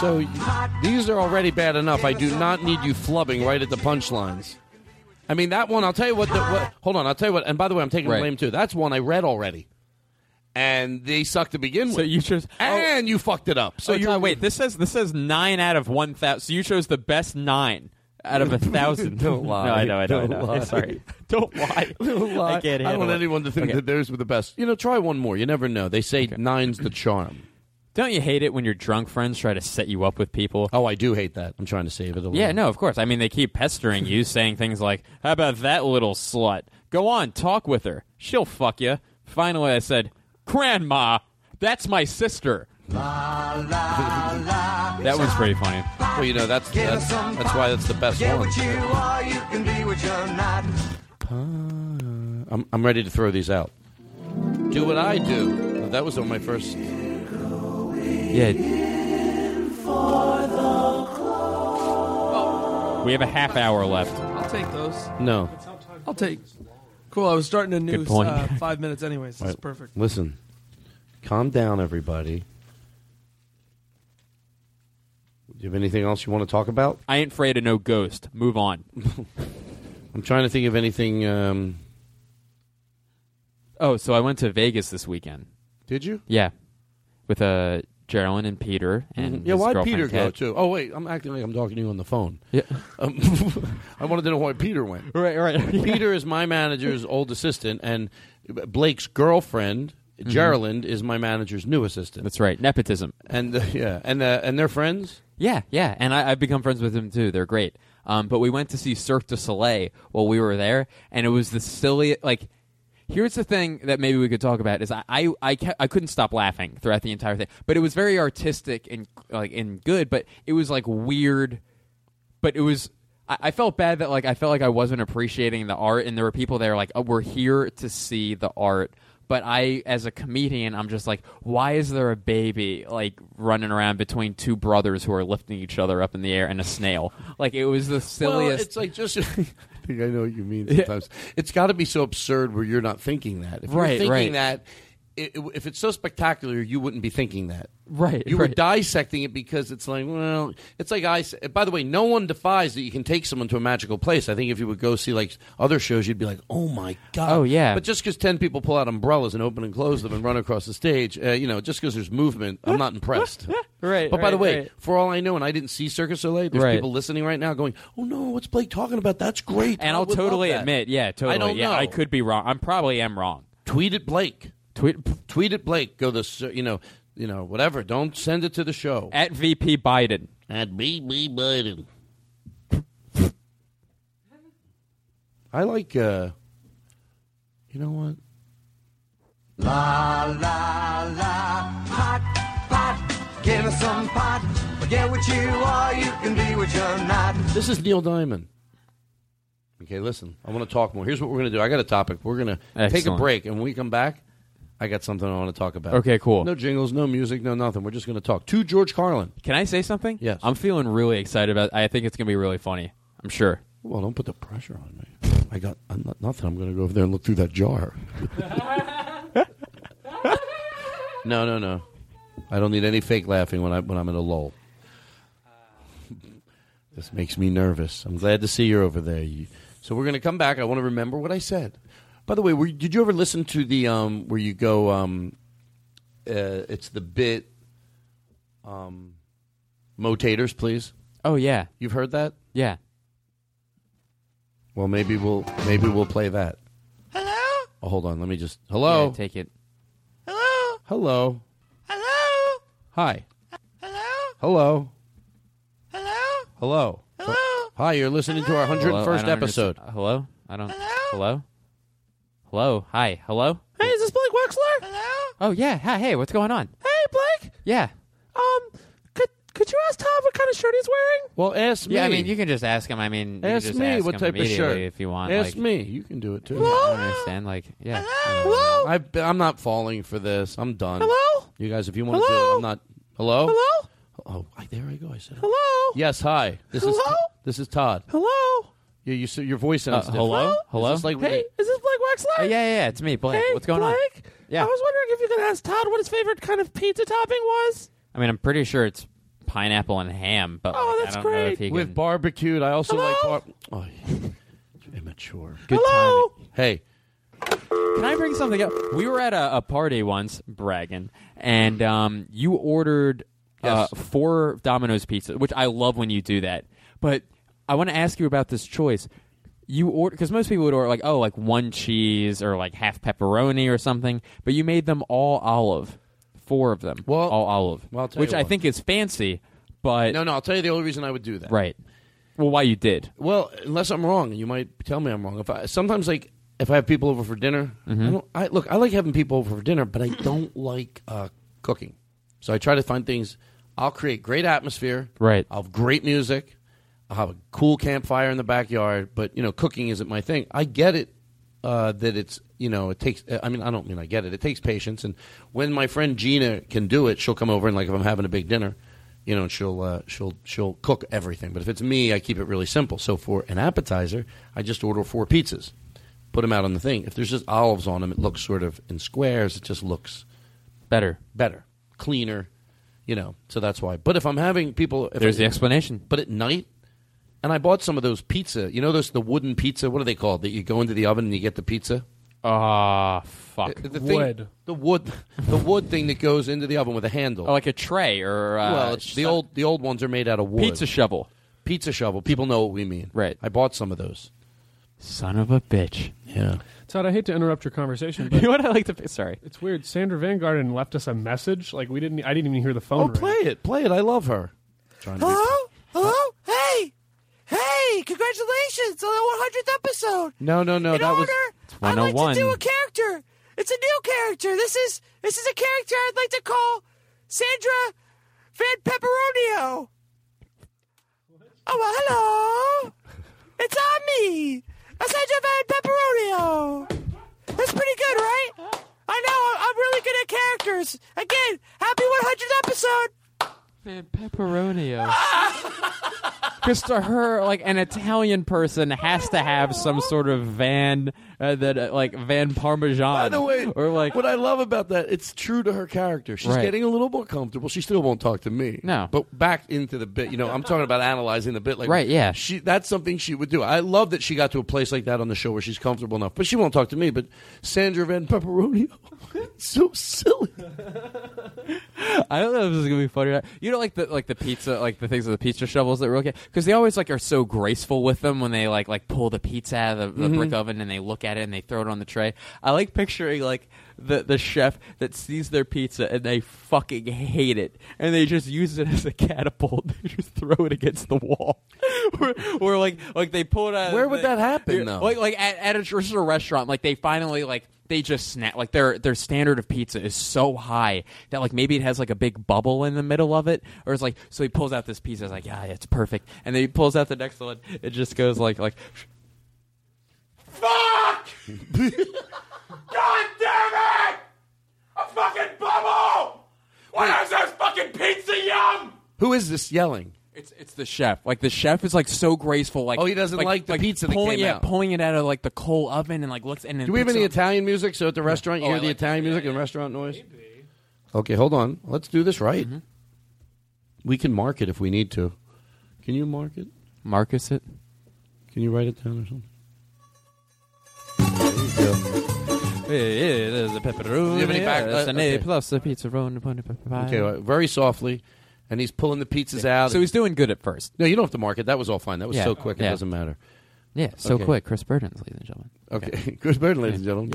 Speaker 1: So y- these are already bad enough. I do not need you flubbing right at the punchlines. I mean that one. I'll tell you what. The, what hold on. I'll tell you what. And by the way, I'm taking
Speaker 10: Right.
Speaker 1: blame too. That's one I read already, and they suck to begin with.
Speaker 10: So you chose oh.
Speaker 1: and you fucked it up. So oh,
Speaker 10: So
Speaker 1: you
Speaker 10: you wait. This says this says nine out of one thousand. So you chose the best nine out of a thousand.
Speaker 1: Don't lie.
Speaker 10: No, I know. I know. I
Speaker 1: Don't
Speaker 10: know.
Speaker 1: lie.
Speaker 10: Sorry. Don't lie.
Speaker 1: Don't lie.
Speaker 10: I can't
Speaker 1: I don't want
Speaker 10: it.
Speaker 1: anyone to think
Speaker 10: Okay.
Speaker 1: that theirs were the best. You know, try one more. You never know. They say nine's the charm.
Speaker 10: Don't you hate it when your drunk friends try to set you up with people?
Speaker 1: Oh, I do hate that. I'm trying to save it a little.
Speaker 10: Yeah, no, of course. I mean, they keep pestering you, saying things like, "How about that little slut? Go on, talk with her. She'll fuck you." Finally, I said, "Grandma, that's my sister." That one's pretty funny.
Speaker 1: Well, you know that's that's, that's why that's the best
Speaker 17: Get
Speaker 1: one.
Speaker 17: what you are, you can be what you're not.
Speaker 1: Uh, I'm I'm ready to throw these out. Do what I do. That was on my first.
Speaker 10: Yeah. We have a half hour left.
Speaker 11: I'll take those.
Speaker 1: No.
Speaker 11: I'll take. Cool. I was starting a new
Speaker 10: Good point.
Speaker 11: uh, five minutes, anyways. That's
Speaker 1: Right.
Speaker 11: perfect.
Speaker 1: Listen, calm down, everybody. Do you have anything else you want to talk about?
Speaker 10: I ain't afraid of no ghost. Move on.
Speaker 1: I'm trying to think of anything. Um,
Speaker 10: Oh, so I went to Vegas this weekend.
Speaker 1: Did you?
Speaker 10: Yeah, with uh, Geraldine and Peter and
Speaker 1: Mm-hmm. yeah, why Peter go
Speaker 10: Kat.
Speaker 1: too? Oh wait, I'm acting like I'm talking to you on the phone.
Speaker 10: Yeah.
Speaker 1: Um, I wanted to know why Peter went.
Speaker 10: Right, right.
Speaker 1: Peter is my manager's old assistant, and Blake's girlfriend, Geraldine, is my manager's new assistant.
Speaker 10: That's right. Nepotism.
Speaker 1: And uh, yeah, and uh, and they're friends.
Speaker 10: Yeah, yeah, and I, I've become friends with them too. They're great. Um, but we went to see Cirque du Soleil while we were there, and it was the silly. Like, here's the thing that maybe we could talk about is I I I, ca- I couldn't stop laughing throughout the entire thing, but it was very artistic and like and good, but it was like weird. But it was. I I felt bad that like I felt like I wasn't appreciating the art, and there were people there like, oh, "We're here to see the art, But I, as a comedian, I'm just like, why is there a baby like running around between two brothers who are lifting each other up in the air and a snail? Like it was the
Speaker 1: Well,
Speaker 10: silliest.
Speaker 1: it's like just. I think I know what you mean. Sometimes it's got to be so absurd where you're not thinking that. If
Speaker 10: Right,
Speaker 1: you're thinking
Speaker 10: right.
Speaker 1: that, if it's so spectacular, you wouldn't be thinking that.
Speaker 10: Right,
Speaker 1: You were dissecting it because it's like, well, it's like I. By the way, no one defies that you can take someone to a magical place. I think if you would go see like other shows, you'd be like, oh my god.
Speaker 10: Oh, yeah.
Speaker 1: But just because ten people pull out umbrellas and open and close them and run across the stage, uh, you know, just because there's movement, I'm not impressed.
Speaker 10: Right,
Speaker 1: But by the way,
Speaker 10: right.
Speaker 1: for all I know, and I didn't see Circus Soleil, there's
Speaker 10: Right.
Speaker 1: people listening right now going, "Oh no, what's Blake talking about? That's great."
Speaker 10: and
Speaker 1: I
Speaker 10: I'll totally admit, yeah, totally.
Speaker 1: I don't
Speaker 10: yeah,
Speaker 1: know.
Speaker 10: I could be wrong. I'm probably am wrong.
Speaker 1: Tweet at Blake.
Speaker 10: Tweet
Speaker 1: tweet at Blake. Go the you know you know whatever. Don't send it to the show
Speaker 10: at VP Biden.
Speaker 1: At BB Biden. I like. uh You know what?
Speaker 17: La la la, hot pot, give us some pot. Forget what you are, you can be what you're not.
Speaker 1: This is Neil Diamond. Okay, listen. I want to talk more. Here's what we're going to do. I got a topic. We're going to take a break, and when we come back, I got something I want to talk about.
Speaker 10: Okay, cool.
Speaker 1: No jingles, no music, no nothing. We're just going to talk to George Carlin.
Speaker 10: Can I say something?
Speaker 1: Yes.
Speaker 10: I'm feeling really excited about. I think it's gonna be really funny. I'm sure.
Speaker 1: Well, don't put the pressure on me. I got I'm not, nothing. I'm going to go over there and look through that jar. no, no, no. I don't need any fake laughing when I when I'm in a lull. This makes me nervous. I'm glad to see you're over there. You, so we're going to come back. I want to remember what I said. By the way, were, did you ever listen to the um, where you go? Um, uh, it's the bit. Um, Motators, please.
Speaker 10: Oh yeah,
Speaker 1: you've heard that.
Speaker 10: Yeah.
Speaker 1: Well, maybe we'll maybe we'll play that.
Speaker 17: Hello?
Speaker 1: Oh, hold on. Let me just. Hello.
Speaker 10: Yeah, take it.
Speaker 17: Hello?
Speaker 1: Hello.
Speaker 17: Hello?
Speaker 1: Hi.
Speaker 17: Hello?
Speaker 1: Hello.
Speaker 17: Hello?
Speaker 1: Hello.
Speaker 17: Hello?
Speaker 1: Hi. You're listening to our 101st
Speaker 10: Hello?
Speaker 1: and
Speaker 10: I
Speaker 1: first
Speaker 10: don't
Speaker 1: episode.
Speaker 10: understand- Hello. I don't. Hello. Hello. Hi. Hello.
Speaker 11: Hey, is this Blake Wexler? Hello?
Speaker 10: Oh yeah. Hi. Hey. What's going on?
Speaker 11: Hey, Blake.
Speaker 10: Yeah.
Speaker 11: Um, could could you ask Todd what kind of shirt he's wearing?
Speaker 1: Well, ask me.
Speaker 10: Yeah. I mean, you can just ask him. I mean, you can
Speaker 1: ask
Speaker 10: just
Speaker 1: me
Speaker 10: ask
Speaker 1: what
Speaker 10: him
Speaker 1: type of
Speaker 10: immediately
Speaker 1: shirt
Speaker 10: if you want.
Speaker 1: Ask
Speaker 10: like,
Speaker 1: me. You can do it too.
Speaker 10: I don't understand. Like, yeah.
Speaker 11: Hello.
Speaker 1: I, I'm not falling for this. I'm done.
Speaker 11: Hello?
Speaker 1: You guys, if you want to do
Speaker 11: Hello?
Speaker 1: it, I'm not. Hello.
Speaker 11: Hello?
Speaker 1: Oh, I, there I go. I said.
Speaker 11: Hello?
Speaker 1: Yes. Hi. This is
Speaker 11: Hello?
Speaker 1: this is Todd.
Speaker 11: Hello?
Speaker 1: Yeah, you s- your voice sounds
Speaker 10: Uh,
Speaker 1: different.
Speaker 10: hello? Hello?
Speaker 1: Is this like
Speaker 11: Hey, is this Blake Wexler?
Speaker 10: Uh, yeah, yeah, yeah. It's me, Blake.
Speaker 11: Hey,
Speaker 10: What's going on?
Speaker 11: Blake?
Speaker 10: Yeah.
Speaker 11: I was wondering if you could ask Todd what his favorite kind of pizza topping was.
Speaker 10: I mean, I'm pretty sure it's pineapple and ham, but
Speaker 11: Oh,
Speaker 10: like,
Speaker 11: that's
Speaker 10: I don't know
Speaker 11: great.
Speaker 10: if he
Speaker 1: with barbecued. I also like
Speaker 11: Hello?
Speaker 1: bar- oh, immature.
Speaker 10: Good
Speaker 11: Hello?
Speaker 10: timing.
Speaker 1: Hey,
Speaker 10: Can I bring something up? We were at a, a party once, bragging, and um, you ordered uh, four Domino's pizza, which I love when you do that. But I want to ask you about this choice. You order because most people would order like oh like one cheese or like half pepperoni or something, but you made them all olive, four of them,
Speaker 1: Well-
Speaker 10: all olive,
Speaker 1: well, I'll tell
Speaker 10: which
Speaker 1: you
Speaker 10: I
Speaker 1: what.
Speaker 10: think is fancy, but
Speaker 1: no, no. I'll tell you the only reason I would do that.
Speaker 10: right. Well, why you did?
Speaker 1: Well, unless I'm wrong, you might tell me I'm wrong. If I sometimes like if I have people over for dinner,
Speaker 10: Mm-hmm.
Speaker 1: I don't. I look. I like having people over for dinner, but I don't like uh, cooking. So I try to find things. I'll create great atmosphere.
Speaker 10: Right.
Speaker 1: I'll have great music. I'll have a cool campfire in the backyard. But you know, cooking isn't my thing. I get it uh, that it's you know it takes. I mean, I don't mean I get it. It takes patience. And when my friend Gina can do it, she'll come over and like if I'm having a big dinner, you know, she'll uh, she'll she'll cook everything. But if it's me, I keep it really simple. So for an appetizer, I just order four pizzas, put them out on the thing. If there's just olives on them, it looks sort of in squares. It just looks
Speaker 10: Better.
Speaker 1: better, cleaner, you know. So that's why. But if I'm having people, if
Speaker 10: There's
Speaker 1: I-
Speaker 10: the explanation.
Speaker 1: But at night, and I bought some of those pizza. You know those the wooden pizza. What are they called? That you go into the oven and you get the pizza.
Speaker 10: Ah, fuck.
Speaker 1: The thing-
Speaker 13: Wood.
Speaker 1: the wood, the wood thing that goes into the oven with a handle.
Speaker 10: Oh, like a tray or uh,
Speaker 1: well, it's the old the old ones are made out of wood.
Speaker 10: pizza shovel.
Speaker 1: pizza shovel. People know what we mean.
Speaker 10: Right.
Speaker 1: I bought some of those.
Speaker 10: Son of a bitch.
Speaker 1: Yeah.
Speaker 13: Todd, I hate to interrupt your conversation,
Speaker 10: You
Speaker 13: but
Speaker 10: know what I like to? Sorry.
Speaker 13: it's weird. Sandra Van Garden left us a message. Like we didn't. I didn't even hear the phone.
Speaker 1: Oh,
Speaker 13: ring.
Speaker 1: play it, play it. I love her. Trying to be-
Speaker 17: Hello? Hello? Hey! Congratulations on the 100th episode!
Speaker 1: No, no, no.
Speaker 17: In
Speaker 1: that was
Speaker 17: order, I'd like to do a oh character. It's a new character. This is this is a character I'd like to call Sandra Van Pepperonio. Oh, well, hello. It's on me. Sandra Van Pepperonio. That's pretty good, right? I know.
Speaker 10: I'm really good at characters. Again, happy 100th episode. Man, pepperonio. Just to her, like an Italian person has to have some sort of van uh, that, uh, like van parmesan.
Speaker 1: By the way,
Speaker 10: or like
Speaker 1: what I love about that, it's true to her character. She's
Speaker 10: Right.
Speaker 1: getting a little more comfortable. She still won't talk to me.
Speaker 10: No.
Speaker 1: but back into the bit. You know, I'm talking about analyzing the bit. Like,
Speaker 10: Right, yeah.
Speaker 1: She that's something she would do. I love that she got to a place like that on the show where she's comfortable enough. But she won't talk to me. But Sandra Van Pepperonio, so silly.
Speaker 10: I don't know if this is gonna be funny. or not. You know, like the like the pizza, like the things with the pizza shovels that okay because they always like are so graceful with them when they like like pull the pizza out of the, the
Speaker 1: Mhm.
Speaker 10: brick oven and they look at it and they throw it on the tray. I like picturing like the the chef that sees their pizza and they fucking hate it and they just use it as a catapult. they just throw it against the wall, or, or like like they pull it out.
Speaker 1: Where would
Speaker 10: they-
Speaker 1: that happen, though?
Speaker 10: Like like at, at a traditional restaurant, like they finally like they just snap like their their standard of pizza is so high that like maybe it has like a big bubble in the middle of it or it's like so he pulls out this pizza it's like yeah it's perfect and then he pulls out the next one it just goes like like
Speaker 20: Fuck! God damn it! A fucking bubble! What is this fucking pizza yum?
Speaker 1: Who is this yelling?
Speaker 10: It's it's the chef. Like the chef is like so graceful. Like
Speaker 1: Oh, he doesn't like the pizza that
Speaker 10: pulling,
Speaker 1: came
Speaker 10: yeah,
Speaker 1: out.
Speaker 10: pulling it out of like the coal oven and like looks and then
Speaker 1: Do we have
Speaker 10: puts
Speaker 1: any
Speaker 10: it on-
Speaker 1: Italian music? So at the restaurant, you
Speaker 10: Oh,
Speaker 1: hear
Speaker 10: I
Speaker 1: the
Speaker 10: like-
Speaker 1: Italian music and restaurant noise. Okay, hold on. Let's do this right.
Speaker 10: Mm-hmm.
Speaker 1: We can mark it if we need to. Can you mark it?
Speaker 10: Marcus it?
Speaker 1: Can you write it down or something?
Speaker 10: Yeah, yeah, there's the pepperoni.
Speaker 1: Do you have any back-
Speaker 10: there's
Speaker 1: uh,
Speaker 10: an A
Speaker 1: okay.
Speaker 10: plus the pizza roll upon the pepperoni.
Speaker 1: Okay, well, very softly, and he's pulling the pizzas out.
Speaker 10: So he's doing good at first.
Speaker 1: No, you don't have to mark it. That was all fine. That was
Speaker 10: Yeah.
Speaker 1: so quick. It
Speaker 10: Yeah.
Speaker 1: doesn't matter.
Speaker 10: Yeah, so
Speaker 1: Okay.
Speaker 10: quick. Chris Burton's, ladies and gentlemen.
Speaker 1: Okay, Chris Burton, ladies and gentlemen.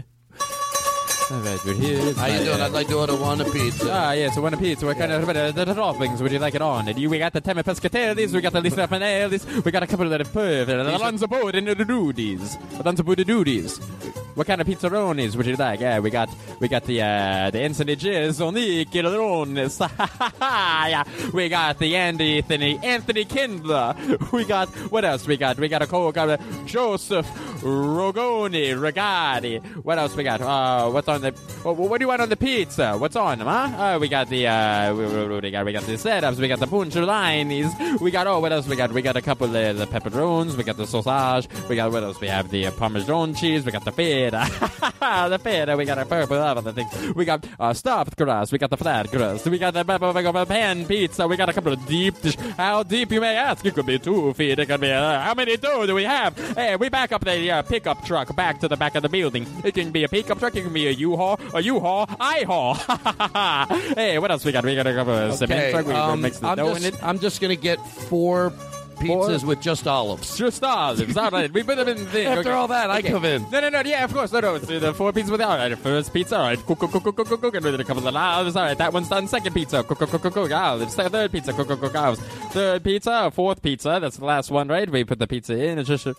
Speaker 10: All right, we're here.
Speaker 1: How you doing? I'd like to order one a pizza.
Speaker 10: Ah, yes, one pizza. What kind of uh, the, toppings would you like it on? And you, we got the Temme Pescatellis, we got the Lisa Fanellis, we got a couple of the Perv, the Lanzapod and the Doodies. The Lanzapod Doodies. What kind of pizzaronis would you like? Yeah, we got we got the uh, the Ensignages on the Kilones. yeah, we got the Andy Anthony Anthony Kindler. We got what else? We got we got a co got Joseph Rogoni Regati. What else we got? Uh, what's on the? What, what do you want on the pizza? What's on them? Huh? Uh, we got the uh, we, we, we got we got the setups. We got the punchlines. We got oh, what else we got? We got a couple of the pepperones. We got the sausage. We got what else? We have the uh, parmesan cheese. We got the feta. the feta. We got a purple other things. We got uh, stuffed crust. We got the flat crust. We got the we got the pan pizza. We got a couple of deep dish. How deep you may ask? It could be two feet. It could be uh, how many dough do we have? Hey, we back up the uh, pickup truck back to the back of the building. It can be a pickup truck. It can be a U-Haul. A U-Haul. I-Haul. hey, what else we got? We got a couple of cement truck. We
Speaker 1: um,
Speaker 10: mix the
Speaker 1: I'm
Speaker 10: dough
Speaker 1: just,
Speaker 10: in it.
Speaker 1: I'm just gonna get four pizzas with just olives.
Speaker 10: Just olives. All right, we put them in the.
Speaker 1: After
Speaker 10: okay.
Speaker 1: all that, I
Speaker 10: Okay.
Speaker 1: come in.
Speaker 10: No, no, no. Yeah, of course. No, no. It's the four pizzas with all right. First pizza. All right. Cook, cook, cook, cook, cook, cook, cook. And then a couple of olives. All right. That one's done. Second pizza. Cook, cook, cook, cook, cook. Olives. Third pizza. Cook, cook, cook, olives. Third pizza. Fourth pizza. That's the last one, right? We put the pizza in. It's just. A...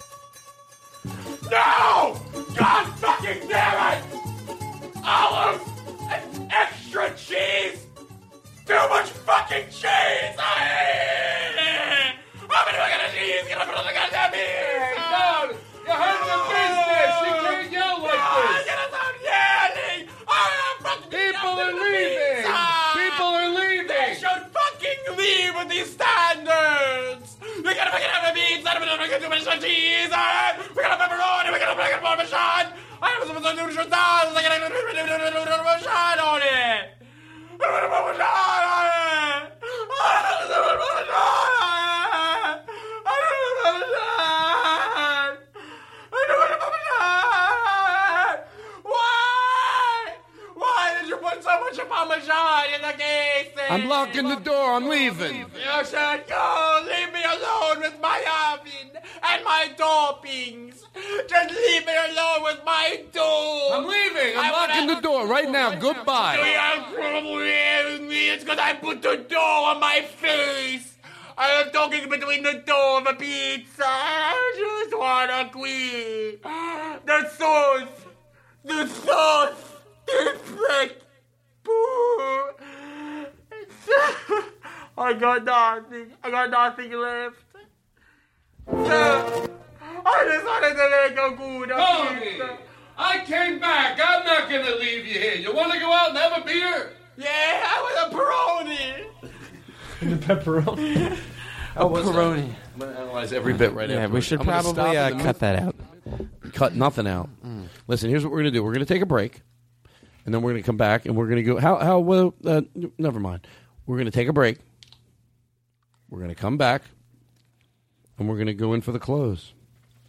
Speaker 20: No! God fucking damn it! Olives and extra cheese! Too much fucking cheese! I- gotta fucking do much cheese, alright? We gotta pepperoni, we gotta fucking parmesan! I have some nutrition sauce, I gotta parmesan on it! Parmesan on it! Parmesan on it! I want parmesan! I want parmesan! Why? Why did you put so much parmesan in the casing?
Speaker 1: I'm locking the door. I'm leaving.
Speaker 20: You should go. Leave me alone with my oven my toppings. Just leave me alone with my dough.
Speaker 1: I'm leaving. I'm
Speaker 20: I
Speaker 1: locking the door right now.
Speaker 20: Do you
Speaker 1: Goodbye.
Speaker 20: have trouble with me? It's because I put the door on my face. I am talking between the door of a pizza. I just wanna quit. The sauce. The sauce. It's like poo. I got nothing. I got nothing left. I just wanted to make a good
Speaker 21: Tony,
Speaker 20: pizza. I came back. I'm not going to leave you here. You want to go out and have a beer? Yeah, I want a Peroni.
Speaker 13: And the pepperoni.
Speaker 1: How was Peroni. I'm going to analyze every bit right now.
Speaker 10: Yeah,
Speaker 1: after.
Speaker 10: we should
Speaker 1: I'm
Speaker 10: probably, uh,
Speaker 1: in the
Speaker 10: cut that out.
Speaker 1: Cut nothing out.
Speaker 10: Mm.
Speaker 1: Listen, here's what we're going to do. We're going to take a break, and then we're going to come back, and we're going to go. How? How? Well, uh, never mind. We're going to take a break. We're going to come back, and we're going to go in for the close.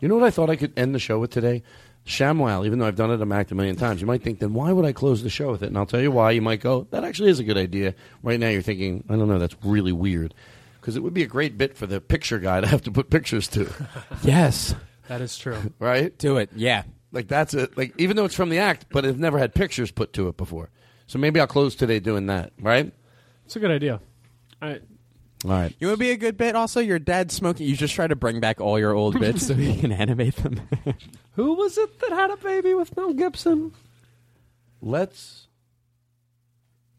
Speaker 1: You know what I thought I could end the show with today? ShamWow, even though I've done it, I'm act a million times. You might think, then why would I close the show with it? And I'll tell you why. You might go, that actually is a good idea. Right now, you're thinking, I don't know, that's really weird. Because it would be a great bit for the picture guy to have to put pictures to.
Speaker 10: Yes.
Speaker 13: That is true.
Speaker 1: right?
Speaker 10: Do it. Yeah.
Speaker 1: Like that's it. Like even though it's from the act, but it's never had pictures put to it before. So maybe I'll close today doing that. Right?
Speaker 13: It's a good idea. All right.
Speaker 1: All right.
Speaker 10: You would be a good bit. Also, your dad smoking. You just try to bring back all your old bits so you can animate them.
Speaker 13: Who was it that had a baby with Mel Gibson?
Speaker 1: Let's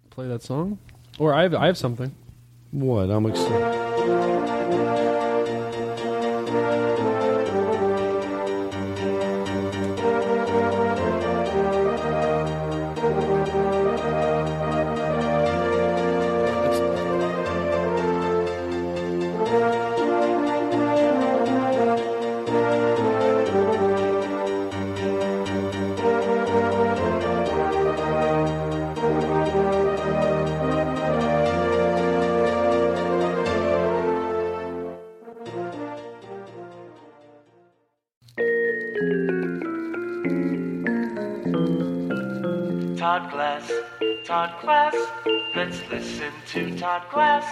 Speaker 13: play that song. Or I have I have something.
Speaker 1: What? I'm excited.
Speaker 22: Todd Glass, let's listen to Todd Glass.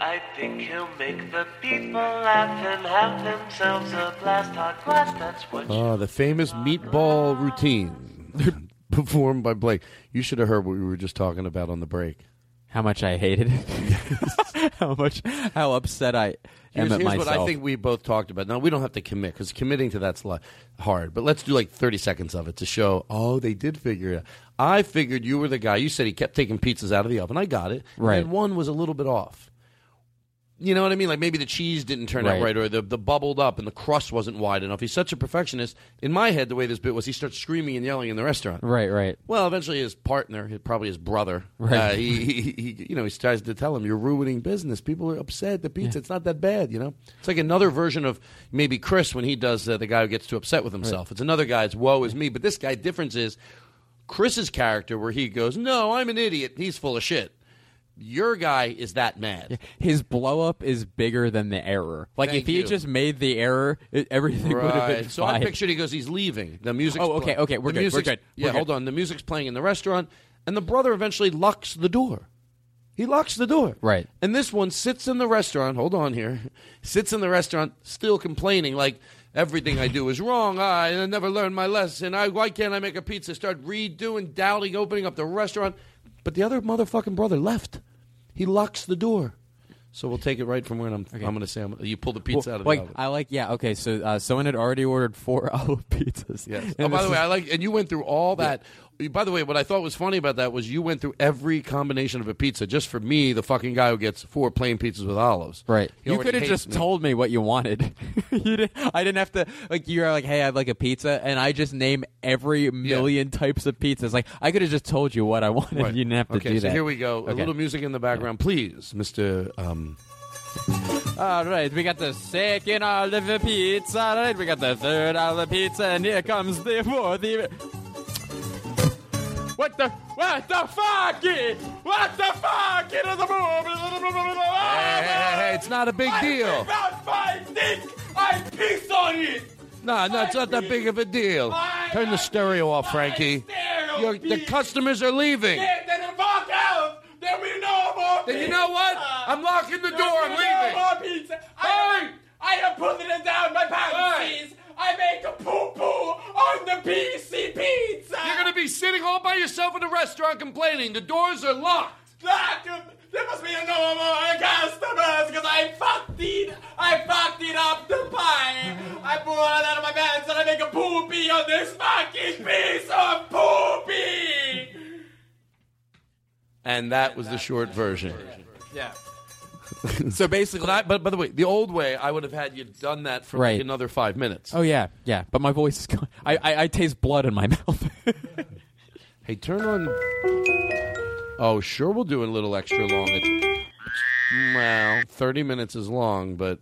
Speaker 22: I think he'll make the people laugh and have themselves a blast. Todd Glass, that's what
Speaker 1: Oh, the famous meatball routine performed by Blake. You should have heard what we were just talking about on the break.
Speaker 10: how much I hated it. how much, how upset I am
Speaker 1: Here's,
Speaker 10: at
Speaker 1: here's
Speaker 10: myself.
Speaker 1: what I think we both talked about. Now we don't have to commit because committing to that's li- hard. But let's do like 30 seconds of it to show. Oh, they did figure it. out. I figured you were the guy. You said he kept taking pizzas out of the oven. I got it.
Speaker 10: Right.
Speaker 1: And one was a little bit off. You know what I mean? Like maybe the cheese didn't turn out
Speaker 10: Right.
Speaker 1: right, or the the bubbled up and the crust wasn't wide enough. He's such a perfectionist. In my head, the way this bit was, he starts screaming and yelling in the restaurant.
Speaker 10: Right, right.
Speaker 1: Well, eventually his partner, his- probably his brother,
Speaker 10: Right.
Speaker 1: uh, he, he, he, you know, he tries to tell him, "You're ruining business. People are upset. The pizza, it's not that bad." You know, it's like another version of maybe Chris when he does uh, the guy who gets too upset with himself. It's another guy's "woe is me," but this guy difference is Chris's character where he goes, "No, I'm an idiot. He's full of shit." Your guy is that mad.
Speaker 10: His blow up is bigger than the error. Like
Speaker 1: Thank
Speaker 10: if he
Speaker 1: you.
Speaker 10: just made the error, it, everything would have been
Speaker 1: Right. So
Speaker 10: fine.
Speaker 1: I pictured he goes, he's leaving. The music.
Speaker 10: Oh, okay, okay, we're good, we're good,
Speaker 1: Yeah,
Speaker 10: we're good.
Speaker 1: hold on. The music's playing in the restaurant, and the brother eventually locks the door. He locks the door.
Speaker 10: Right.
Speaker 1: And this one sits in the restaurant. Hold on here. Sits in the restaurant, still complaining like everything I do is wrong. I never learned my lesson. I, why can't I make a pizza? Start redoing, doubting, opening up the restaurant. But the other motherfucking brother left. He locks the door. So we'll take it right from where I'm. I'm going to say I'm, you pull the pizza
Speaker 10: Well,
Speaker 1: out of the
Speaker 10: like
Speaker 1: oven.
Speaker 10: I like yeah okay so uh, someone had already ordered four olive pizzas.
Speaker 1: Yes. Oh, by the way, I like, and you went through all that. By the way, what I thought was funny about that was you went through every combination of a pizza. Just for me, the fucking guy who gets four plain pizzas with olives.
Speaker 10: Right.
Speaker 1: He
Speaker 10: you could have just
Speaker 1: me.
Speaker 10: told me what you wanted. you didn't, I didn't have to like you're like, hey, I'd like a pizza, and I just name every million types of pizzas. Like I could have just told you what I wanted.
Speaker 1: Right.
Speaker 10: You didn't have to
Speaker 1: okay,
Speaker 10: do
Speaker 1: so
Speaker 10: that.
Speaker 1: here we go. A little music in the background, please, Mister. Um,
Speaker 10: All right, we got the second olive pizza. All right, we got the third olive pizza, and here comes the fourth. even- What the? What the fuck? What the fuck? It is a
Speaker 1: hey, hey, hey, it's not a big deal.
Speaker 20: About my dick, I piss on it.
Speaker 1: No, no, it's not that big of a deal. Turn the stereo off, Frankie. Your, the customers are leaving.
Speaker 20: Then I walk out. Then we know more
Speaker 1: Then you know what? Uh, I'm locking the
Speaker 20: Then
Speaker 1: door. I'm leaving.
Speaker 20: more pizza. I, I am putting it down my panties. I make a poo poo on the PC pizza.
Speaker 1: You're going to be sitting all by yourself in a restaurant complaining. The doors are locked.
Speaker 20: That, there must be no more customers because I fucked it. I fucked it up the pie. I pull it out of my pants and I make a poopy on this fucking piece of poopy.
Speaker 1: And that was the short version.
Speaker 20: Yeah.
Speaker 10: So basically,
Speaker 1: but, I, but by the way, the old way, I would have had you done that for
Speaker 10: Right.
Speaker 1: like another five minutes.
Speaker 10: Oh yeah, yeah. But my voice is. Going, I, I I taste blood in my mouth.
Speaker 1: Hey, turn on. Oh, sure, we'll do a little extra long. It's, well, thirty minutes is long, but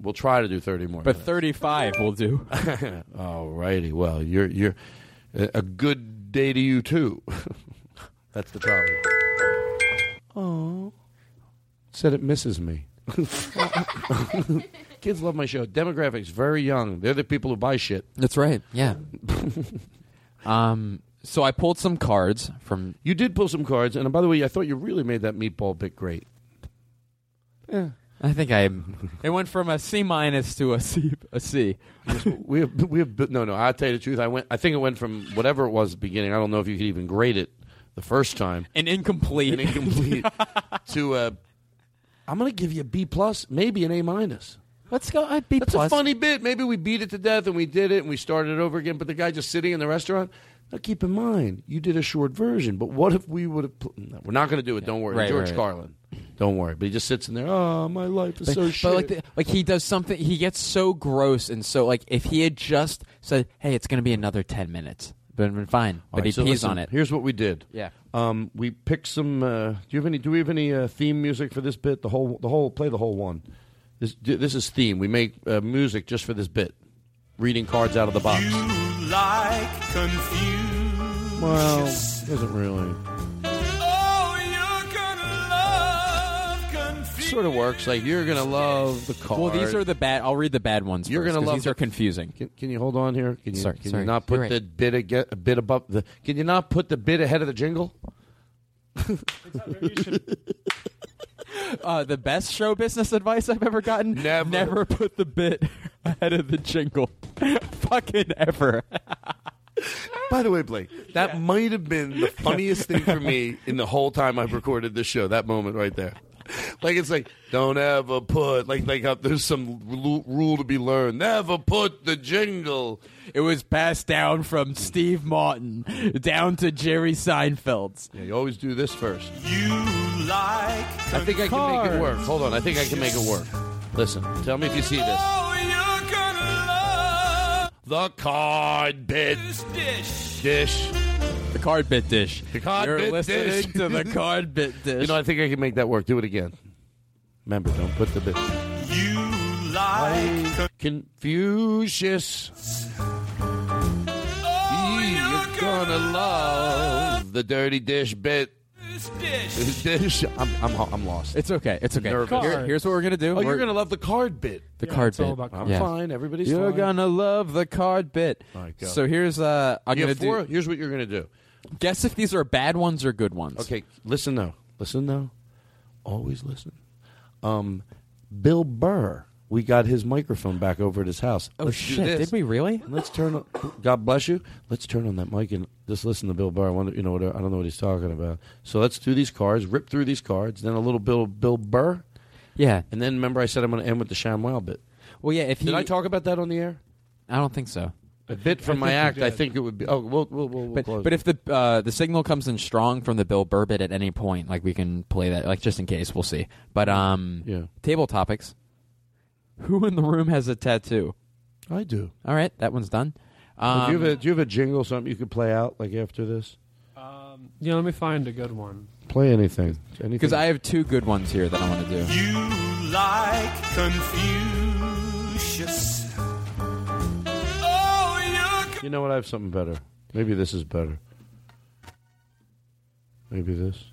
Speaker 1: we'll try to do thirty more.
Speaker 10: but thirty-five we'll do.
Speaker 1: All righty. Well, you're you're a a good day to you too. That's the trolley. Oh, said it misses me. Kids love my show. Demographics very young. They're the people who buy shit.
Speaker 10: That's right. Yeah. um. So I pulled some cards from.
Speaker 1: You did pull some cards, and by the way, I thought you really made that meatball bit great.
Speaker 10: Yeah. I think I. It went from a C minus to a C. A C.
Speaker 1: we have we have no no. I'll tell you the truth. I went. I think it went from whatever it was at the beginning. I don't know if you could even grade it the first time.
Speaker 10: An incomplete.
Speaker 1: An incomplete. to uh, I'm going to give you a B plus, maybe an A minus.
Speaker 10: Let's go. I'd B
Speaker 1: That's
Speaker 10: plus.
Speaker 1: a funny bit. Maybe we beat it to death and we did it and we started it over again. But the guy just sitting in the restaurant. Now keep in mind, you did a short version. But what if we would have? Pl- no, we're not going to do it. Don't worry,
Speaker 10: Right,
Speaker 1: George
Speaker 10: right.
Speaker 1: Carlin. Don't worry. But he just sits in there. Oh, my life is
Speaker 10: But,
Speaker 1: so
Speaker 10: but
Speaker 1: shit.
Speaker 10: like, the, like he does something. He gets so gross and so like if he had just said, "Hey, it's going to be another ten minutes," but been fine.
Speaker 1: All
Speaker 10: But
Speaker 1: right,
Speaker 10: he
Speaker 1: so
Speaker 10: pees
Speaker 1: listen,
Speaker 10: on it.
Speaker 1: Here's what we did.
Speaker 10: Yeah.
Speaker 1: Um, we picked some. Uh, do you have any? Do we have any uh, theme music for this bit? The whole, the whole, play the whole one. This, this is theme. We make uh, music just for this bit. Reading cards out of the box.
Speaker 16: like confused.
Speaker 1: Well, isn't really. Sort of works. Like you're gonna love the card.
Speaker 10: Well, these are the bad. I'll read the bad ones.
Speaker 1: You're
Speaker 10: first,
Speaker 1: gonna love
Speaker 10: these
Speaker 1: the-
Speaker 10: are confusing.
Speaker 1: Can, can you hold on here? Can you,
Speaker 10: Sorry,
Speaker 1: can
Speaker 10: sorry.
Speaker 1: you not put
Speaker 10: You're
Speaker 1: the bit a bit above the? Can you not put the bit ahead of the jingle?
Speaker 10: Uh, the best show business advice I've ever gotten:
Speaker 1: Never.
Speaker 10: never put the bit ahead of the jingle. Fucking ever.
Speaker 1: By the way, Blake, that might have been the funniest thing for me in the whole time I've recorded this show. That moment right there. Like it's like don't ever put like like uh, there's some ru- rule to be learned. Never put the jingle.
Speaker 10: It was passed down from Steve Martin down to Jerry Seinfeld's.
Speaker 1: Yeah, you always do this first.
Speaker 16: You like
Speaker 1: I think I can make it work. Hold on, I think I can make it work. Listen, tell me if you see this.
Speaker 16: Oh, you're gonna love
Speaker 1: The card bit
Speaker 16: this dish.
Speaker 1: dish.
Speaker 10: The card bit dish.
Speaker 1: The card
Speaker 10: You're
Speaker 1: bit
Speaker 10: listening
Speaker 1: dish.
Speaker 10: to the card bit dish.
Speaker 1: You know, I think I can make that work. Do it again. Remember, don't put the bit.
Speaker 16: You like
Speaker 1: Confucius. You're gonna love the dirty dish bit.
Speaker 16: this dish.
Speaker 1: This dish. I'm, I'm, I'm lost.
Speaker 10: It's okay. It's okay. Here- here's what we're gonna do.
Speaker 1: Oh, you're
Speaker 10: We're-
Speaker 1: gonna love the card bit.
Speaker 10: the
Speaker 13: Yeah,
Speaker 10: card
Speaker 13: it's all
Speaker 10: bit.
Speaker 13: about
Speaker 1: I'm
Speaker 10: Yeah.
Speaker 1: fine. Everybody's
Speaker 10: You're
Speaker 1: fine.
Speaker 10: gonna love the card bit.
Speaker 1: All right, go.
Speaker 10: So here's uh, I'm
Speaker 1: You
Speaker 10: gonna
Speaker 1: four.
Speaker 10: do.
Speaker 1: Here's what you're gonna do.
Speaker 10: Guess if these are bad ones or good ones.
Speaker 1: Okay, listen though. Listen though. Always listen. Um, Bill Burr. We got his microphone back over at his house.
Speaker 10: Oh
Speaker 1: Let's do
Speaker 10: shit!
Speaker 1: this.
Speaker 10: Did we really?
Speaker 1: Let's turn. on- God bless you. Let's turn on that mic and just listen to Bill Burr. I wonder, you know, what, I don't know what he's talking about. So let's do these cards. Rip through these cards. Then a little Bill Bill Burr,
Speaker 10: Yeah.
Speaker 1: and then remember I said I'm going to end with the ShamWow bit.
Speaker 10: Well, yeah. If he,
Speaker 1: Did I talk about that on the air?
Speaker 10: I don't think so.
Speaker 1: A bit from
Speaker 13: I
Speaker 1: my act. I think it would be. Oh, we'll we'll we'll, we'll
Speaker 10: But
Speaker 1: close.
Speaker 10: but
Speaker 1: it.
Speaker 10: if the uh, the signal comes in strong from the Bill Burr bit at any point, like we can play that, like just in case, we'll see. But um,
Speaker 1: Yeah.
Speaker 10: table topics. Who in the room has a tattoo?
Speaker 1: I do.
Speaker 10: All right, that one's done.
Speaker 1: do, you have
Speaker 10: Um,
Speaker 1: a, do you have a jingle? Something you could play out like after this?
Speaker 13: Um, yeah, let me find a good one.
Speaker 1: Play anything. Anything.
Speaker 10: because I have two good ones here that I want to do.
Speaker 16: You like Confucius.
Speaker 1: You know what? I have something better. Maybe this is better. Maybe this.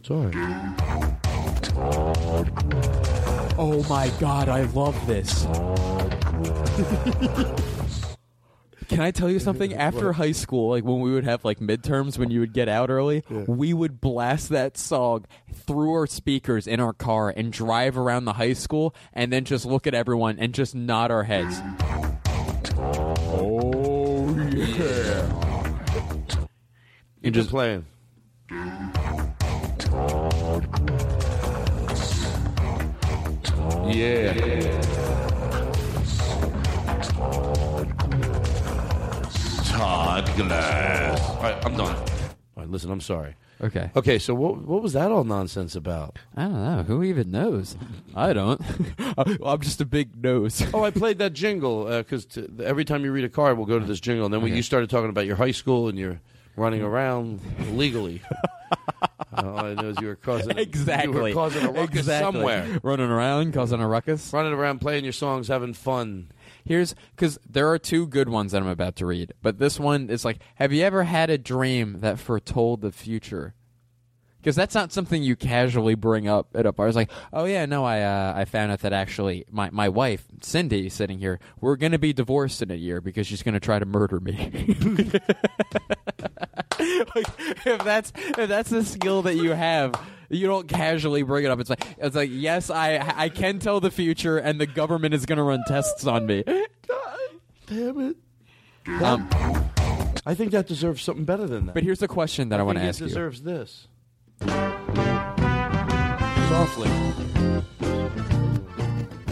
Speaker 1: It's all right.
Speaker 10: Oh my god, I love this. Can I tell you something? After high school, like when we would have like midterms when you would get out early, we would blast that song through our speakers in our car and drive around the high school and then just look at everyone and just nod our heads. Yeah.
Speaker 1: You're just playing. Yeah. Todd Glass. All right, I'm done. All right, listen, I'm sorry.
Speaker 10: Okay.
Speaker 1: Okay. So what what was that all nonsense about?
Speaker 10: I don't know. Who even knows? I don't. I'm just a big nose.
Speaker 1: Oh, I played that jingle because t- every time you read a card, we'll go to this jingle, and then when
Speaker 10: Okay.
Speaker 1: you started talking about your high school and you're running around illegally. uh, all I know is you were causing
Speaker 10: exactly.
Speaker 1: You were causing a ruckus
Speaker 10: exactly.
Speaker 1: somewhere.
Speaker 10: Running around, causing a ruckus.
Speaker 1: Running around, playing your songs, having fun.
Speaker 10: Here's because there are two good ones that I'm about to read, but this one is like, have you ever had a dream that foretold the future? Because that's not something you casually bring up at a bar. It's like, oh yeah, no, I uh, I found out that actually my my wife Cindy sitting here, we're gonna be divorced in a year because she's gonna try to murder me. like, if that's if that's the skill that you have, you don't casually bring it up. It's like it's like yes, I I can tell the future, and the government is gonna run tests on me.
Speaker 1: Damn it!
Speaker 10: Um,
Speaker 1: I think that deserves something better than that.
Speaker 10: but here's the question that I, want to ask
Speaker 1: it
Speaker 10: you.
Speaker 1: deserves this. Softly.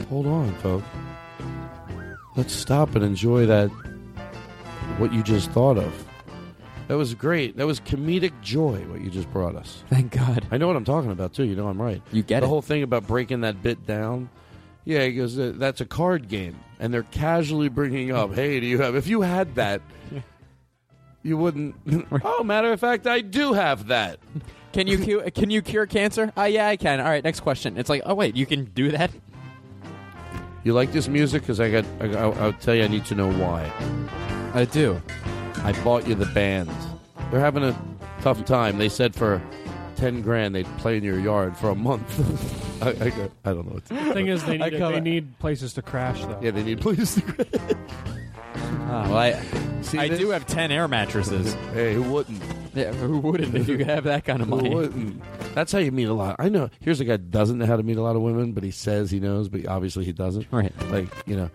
Speaker 1: Hold on, folks. Let's stop and enjoy that. What you just thought of. That was great. That was comedic joy. What you just brought us.
Speaker 10: Thank God.
Speaker 1: I know what I'm talking about too. You know I'm right.
Speaker 10: You get
Speaker 1: the
Speaker 10: it.
Speaker 1: whole thing about breaking that bit down. Yeah, he goes. "Uh, That's a card game, and they're casually bringing up, "Hey, do you have?" If you had that, you wouldn't. oh, matter of fact, I do have that.
Speaker 10: Can you cu- can you cure cancer? Uh, yeah, I can. All right, next question. It's like, oh wait, you can do that?
Speaker 1: You like this music? Because I got. I, I'll tell you. I need to know why.
Speaker 10: I do.
Speaker 1: I bought you the band. They're having a tough time. They said for ten grand they'd play in your yard for a month. I, I, go- I don't know. What to
Speaker 13: The thing is, they
Speaker 1: I
Speaker 13: need,
Speaker 1: come-
Speaker 13: they need places to crash, though.
Speaker 1: Yeah, they need places to crash.
Speaker 10: Well, I, I do have ten air mattresses.
Speaker 1: Hey, who wouldn't?
Speaker 10: Yeah, who wouldn't if you have that kind of
Speaker 1: Who
Speaker 10: money?
Speaker 1: wouldn't? That's how you meet a lot. I know. Here's a guy that doesn't know how to meet a lot of women, but he says he knows, but obviously he doesn't.
Speaker 10: Right.
Speaker 1: Like you know.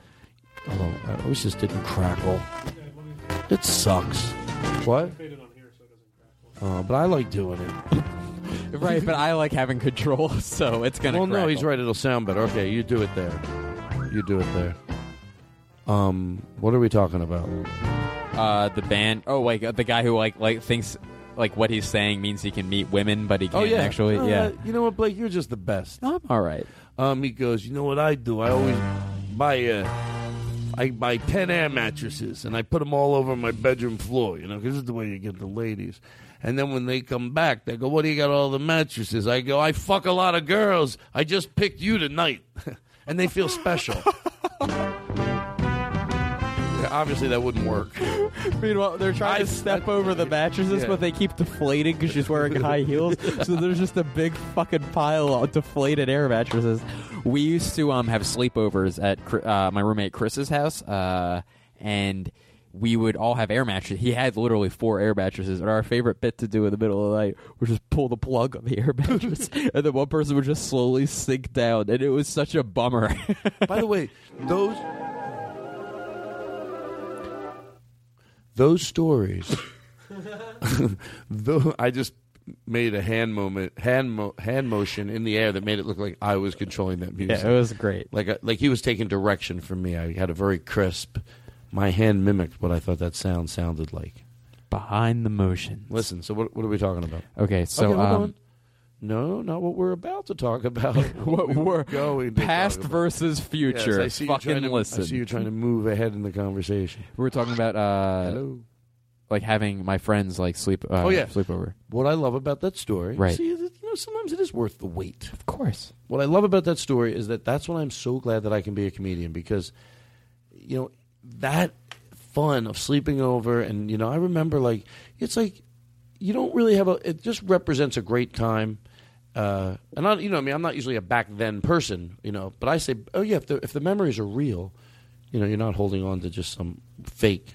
Speaker 1: Oh, I wish this didn't crackle. It sucks. What? Oh, but I like doing it.
Speaker 10: Right, but I like having control, so it's gonna.
Speaker 1: well, no,
Speaker 10: crackle.
Speaker 1: he's right. It'll sound better. Okay, you do it there. You do it there. Um, what are we talking about?
Speaker 10: Uh, the band. Oh, like uh, the guy who like like thinks like what he's saying means he can meet women, but he can't
Speaker 1: oh yeah,
Speaker 10: actually.
Speaker 1: Uh,
Speaker 10: yeah.
Speaker 1: You know what, Blake? You're just the best.
Speaker 10: I'm all right.
Speaker 1: Um, he goes. You know what I do? I always buy uh, I buy ten air mattresses and I put them all over my bedroom floor. You know, 'cause this is the way you get the ladies. And then when they come back, they go, "What do you got all the mattresses?" I go, "I fuck a lot of girls. I just picked you tonight," and they feel special. Yeah, obviously, that wouldn't work.
Speaker 10: Meanwhile, they're trying to step over the mattresses,
Speaker 1: Yeah.
Speaker 10: but they keep deflating because she's wearing high heels. so there's just a big fucking pile of deflated air mattresses. We used to um have sleepovers at uh, my roommate Chris's house, uh, and we would all have air mattresses. He had literally four air mattresses, and our favorite bit to do in the middle of the night was just pull the plug on the air mattress, and then one person would just slowly sink down, and it was such a bummer.
Speaker 1: By the way, those those stories. though I just made a hand moment, hand mo- hand motion in the air that made it look like I was controlling that music.
Speaker 10: Yeah, it was great.
Speaker 1: Like a, like he was taking direction from me. I had a very crisp. My hand mimicked what I thought that sound sounded like.
Speaker 10: Behind the motion.
Speaker 1: Listen. So what what are we talking about?
Speaker 10: Okay, so,
Speaker 1: hold
Speaker 10: um.
Speaker 1: No, not what we're about to talk about.
Speaker 10: What
Speaker 1: we
Speaker 10: we're-
Speaker 1: going to
Speaker 10: past versus future.
Speaker 1: Yes, I see
Speaker 10: Fucking
Speaker 1: you trying to,
Speaker 10: listen.
Speaker 1: I see you trying to move ahead in the conversation.
Speaker 10: We're talking about uh,
Speaker 1: Hello.
Speaker 10: Like having my friends like sleep. Uh,
Speaker 1: oh yeah,
Speaker 10: sleepover.
Speaker 1: What I love about that story,
Speaker 10: Right.
Speaker 1: See, you know, sometimes it is worth the wait.
Speaker 10: Of course.
Speaker 1: What I love about that story is that that's when I'm so glad that I can be a comedian because, you know, that fun of sleeping over and you know I remember like it's like you don't really have a it just represents a great time. Uh, and I, you know, I mean, I'm not usually a back then person, you know, but I say, oh yeah, if the if the memories are real, you know, you're not holding on to just some fake.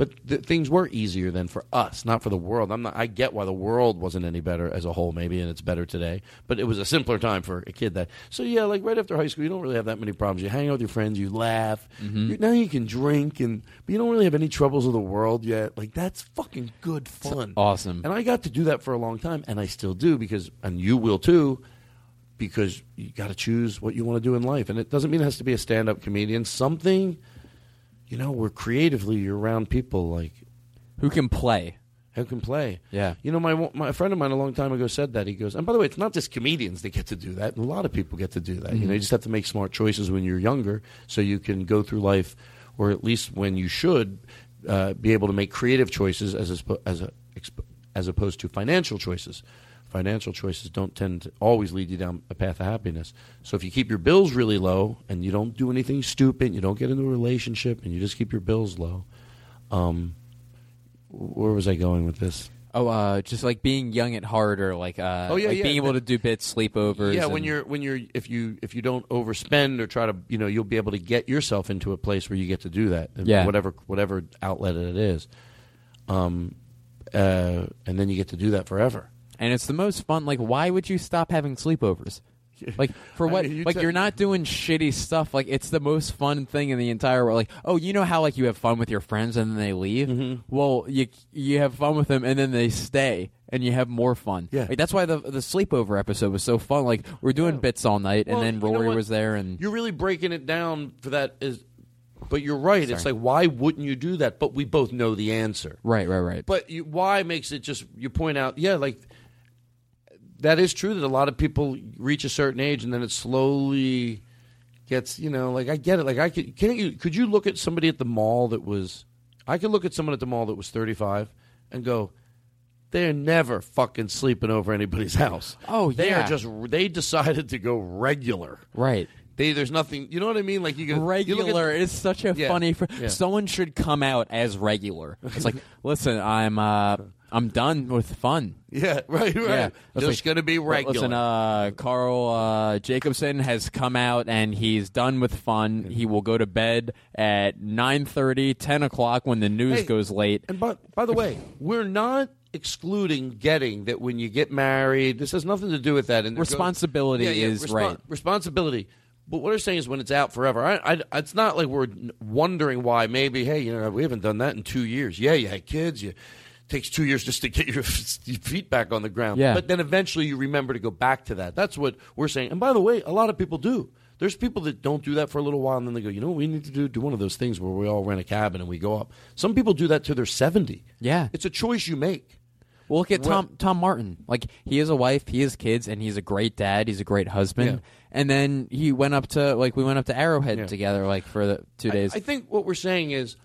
Speaker 1: But th- things were easier then for us, not for the world. I'm not. I get why the world wasn't any better as a whole, maybe, and it's better today. But it was a simpler time for a kid that. So yeah, like right after high school, you don't really have that many problems. You hang out with your friends, you laugh. Mm-hmm. You, now you can drink, and but you don't really have any troubles of the world yet. Like that's fucking good fun,
Speaker 10: awesome.
Speaker 1: And I got to do that for a long time, and I still do because, and you will too because you got to choose what you want to do in life. And it doesn't mean it has to be a stand up comedian. Something, you know, where creatively you're around people like
Speaker 10: Who can play?
Speaker 1: who can play.
Speaker 10: Yeah.
Speaker 1: You know, my my friend of mine a long time ago said that. He goes, and by the way, it's not just comedians that get to do that. A lot of people get to do that. You know,
Speaker 10: Mhm.
Speaker 1: you just have to make smart choices when you're younger, so you can go through life, or at least when you should, uh, be able to make creative choices as as as, a, as opposed to financial choices. Financial choices don't tend to always lead you down a path of happiness. So if you keep your bills really low and you don't do anything stupid, you don't get into a relationship, and you just keep your bills low. Um, where was I going with this?
Speaker 10: Oh, uh, just like being young at heart, or like, uh,
Speaker 1: Oh, yeah,
Speaker 10: like
Speaker 1: yeah.
Speaker 10: being able to do bits, sleepovers.
Speaker 1: Yeah, when you're when you're if you if you don't overspend or try to you know you'll be able to get yourself into a place where you get to do that.
Speaker 10: Yeah.
Speaker 1: whatever whatever outlet it is, um, uh, and then you get to do that forever.
Speaker 10: And it's the most fun. Like, why would you stop having sleepovers? Like for
Speaker 1: I
Speaker 10: what?
Speaker 1: mean, you
Speaker 10: like
Speaker 1: tell-
Speaker 10: you're not doing shitty stuff. Like it's the most fun thing in the entire world. Like oh, you know how like you have fun with your friends and then they leave.
Speaker 1: Mm-hmm.
Speaker 10: Well, you you have fun with them and then they stay and you have more fun.
Speaker 1: Yeah.
Speaker 10: like, that's why the the sleepover episode was so fun. Like we're doing bits all night
Speaker 1: Well,
Speaker 10: and then Rory was there and
Speaker 1: You're really breaking it down for that is, but you're right. It's like why wouldn't you do that? But we both know the answer.
Speaker 10: right, right, right.
Speaker 1: But you, why makes it just you point out, yeah, like that is true that a lot of people reach a certain age and then it slowly gets, you know, like I get it. Like I could, can you could you look at somebody at the mall that was, I could look at someone at the mall that was 35 and go, they're never fucking sleeping over anybody's house.
Speaker 10: Oh,
Speaker 1: They are just they decided to go regular.
Speaker 10: Right.
Speaker 1: They there's nothing. You know what I mean? Like you go, you at-
Speaker 10: regular is such a
Speaker 1: Yeah,
Speaker 10: funny. Fr-
Speaker 1: yeah.
Speaker 10: Someone should come out as regular. It's like, listen, I'm uh, I'm done with fun.
Speaker 1: Yeah, right, right.
Speaker 10: Yeah. It's
Speaker 1: Just gonna be regular.
Speaker 10: Listen, uh, Carl uh, Jacobson has come out and he's done with fun. He will go to bed at 9.30, 10 o'clock when the news
Speaker 1: Hey,
Speaker 10: goes late.
Speaker 1: And by, by the way, we're not excluding getting that when you get married. This has nothing to do with that. And there goes-
Speaker 10: Responsibility
Speaker 1: Yeah, yeah,
Speaker 10: is
Speaker 1: respon-
Speaker 10: right.
Speaker 1: Responsibility. But what I'm saying is when it's out forever, I, I, it's not like we're wondering why. Maybe, hey, you know, we haven't done that in two years. Yeah, you had kids. You takes two years just to get your, feet back on the ground.
Speaker 10: Yeah.
Speaker 1: But then eventually you remember to go back to that. That's what we're saying. And by the way, a lot of people do. There's people that don't do that for a little while and then they go, you know what we need to do? Do one of those things where we all rent a cabin and we go up. Some people do that till they're 70.
Speaker 10: Yeah.
Speaker 1: It's a choice you make.
Speaker 10: Well, look at Tom Tom Martin. Like he has a wife, he has kids, and he's a great dad. He's a great husband.
Speaker 1: Yeah.
Speaker 10: And then he went up to like we went up to Arrowhead
Speaker 1: Yeah.
Speaker 10: together, like for the two days.
Speaker 1: I think what we're saying is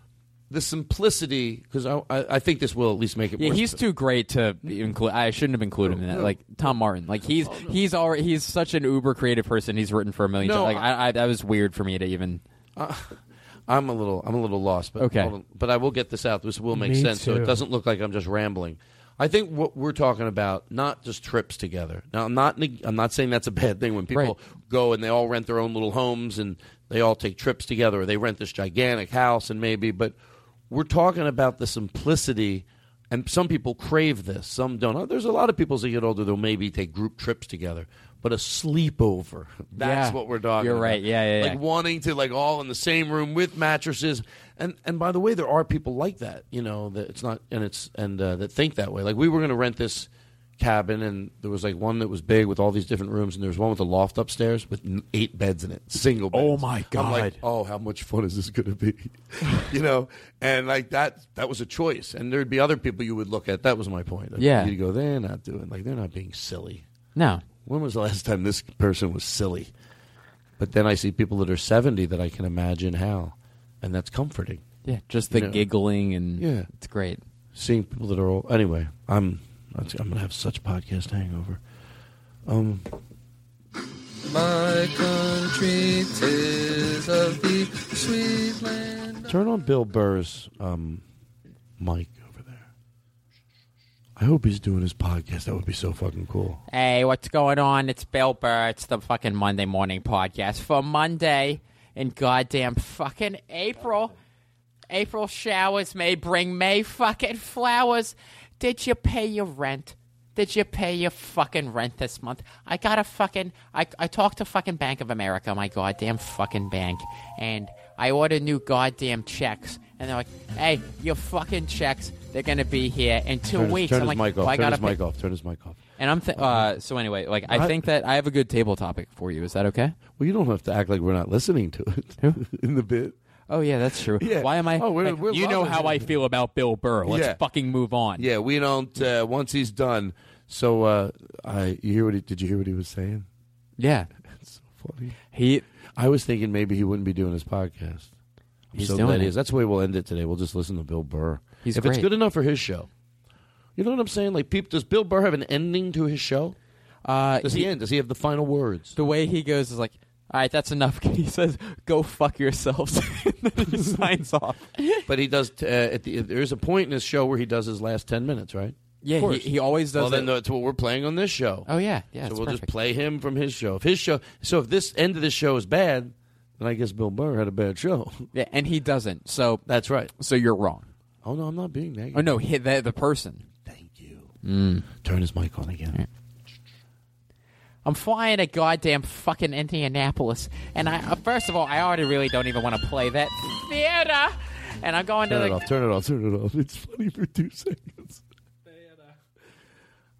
Speaker 1: the simplicity, because I, I, I think this will at least make it
Speaker 10: yeah,
Speaker 1: more
Speaker 10: he's too great to include. I shouldn't have included him in that. Like Tom Martin, like he's he's already he's such an uber creative person. He's written for a million.
Speaker 1: No,
Speaker 10: times. Like I, I, that was weird for me to even.
Speaker 1: Uh, I'm a little I'm a little lost, but
Speaker 10: Okay.
Speaker 1: hold on. but I will get this out. This will make
Speaker 13: Me
Speaker 1: sense, so it doesn't look like I'm just rambling. I think what we're talking about, not just trips together. Now, I'm not neg- I'm not saying that's a bad thing when people
Speaker 10: Right.
Speaker 1: go and they all rent their own little homes and they all take trips together, or they rent this gigantic house and maybe. But we're talking about the simplicity, and some people crave this, some don't. Oh, There's a lot of people as they get older they'll maybe take group trips together, but a sleepover. That's
Speaker 10: Yeah.
Speaker 1: what we're talking.
Speaker 10: You're
Speaker 1: about.
Speaker 10: right. Yeah, yeah,
Speaker 1: Like
Speaker 10: yeah.
Speaker 1: wanting to like all in the same room with mattresses and and by the way there are people like that you know that it's not and it's and uh, that think that way like we were going to rent this cabin and there was like one that was big with all these different rooms and there was one with a loft upstairs with n- eight beds in it single beds.
Speaker 10: Oh, my
Speaker 1: I'm like
Speaker 10: God.
Speaker 1: oh how much fun is this going to be you know and like that that was a choice and there'd be other people you would look at that was my point Like,
Speaker 10: Yeah.
Speaker 1: you'd go they're not doing like they're not being silly
Speaker 10: No.
Speaker 1: when was the last time this person was silly? But then I see people that are 70 that I can imagine how. And that's comforting.
Speaker 10: Yeah, just the
Speaker 1: You know?
Speaker 10: giggling and
Speaker 1: Yeah.
Speaker 10: it's great.
Speaker 1: Seeing people that are old. Anyway, I'm I'm going to have such podcast hangover. Um,
Speaker 19: My country tis of the sweet land.
Speaker 1: turn on Bill Burr's um, mic over there. I hope he's doing his podcast. That would be so fucking cool.
Speaker 23: Hey, what's going on? It's Bill Burr. It's the fucking Monday morning podcast for Monday in goddamn fucking April. April showers may bring May fucking flowers. Did you pay your rent? Did you pay your fucking rent this month? I got a fucking. I, I talked to fucking Bank of America, my goddamn fucking bank, and I ordered new goddamn checks. And they're like, hey, your fucking checks, they're going to be here in two
Speaker 1: turn his,
Speaker 23: weeks.
Speaker 1: turn
Speaker 23: I'm
Speaker 1: his
Speaker 23: like,
Speaker 1: mic off.
Speaker 23: well,
Speaker 1: turn his
Speaker 23: pay-
Speaker 1: mic off. Turn his mic off.
Speaker 10: And I'm th- uh, so anyway, like I- think that I have a good table topic for you. Is that okay?
Speaker 1: Well, you don't have to act like we're not listening to it in the bit.
Speaker 24: Oh yeah, that's true.
Speaker 1: Yeah.
Speaker 24: Why am I?
Speaker 1: Oh, we're- we're
Speaker 24: you know how
Speaker 1: him.
Speaker 24: I feel about Bill Burr. Let's
Speaker 1: Yeah.
Speaker 24: fucking move on.
Speaker 1: Yeah, we don't. Uh, once he's done. So, uh, I you hear what he did? You hear what he was saying?
Speaker 24: Yeah,
Speaker 1: it's so funny.
Speaker 24: He.
Speaker 1: I was thinking maybe he wouldn't be doing his podcast. I'm
Speaker 24: He's
Speaker 1: so
Speaker 24: doing
Speaker 1: glad he
Speaker 24: it.
Speaker 1: is. That's the way we'll end it today. We'll just listen to Bill Burr.
Speaker 24: He's
Speaker 1: if it's good enough for his show. You know what I'm saying? Like, peop, does Bill Burr have an ending to his show?
Speaker 24: Uh,
Speaker 1: does he, end? Does he have the final words?
Speaker 24: The way he goes is like, all right, that's enough. He says, "Go fuck yourselves," and then he signs off.
Speaker 1: But he does. T- uh, at the, there's a point in his show where he does his last ten minutes, right?
Speaker 24: Yeah, he- he always does
Speaker 1: Well, then
Speaker 24: that.
Speaker 1: that's what we're playing on this show.
Speaker 24: Oh yeah, yeah.
Speaker 1: so we'll
Speaker 24: perfect.
Speaker 1: just play him from his show. If his show, so if this end of this show is bad, then I guess Bill Burr had a bad show.
Speaker 24: Yeah, and he doesn't. So
Speaker 1: that's right.
Speaker 24: So you're wrong.
Speaker 1: Oh no, I'm not being negative.
Speaker 24: Oh no, he, the the person.
Speaker 1: Thank you.
Speaker 24: Mm.
Speaker 1: Turn his mic on again.
Speaker 10: I'm flying to goddamn fucking Indianapolis, and I uh, first of all, I already really don't even want to play that theater, and I'm going
Speaker 1: Turn
Speaker 10: to
Speaker 1: it
Speaker 10: the.
Speaker 1: off. Turn it off. Turn it off. It's funny for two seconds.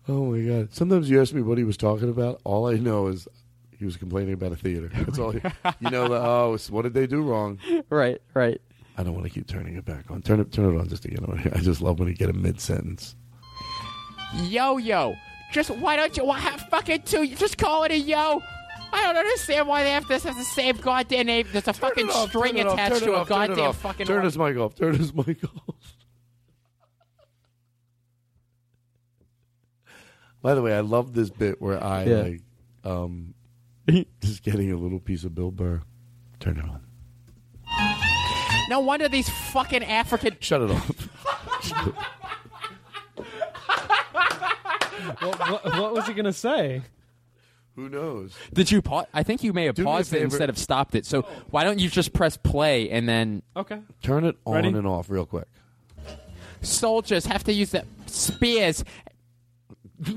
Speaker 1: Oh my god! Sometimes you ask me what he was talking about. All I know is he was complaining about a theater. That's all. He, you know the oh, what did they do wrong?
Speaker 24: Right, right.
Speaker 1: I don't want to keep turning it back on. Turn it, turn it on just again. I just love when you get a mid sentence.
Speaker 10: Yo yo, just why don't you why have fucking two? Just call it a yo. I don't understand why they have this as the same goddamn name. There's a fucking
Speaker 1: Turn it off,
Speaker 10: string
Speaker 1: turn it off,
Speaker 10: attached to a
Speaker 1: off, turn it
Speaker 10: goddamn
Speaker 1: off.
Speaker 10: fucking.
Speaker 1: Turn his mic off. Turn his mic off. By the way, I love this bit where I
Speaker 24: Yeah.
Speaker 1: like um just getting a little piece of Bill Burr. Turn it on.
Speaker 10: No wonder these fucking African.
Speaker 1: Shut it off.
Speaker 13: what, what, what was he gonna say?
Speaker 1: Who knows?
Speaker 24: Did you pause? I think you may have
Speaker 1: Do me a
Speaker 24: paused it
Speaker 1: favor.
Speaker 24: instead of stopped it. So why don't you just press play and then?
Speaker 13: Okay.
Speaker 1: Turn it on
Speaker 24: Ready?
Speaker 1: and off real quick.
Speaker 10: Soldiers have to use the spears.
Speaker 1: All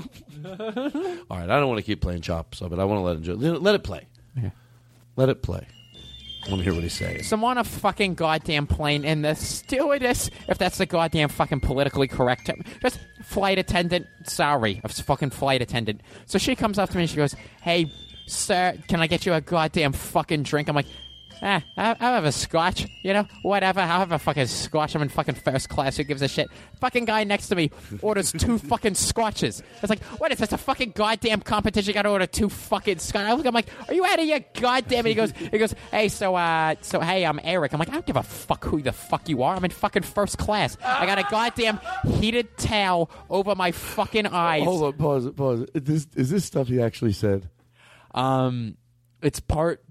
Speaker 1: right, I don't want to keep playing chops of it. I want to let enjoy. Let let it play. Let it play. I me hear what he's saying.
Speaker 10: So I'm on a fucking goddamn plane, and the stewardess, if that's the goddamn fucking politically correct term, just flight attendant, sorry, a fucking flight attendant. So she comes up to me and she goes, "Hey, sir, can I get you a goddamn fucking drink?" I'm like. Ah, I- I'll have a scotch, you know, whatever. I'll have a fucking scotch. I'm in fucking first class. Who gives a shit? Fucking guy next to me orders two fucking scotches. It's like, what is this? A fucking goddamn competition? You gotta order two fucking scotch. I look, I'm like, are you out of your goddamn? And he goes, he goes, hey, so, uh, so, hey, I'm Eric. I'm like, I don't give a fuck who the fuck you are. I'm in fucking first class. I got a goddamn heated towel over my fucking eyes.
Speaker 1: Hold on, pause pause. Is this, is this stuff he actually said?
Speaker 24: Um, it's part.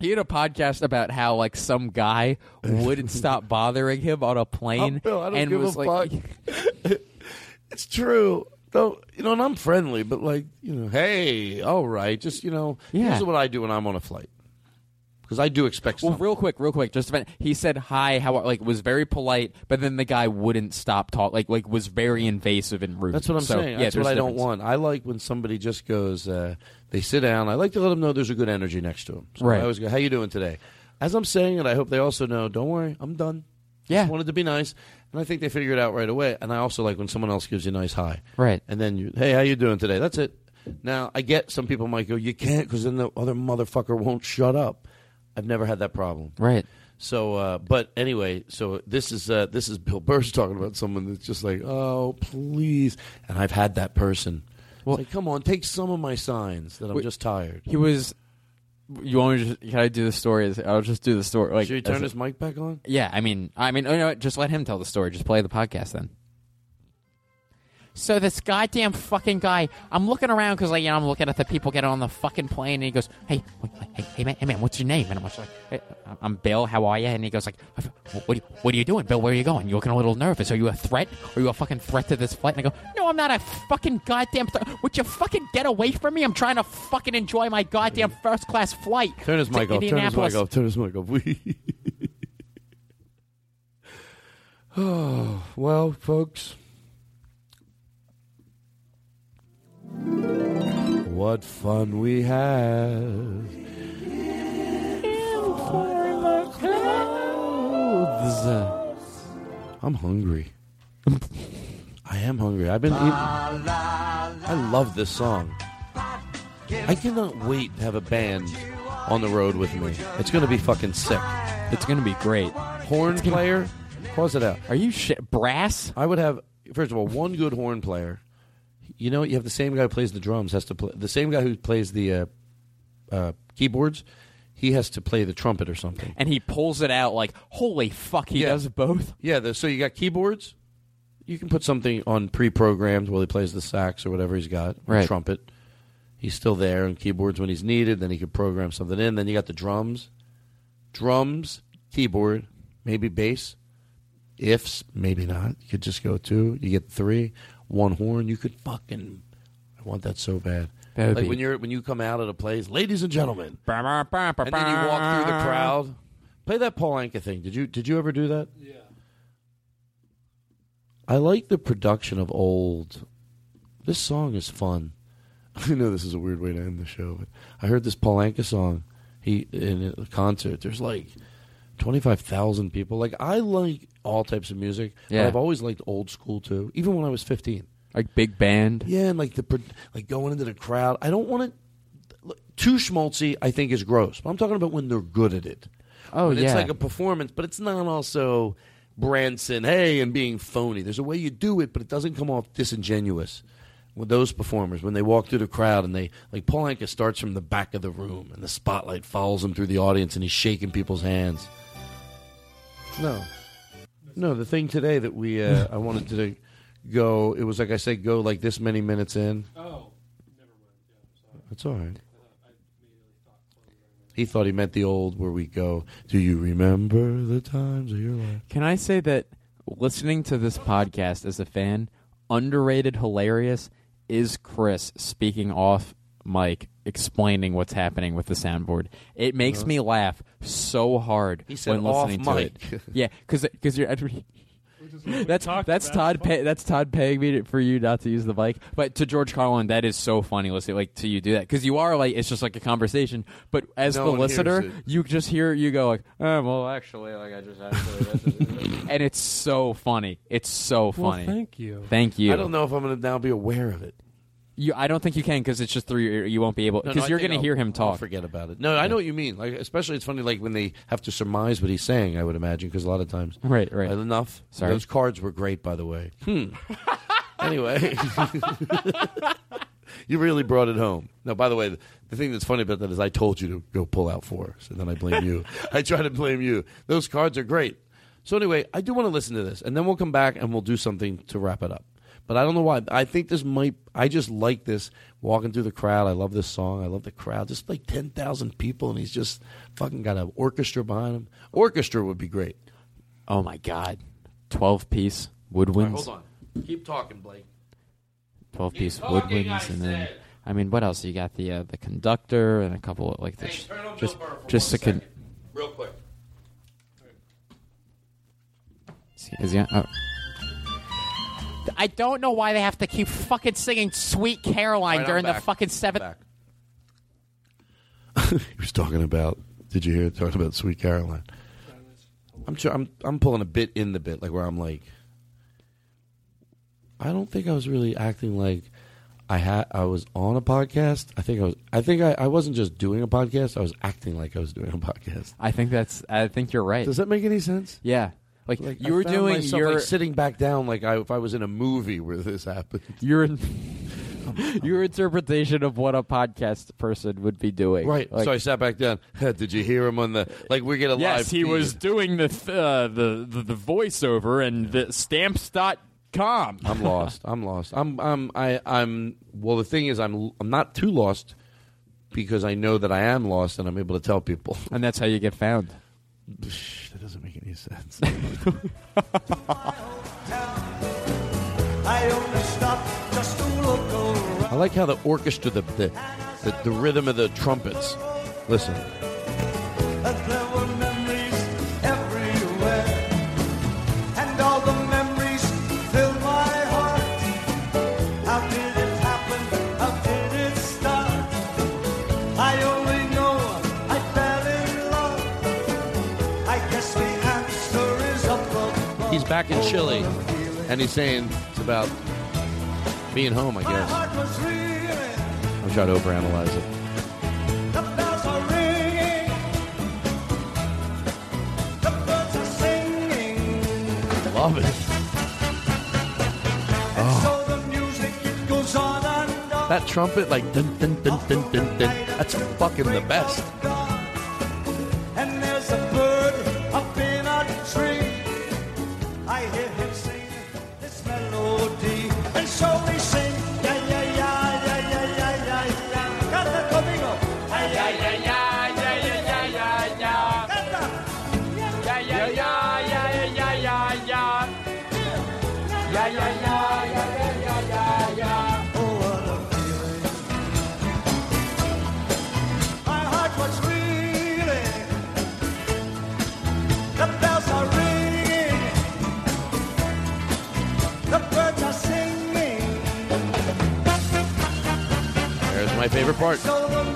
Speaker 24: He had a podcast about how like some guy wouldn't stop bothering him on a plane,
Speaker 1: Oh, Bill, I don't
Speaker 24: and
Speaker 1: give
Speaker 24: was
Speaker 1: a
Speaker 24: like,
Speaker 1: fuck. it's true. Though you know, and I'm friendly, but like you know, hey, all right, just you know,
Speaker 24: Yeah.
Speaker 1: here's what I do when I'm on a flight because I do expect.
Speaker 24: Well,
Speaker 1: something.
Speaker 24: real quick, real quick, just a minute. He said hi, how like was very polite, but then the guy wouldn't stop talk, like like was very invasive and rude.
Speaker 1: That's what I'm
Speaker 24: So,
Speaker 1: saying.
Speaker 24: Yeah,
Speaker 1: That's what I don't want. I like when somebody just goes, uh, they sit down. I like to let them know there's a good energy next to them. So
Speaker 24: Right.
Speaker 1: I always go, "How you doing today?" As I'm saying it, I hope they also know, "Don't worry, I'm done."
Speaker 24: Yeah.
Speaker 1: Just wanted to be nice, and I think they figure it out right away. And I also like when someone else gives you a nice hi,
Speaker 24: Right.
Speaker 1: And then you, "Hey, how you doing today?" That's it. Now I get some people might go, "You can't," because then the other motherfucker won't shut up. I've never had that problem.
Speaker 24: Right.
Speaker 1: So, uh, but anyway, so this is uh, this is Bill Burr's talking about someone that's just like, oh, please, and I've had that person. Well, like, come on, take some of my signs that I'm just tired.
Speaker 24: He was. You want me to? Just, can I do the story? I'll just do the story. Like,
Speaker 1: Should he turn
Speaker 24: as a-
Speaker 1: his mic back on?
Speaker 24: Yeah, I mean, I mean, oh, no, just let him tell the story. Just play the podcast then.
Speaker 10: So this goddamn fucking guy, I'm looking around because like you know I'm looking at the people getting on the fucking plane, and he goes, "Hey, hey, hey man, hey man, what's your name?" And I'm just like, hey, "I'm Bill. How are you?" And he goes like, "What are you, what are you doing, Bill? Where are you going? You looking a little nervous? Are you a threat? Are you a fucking threat to this flight?" And I go, "No, I'm not a fucking goddamn threat. Would you fucking get away from me? I'm trying to fucking enjoy my goddamn mm. first class flight."
Speaker 1: Turn his mic off. Turn his
Speaker 10: Indianapolis."
Speaker 1: mic off. Turn his mic off. We. oh well, folks. What fun we have. I'm hungry. I am hungry. I've been eating. I love this song. I cannot wait to have a band on the road with me. It's going to be fucking sick.
Speaker 10: It's going to be great.
Speaker 1: Horn player, pause it out.
Speaker 10: Are you shit brass?
Speaker 1: I would have first of all one good horn player. You know, you have the same guy who plays the drums has to play the same guy who plays the uh, uh, keyboards. He has to play the trumpet or something.
Speaker 10: And he pulls it out like, holy fuck, he
Speaker 1: Yeah.
Speaker 10: does both.
Speaker 1: Yeah, the, so you got keyboards. You can put something on pre-programmed while he plays the sax or whatever he's got, or
Speaker 10: Right.
Speaker 1: trumpet. He's still there on keyboards when he's needed. Then he could program something in. Then you got the drums, drums, keyboard, maybe bass. Ifs, maybe not. You could just go two. You get three, one horn. You could fucking. I want that so bad.
Speaker 10: That would
Speaker 1: like
Speaker 10: be-
Speaker 1: when you're when you come out of the place, ladies and gentlemen,
Speaker 10: and
Speaker 1: and then you walk through the crowd. Play that Paul Anka thing. Did you did you ever do that?
Speaker 13: Yeah.
Speaker 1: I like the production of old. This song is fun. I know this is a weird way to end the show, but I heard this Paul Anka song. He in a concert. There's like twenty five thousand people. Like I like all types of music.
Speaker 10: Yeah.
Speaker 1: but I've always liked old school too. Even when I was fifteen.
Speaker 10: Like big band.
Speaker 1: Yeah, and like the pro- like going into the crowd. I don't want to. Too schmaltzy, I think, is gross. But I'm talking about when they're good at it.
Speaker 10: Oh,
Speaker 1: When
Speaker 10: yeah.
Speaker 1: it's like a performance, but it's not also Branson, hey, and being phony. There's a way you do it, but it doesn't come off disingenuous. With those performers, when they walk through the crowd and they like Paul Anka starts from the back of the room and the spotlight follows him through the audience and he's shaking people's hands. No, no. The thing today that we uh, I wanted to go. It was like I said, go like this many minutes in.
Speaker 13: Oh, never mind.
Speaker 1: That's all right. He thought he meant the old where we go. Do you remember the times of your life?
Speaker 10: Can I say that listening to this podcast as a fan, underrated, hilarious, is Chris speaking off mic, explaining what's happening with the soundboard. It makes
Speaker 1: Uh-huh.
Speaker 10: me laugh so hard
Speaker 1: He said
Speaker 10: when
Speaker 1: off
Speaker 10: listening to
Speaker 1: mic.
Speaker 10: it. Yeah, because you're. That's that's Todd. Pay, that's Todd paying me for you not to use the mic. But to George Carlin, that is so funny. Listening like to you do that because you are like it's just like a conversation. But as
Speaker 1: No
Speaker 10: the listener, you just hear you go like, oh, well, actually, like I just actually, and it's so funny. It's so
Speaker 13: Well,
Speaker 10: funny.
Speaker 13: thank you.
Speaker 10: Thank you.
Speaker 1: I don't know if I'm going to now be aware of it.
Speaker 10: You, I don't think you can because it's just through your. You won't be able because
Speaker 1: no, I
Speaker 10: you're going to hear him
Speaker 1: I'll
Speaker 10: talk.
Speaker 1: forget about it. No, I know what you mean. Like, especially it's funny, like when they have to surmise what he's saying. I would imagine because a lot of times,
Speaker 10: Right, right.
Speaker 1: Enough.
Speaker 10: Sorry.
Speaker 1: those cards were great, by the way. Hmm. anyway, you really brought it home. No, by the way, the, the thing that's funny about that is I told you to go pull out four, so then I blame you. I try to blame you. Those cards are great. So anyway, I do want to listen to this, and then we'll come back and we'll do something to wrap it up. But I don't know why. I think this might. I just like this walking through the crowd. I love this song. I love the crowd. Just like ten thousand people, and he's just fucking got an orchestra behind him. Orchestra would be great.
Speaker 10: Oh my god, twelve piece
Speaker 1: All right,
Speaker 10: woodwinds.
Speaker 1: hold on. Keep talking, Blake.
Speaker 10: Twelve piece
Speaker 1: talking,
Speaker 10: woodwinds,
Speaker 1: I
Speaker 10: and then
Speaker 1: said.
Speaker 10: I mean, what else? You got the uh, the conductor and a couple of like this.
Speaker 1: turn on
Speaker 10: just
Speaker 1: for
Speaker 10: just
Speaker 1: one
Speaker 10: a con-
Speaker 1: Real quick.
Speaker 10: is he on? Oh.
Speaker 23: I don't know why they have to keep fucking singing "Sweet Caroline"
Speaker 1: All right, I'm
Speaker 23: during the fucking seventh.
Speaker 1: he was talking about. Did you hear it talking about Sweet Caroline? I'm sure. I'm I'm pulling a bit in the bit, like where I'm like. I don't think I was really acting like I had. I was on a podcast. I think I was. I think I, I wasn't just doing a podcast. I was acting like I was doing a podcast.
Speaker 10: I think that's. I think you're right.
Speaker 1: Does that make any sense?
Speaker 10: Yeah, like,
Speaker 1: Like,
Speaker 10: you
Speaker 1: I
Speaker 10: were
Speaker 1: found
Speaker 10: doing
Speaker 1: myself,
Speaker 10: your
Speaker 1: like sitting back down, like I, if I was in a movie where this happened.
Speaker 10: your your interpretation of what a podcast person would be doing.
Speaker 1: Right.
Speaker 10: Like,
Speaker 1: so I sat back down. Did you hear him on the like? We get a live.
Speaker 10: yes, he
Speaker 1: feed.
Speaker 10: was doing the th- uh, the, the the voiceover and the stamps.com.
Speaker 1: I'm lost. I'm lost. I'm I'm I I'm well the thing is I'm I'm not too lost because I know that I am lost and I'm able to tell people.
Speaker 10: And that's how you get found.
Speaker 1: That doesn't make any sense.
Speaker 17: I only stopped just to look around.
Speaker 1: I like how the orchestra the the, the, the rhythm of the trumpets. Listen. he's back in Chile, and he's saying it's about being home, I guess. I'm trying to overanalyze it. Love it. Oh. That trumpet, like dun dun dun dun dun dun. That's fucking the best. Favorite part.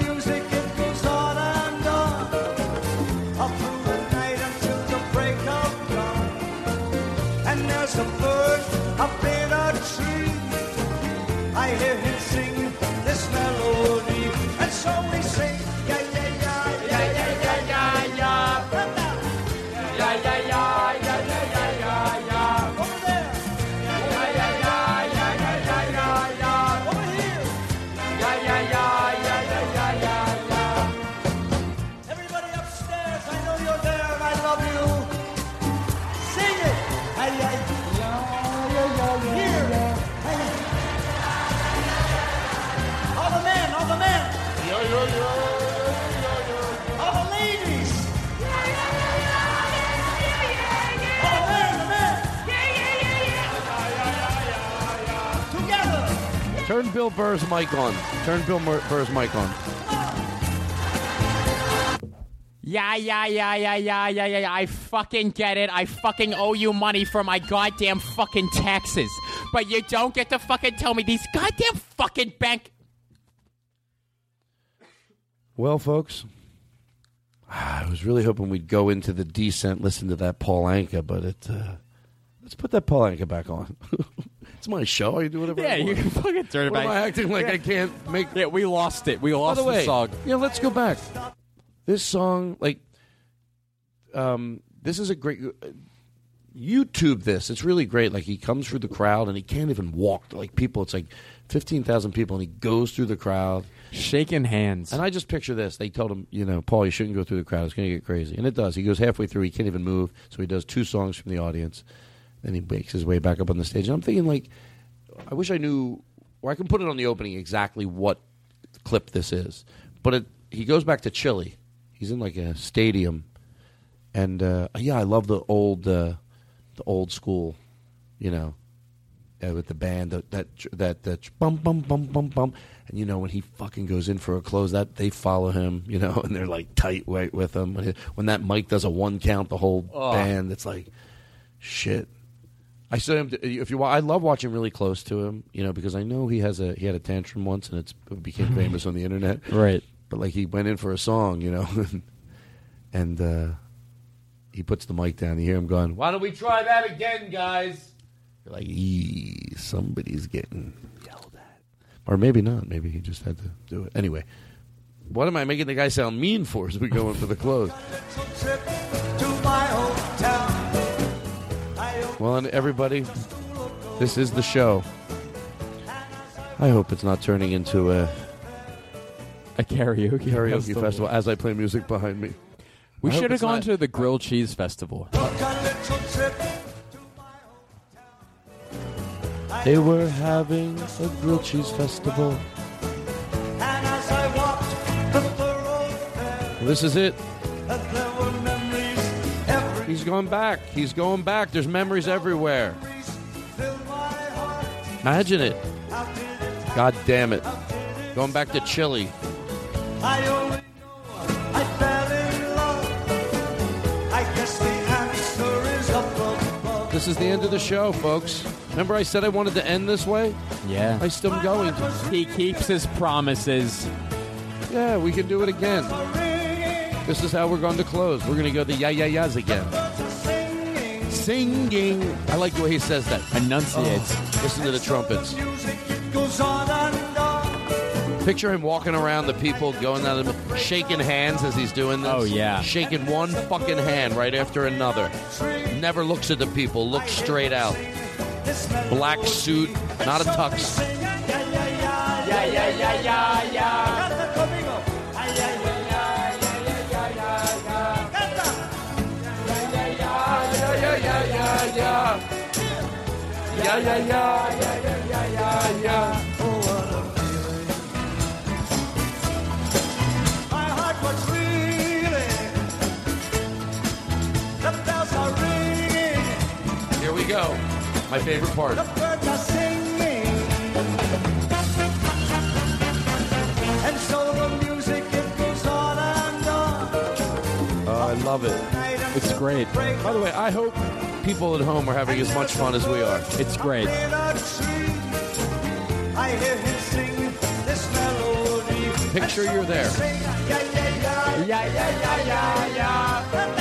Speaker 1: Turn Bill Burr's mic on. Turn Bill Burr's mic on.
Speaker 23: Yeah, yeah, yeah, yeah, yeah, yeah, yeah, yeah. I fucking get it. I fucking owe you money for my goddamn fucking taxes. But you don't get to fucking tell me these goddamn fucking bank.
Speaker 1: Well, folks, I was really hoping we'd go into the descent, listen to that Paul Anka, but it. Uh, let's put that Paul Anka back on. it's my show. I can do whatever.
Speaker 23: Yeah,
Speaker 1: I
Speaker 23: you
Speaker 1: want.
Speaker 23: can fucking turn it
Speaker 1: What
Speaker 23: back.
Speaker 1: am I acting like
Speaker 23: Yeah.
Speaker 1: I can't make?
Speaker 23: Yeah, we lost it. We
Speaker 1: By
Speaker 23: lost
Speaker 1: the way,
Speaker 23: song.
Speaker 1: yeah, let's go back. This song, like, um, this is a great. YouTube this. It's really great. Like he comes through the crowd and he can't even walk. Like people, it's like fifteen thousand people, and he goes through the crowd,
Speaker 10: shaking hands.
Speaker 1: And I just picture this. They told him, you know, Paul, you shouldn't go through the crowd. It's going to get crazy, and it does. He goes halfway through, he can't even move, so he does two songs from the audience, then he makes his way back up on the stage. And I'm thinking, like, I wish I knew, or I can put it on the opening exactly what clip this is. But it, he goes back to Chile. He's in like a stadium, and uh, yeah, I love the old, uh, the old school, you know, uh, with the band that that that that bum bum bum bum bum, and you know when he fucking goes in for a close, that they follow him, you know, and they're like tight with him. When, when that mic does a one count, the whole
Speaker 23: Oh.
Speaker 1: band, it's like shit. I saw him. If you, wa- I love watching really close to him, you know, because I know he has a he had a tantrum once, and it's, it became famous on the internet.
Speaker 10: Right.
Speaker 1: But like he went in for a song, you know, and uh, he puts the mic down. You hear him going, "Why don't we try that again, guys?" You're like, "Ee, somebody's getting yelled at," or maybe not. Maybe he just had to do it anyway. What am I making the guy sound mean for as we go in for the close? Well, and everybody, this is the show. I hope it's not turning into a
Speaker 10: a karaoke
Speaker 1: karaoke
Speaker 10: festival.
Speaker 1: as I play music behind me.
Speaker 10: We
Speaker 1: I hope
Speaker 10: should have
Speaker 1: it's
Speaker 10: gone
Speaker 1: not-
Speaker 10: to the grilled cheese festival.
Speaker 1: They were having a grilled cheese festival.
Speaker 17: And as I walked the thoroughfare,
Speaker 1: This is it. He's going back. He's going back. There's memories everywhere.
Speaker 17: filled my heart.
Speaker 1: Imagine it.
Speaker 17: How did it?
Speaker 1: God damn it. Going back to Chile.
Speaker 17: I only know I fell in love. I guess the answer is.
Speaker 1: This is the end of the show, folks. Remember I said I wanted to end this way?
Speaker 10: Yeah.
Speaker 1: I still am going.
Speaker 23: He keeps his promises.
Speaker 1: Yeah, we can do it again. This is how we're going to close. We're going to go the yeah, yeah, yeahs again. Singing. I like the way he says that.
Speaker 23: Enunciates. Oh.
Speaker 1: Listen to the trumpets.
Speaker 17: Music it goes on and on.
Speaker 1: Picture him walking around the people, going down, the, shaking hands as he's doing this.
Speaker 10: Oh, yeah.
Speaker 1: shaking one fucking hand right after another. Never looks at the people, looks straight out. Black suit, not a tux.
Speaker 16: Yeah, yeah, yeah, yeah, yeah. Yeah, yeah, yeah, yeah, yeah, yeah, yeah, yeah.
Speaker 17: My heart was reeling. The bells are ringing.
Speaker 1: Here we go. My favorite part.
Speaker 17: The birds are singing. And so the music it goes on and on.
Speaker 1: Oh, I love it.
Speaker 10: It's great.
Speaker 1: By the way, I hope people at home are having as much fun as we are.
Speaker 10: It's great.
Speaker 1: Picture you're there.
Speaker 17: Yeah, yeah, yeah, yeah, yeah.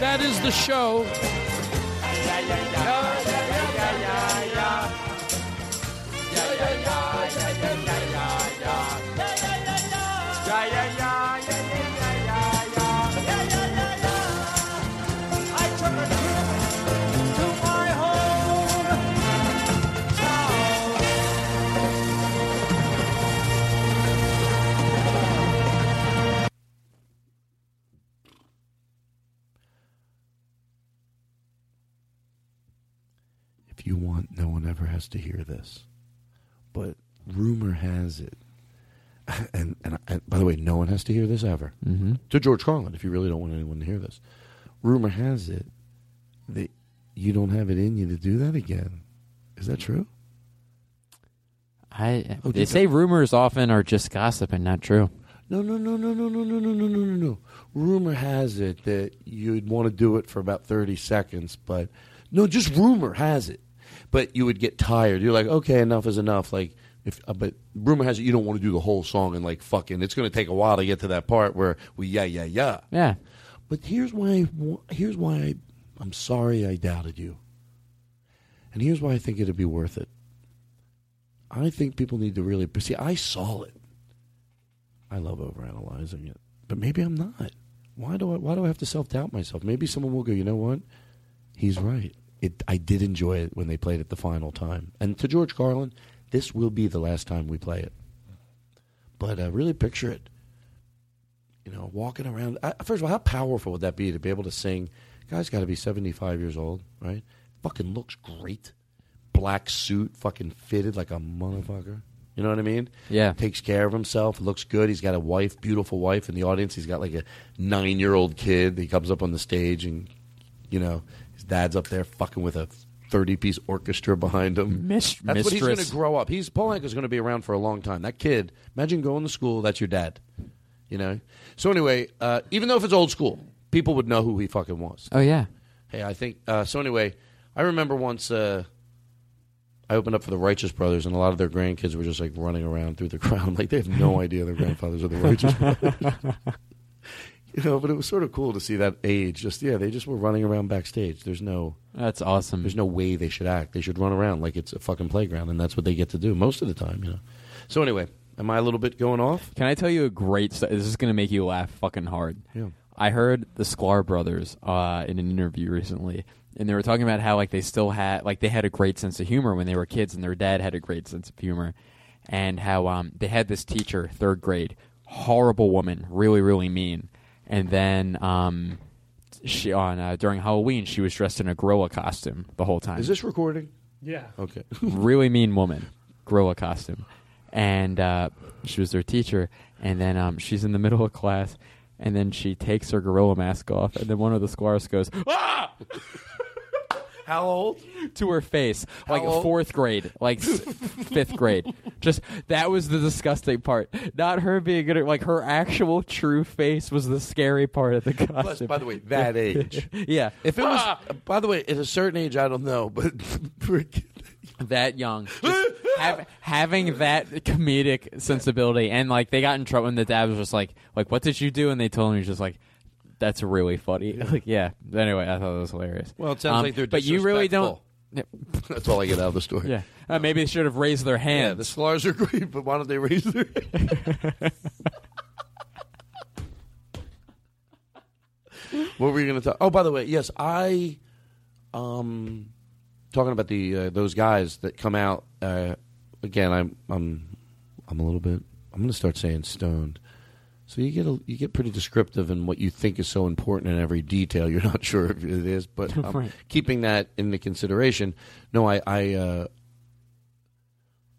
Speaker 1: that is the show. Yeah, yeah, yeah. Has to hear this. But rumor has it, and and, and by the way, no one has to hear this ever.
Speaker 10: Mm-hmm.
Speaker 1: To George Carlin, if you really don't want anyone to hear this, rumor has it that you don't have it in you to do that again. Is that true?
Speaker 10: I
Speaker 1: Oh,
Speaker 10: they say rumors often are just gossip and not true.
Speaker 1: No, no, no, no, no, no, no, no, no, no, no, no. Rumor has it that you'd want to do it for about 30 seconds, but no, just rumor has it. But you would get tired. You're like, okay, enough is enough. Like, if uh, but rumor has it you don't want to do the whole song and like fucking. It's going to take a while to get to that part where we yeah yeah yeah.
Speaker 10: Yeah.
Speaker 1: But here's why. Here's why I, I'm sorry I doubted you. And here's why I think it'd be worth it. I think people need to really see. I saw it. I love overanalyzing it, but maybe I'm not. Why do I? Why do I have to self doubt myself? Maybe someone will go. You know what? He's right. It. I did enjoy it when they played it the final time. And to George Carlin, this will be the last time we play it. But uh, really picture it. You know, walking around. I, first of all, how powerful would that be to be able to sing? Guy's got to be 75 years old, right? Fucking looks great. Black suit, fucking fitted like a motherfucker. You know what I mean?
Speaker 10: Yeah.
Speaker 1: Takes care of himself, looks good. He's got a wife, beautiful wife in the audience. He's got like a nine year old kid. He comes up on the stage and, you know, dad's up there fucking with a 30 piece orchestra behind him.
Speaker 10: Mis-
Speaker 1: That's what he's going to grow up. He's Paul Anka's going to be around for a long time. That kid, imagine going to school, that's your dad. You know? So anyway, uh, even though if it's old school, people would know who he fucking was.
Speaker 10: Oh yeah.
Speaker 1: Hey, I think uh, so. Anyway, I remember once uh, I opened up for the Righteous Brothers, and a lot of their grandkids were just like running around through the crowd, like they have no idea their grandfathers are the Righteous Brothers. you know, but it was sort of cool to see that age. Just yeah, they just were running around backstage. There's no
Speaker 10: That's awesome.
Speaker 1: there's no way they should act. They should run around like it's a fucking playground, and that's what they get to do most of the time. You know. So anyway, am I a little bit going off?
Speaker 10: Can I tell you a great? St- this is going to make you laugh fucking hard.
Speaker 1: Yeah.
Speaker 10: I heard the Sklar brothers uh, in an interview recently, and they were talking about how like they still had like they had a great sense of humor when they were kids, and their dad had a great sense of humor, and how um, they had this teacher, third grade, horrible woman, really really mean, and then um, she on uh, during Halloween she was dressed in a gorilla costume the whole time.
Speaker 1: Is this recording?
Speaker 13: Yeah.
Speaker 1: Okay.
Speaker 10: really mean woman, gorilla costume, and uh, she was their teacher. And then um, she's in the middle of class, and then she takes her gorilla mask off, and then one of the Sklars goes, "Ah!"
Speaker 1: How old?
Speaker 10: to her face, like
Speaker 1: old?
Speaker 10: fourth grade, like s- fifth grade. Just that was the disgusting part. Not her being good, at- like her actual true face was the scary part of the costume.
Speaker 1: Plus, by the way, that age.
Speaker 10: yeah.
Speaker 1: If it was,
Speaker 10: Ah!
Speaker 1: by the way, at a certain age, I don't know, but
Speaker 10: that young, just having that comedic sensibility, and like they got in trouble, and the dad was just like, like, what did you do? And they told him he was just like. That's really funny. Like, yeah. Anyway, I thought it was hilarious.
Speaker 1: Well, it sounds
Speaker 10: Um,
Speaker 1: like they're
Speaker 10: But you really don't.
Speaker 1: That's all I get out of the story.
Speaker 10: Yeah. Uh, maybe they should have raised their
Speaker 1: Yeah, the Sklars are great, but why don't they raise their hand? What were you going to talk? Oh, by the way, yes, I, um, talking about the uh, those guys that come out. Uh, again, I'm I'm I'm a little bit. I'm going to start saying stoned. So you get a, you get pretty descriptive in what you think is so important in every detail. You're not sure if it is, but um,
Speaker 10: Right.
Speaker 1: keeping that into consideration. No, I I. Uh,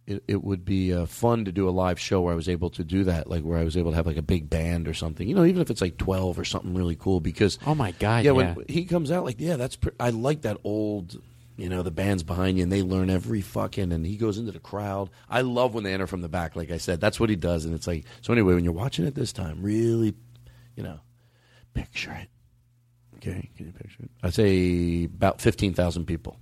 Speaker 1: it, it would be uh, fun to do a live show where I was able to do that, like where I was able to have like a big band or something. You know, even if it's like twelve or something really cool. Because
Speaker 10: oh my god,
Speaker 1: yeah,
Speaker 10: yeah.
Speaker 1: when he comes out, like yeah, that's pre- I like that old. You know, the band's behind you and they learn every fucking. And he goes into the crowd. I love when they enter from the back. Like I said, that's what he does. And it's like so. Anyway, when you're watching it this time, really, you know, picture it. Okay, can you picture it? I'd say about fifteen thousand people.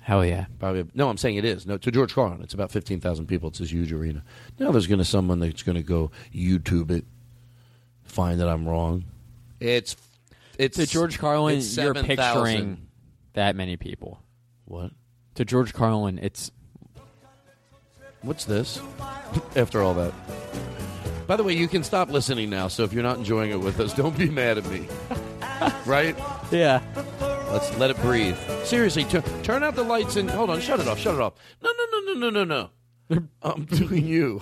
Speaker 10: Hell yeah.
Speaker 1: Probably no, I'm saying it is. No, to George Carlin, it's about fifteen thousand people. It's this huge arena. Now there's going to someone that's going to go YouTube it, find that I'm wrong. It's it's
Speaker 10: to George Carlin,
Speaker 1: it's
Speaker 10: you're
Speaker 1: 7,000.
Speaker 10: picturing that many people.
Speaker 1: What?
Speaker 10: To George Carlin, it's
Speaker 1: What's this? After all that. By the way, you can stop listening now. So if you're not enjoying it with us, don't be mad at me. right?
Speaker 10: Yeah.
Speaker 1: Let's let it breathe. Seriously, tu- turn out the lights and hold on. Shut it off. Shut it off. No, no, no, no, no, no, no. I'm doing you.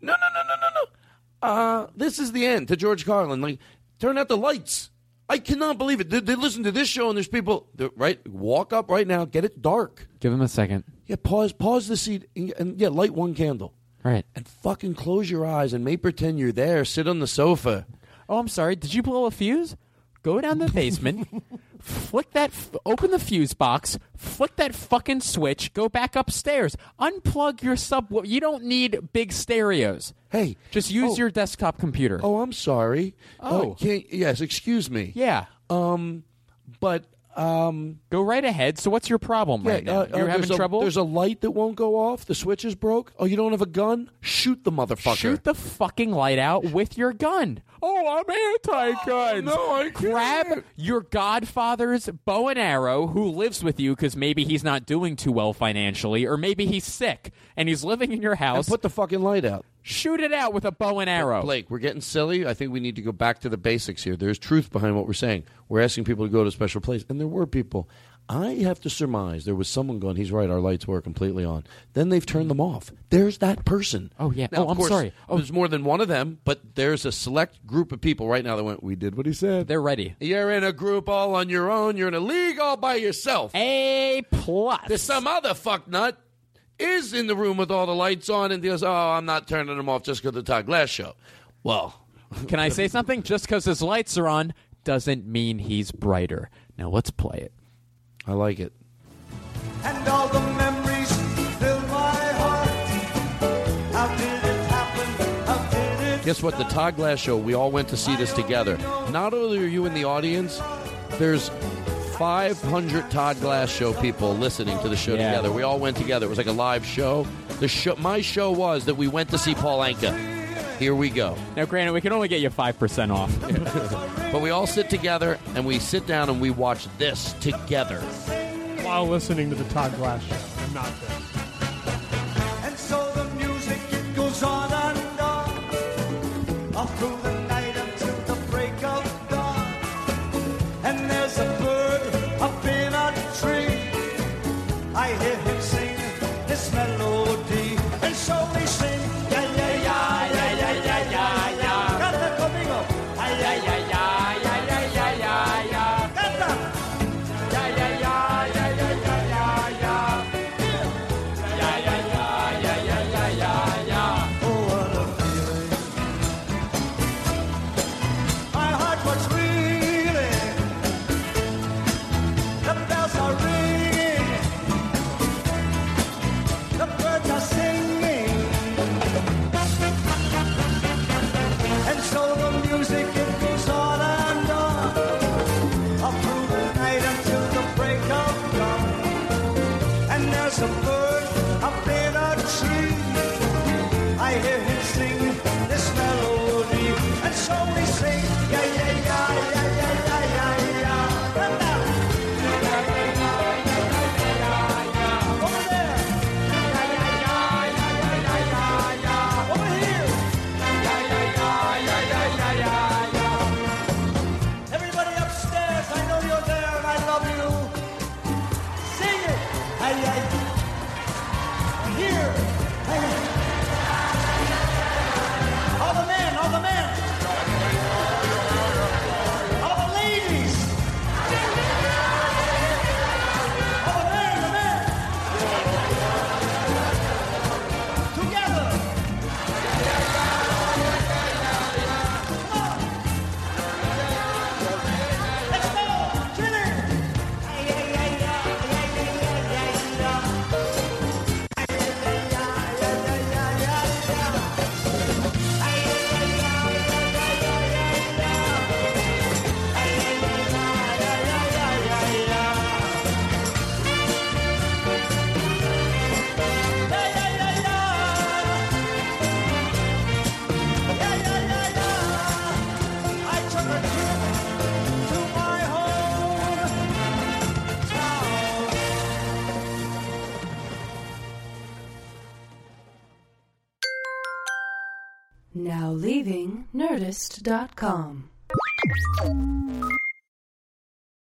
Speaker 1: No, no, no, no, no, no. Uh, this is the end to George Carlin. Like, turn out the lights. I cannot believe it. They, they listen to this show and there's people. they're- Right? Walk up right now. Get it dark.
Speaker 10: give him a second.
Speaker 1: Yeah, pause. Pause the seat and, and yeah, light one candle.
Speaker 10: Right.
Speaker 1: And fucking close your eyes and make pretend you're there. Sit on the sofa.
Speaker 10: Oh, I'm sorry. Did you blow a fuse? Go down the basement, flick that, f- open the fuse box, flick that fucking switch, go back upstairs, unplug your sub. You don't need big stereos.
Speaker 1: Hey,
Speaker 10: just use
Speaker 1: oh.
Speaker 10: your desktop computer.
Speaker 1: Oh, I'm sorry.
Speaker 10: Oh.
Speaker 1: Can't, yes, excuse me.
Speaker 10: Yeah.
Speaker 1: Um, but um,
Speaker 10: go right ahead. So, what's your problem right now?
Speaker 1: uh,
Speaker 10: You're
Speaker 1: uh,
Speaker 10: having
Speaker 1: a-
Speaker 10: trouble.
Speaker 1: There's a light that won't go off. The switch is broke. Oh, you don't have a gun? Shoot the motherfucker.
Speaker 10: Shoot the fucking light out with your gun. Oh, I'm anti-gun.
Speaker 1: no, I
Speaker 10: grab your godfather's bow and arrow, who lives with you because maybe he's not doing too well financially, or maybe he's sick and he's living in your house.
Speaker 1: And put the fucking light out.
Speaker 10: Shoot it out with a bow and arrow.
Speaker 1: Blake, we're getting silly. I think we need to go back to the basics here. There's truth behind what we're saying. We're asking people to go to a special place, and there were people. I have to surmise there was someone going, he's right, our lights were completely on. Then they've turned them off. There's that person.
Speaker 10: Oh, yeah.
Speaker 1: Now,
Speaker 10: Oh, I'm
Speaker 1: course,
Speaker 10: sorry. Oh.
Speaker 1: There's more than one of them, but there's a select group of people right now that went, we did what he said.
Speaker 10: They're ready.
Speaker 1: You're in a group all on your own. You're in a league all by yourself.
Speaker 10: A plus.
Speaker 1: There's some other fucknut is in the room with all the lights on and goes, oh, I'm not turning them off just because of the Todd Glass show. Well,
Speaker 10: Can I say something? Just because his lights are on doesn't mean he's brighter. Now let's play it.
Speaker 1: I like it.
Speaker 17: And all the memories fill my heart. How did it happen? How did it
Speaker 1: Guess what? The Todd Glass show, we all went to see this together. Not only are you in the audience, there's 500 Todd Glass show people listening to the show
Speaker 10: Yeah.
Speaker 1: together. We all went together. It was like a live show. The show, my show was that we went to see Paul Anka. Here we go.
Speaker 10: Now, granted, we can only get you 5% off.
Speaker 1: But we all sit together and we sit down and we watch this together.
Speaker 13: While listening to the Todd Glass show, and not this.
Speaker 17: And so the music it goes on and on, all through the
Speaker 8: Nerdist.com.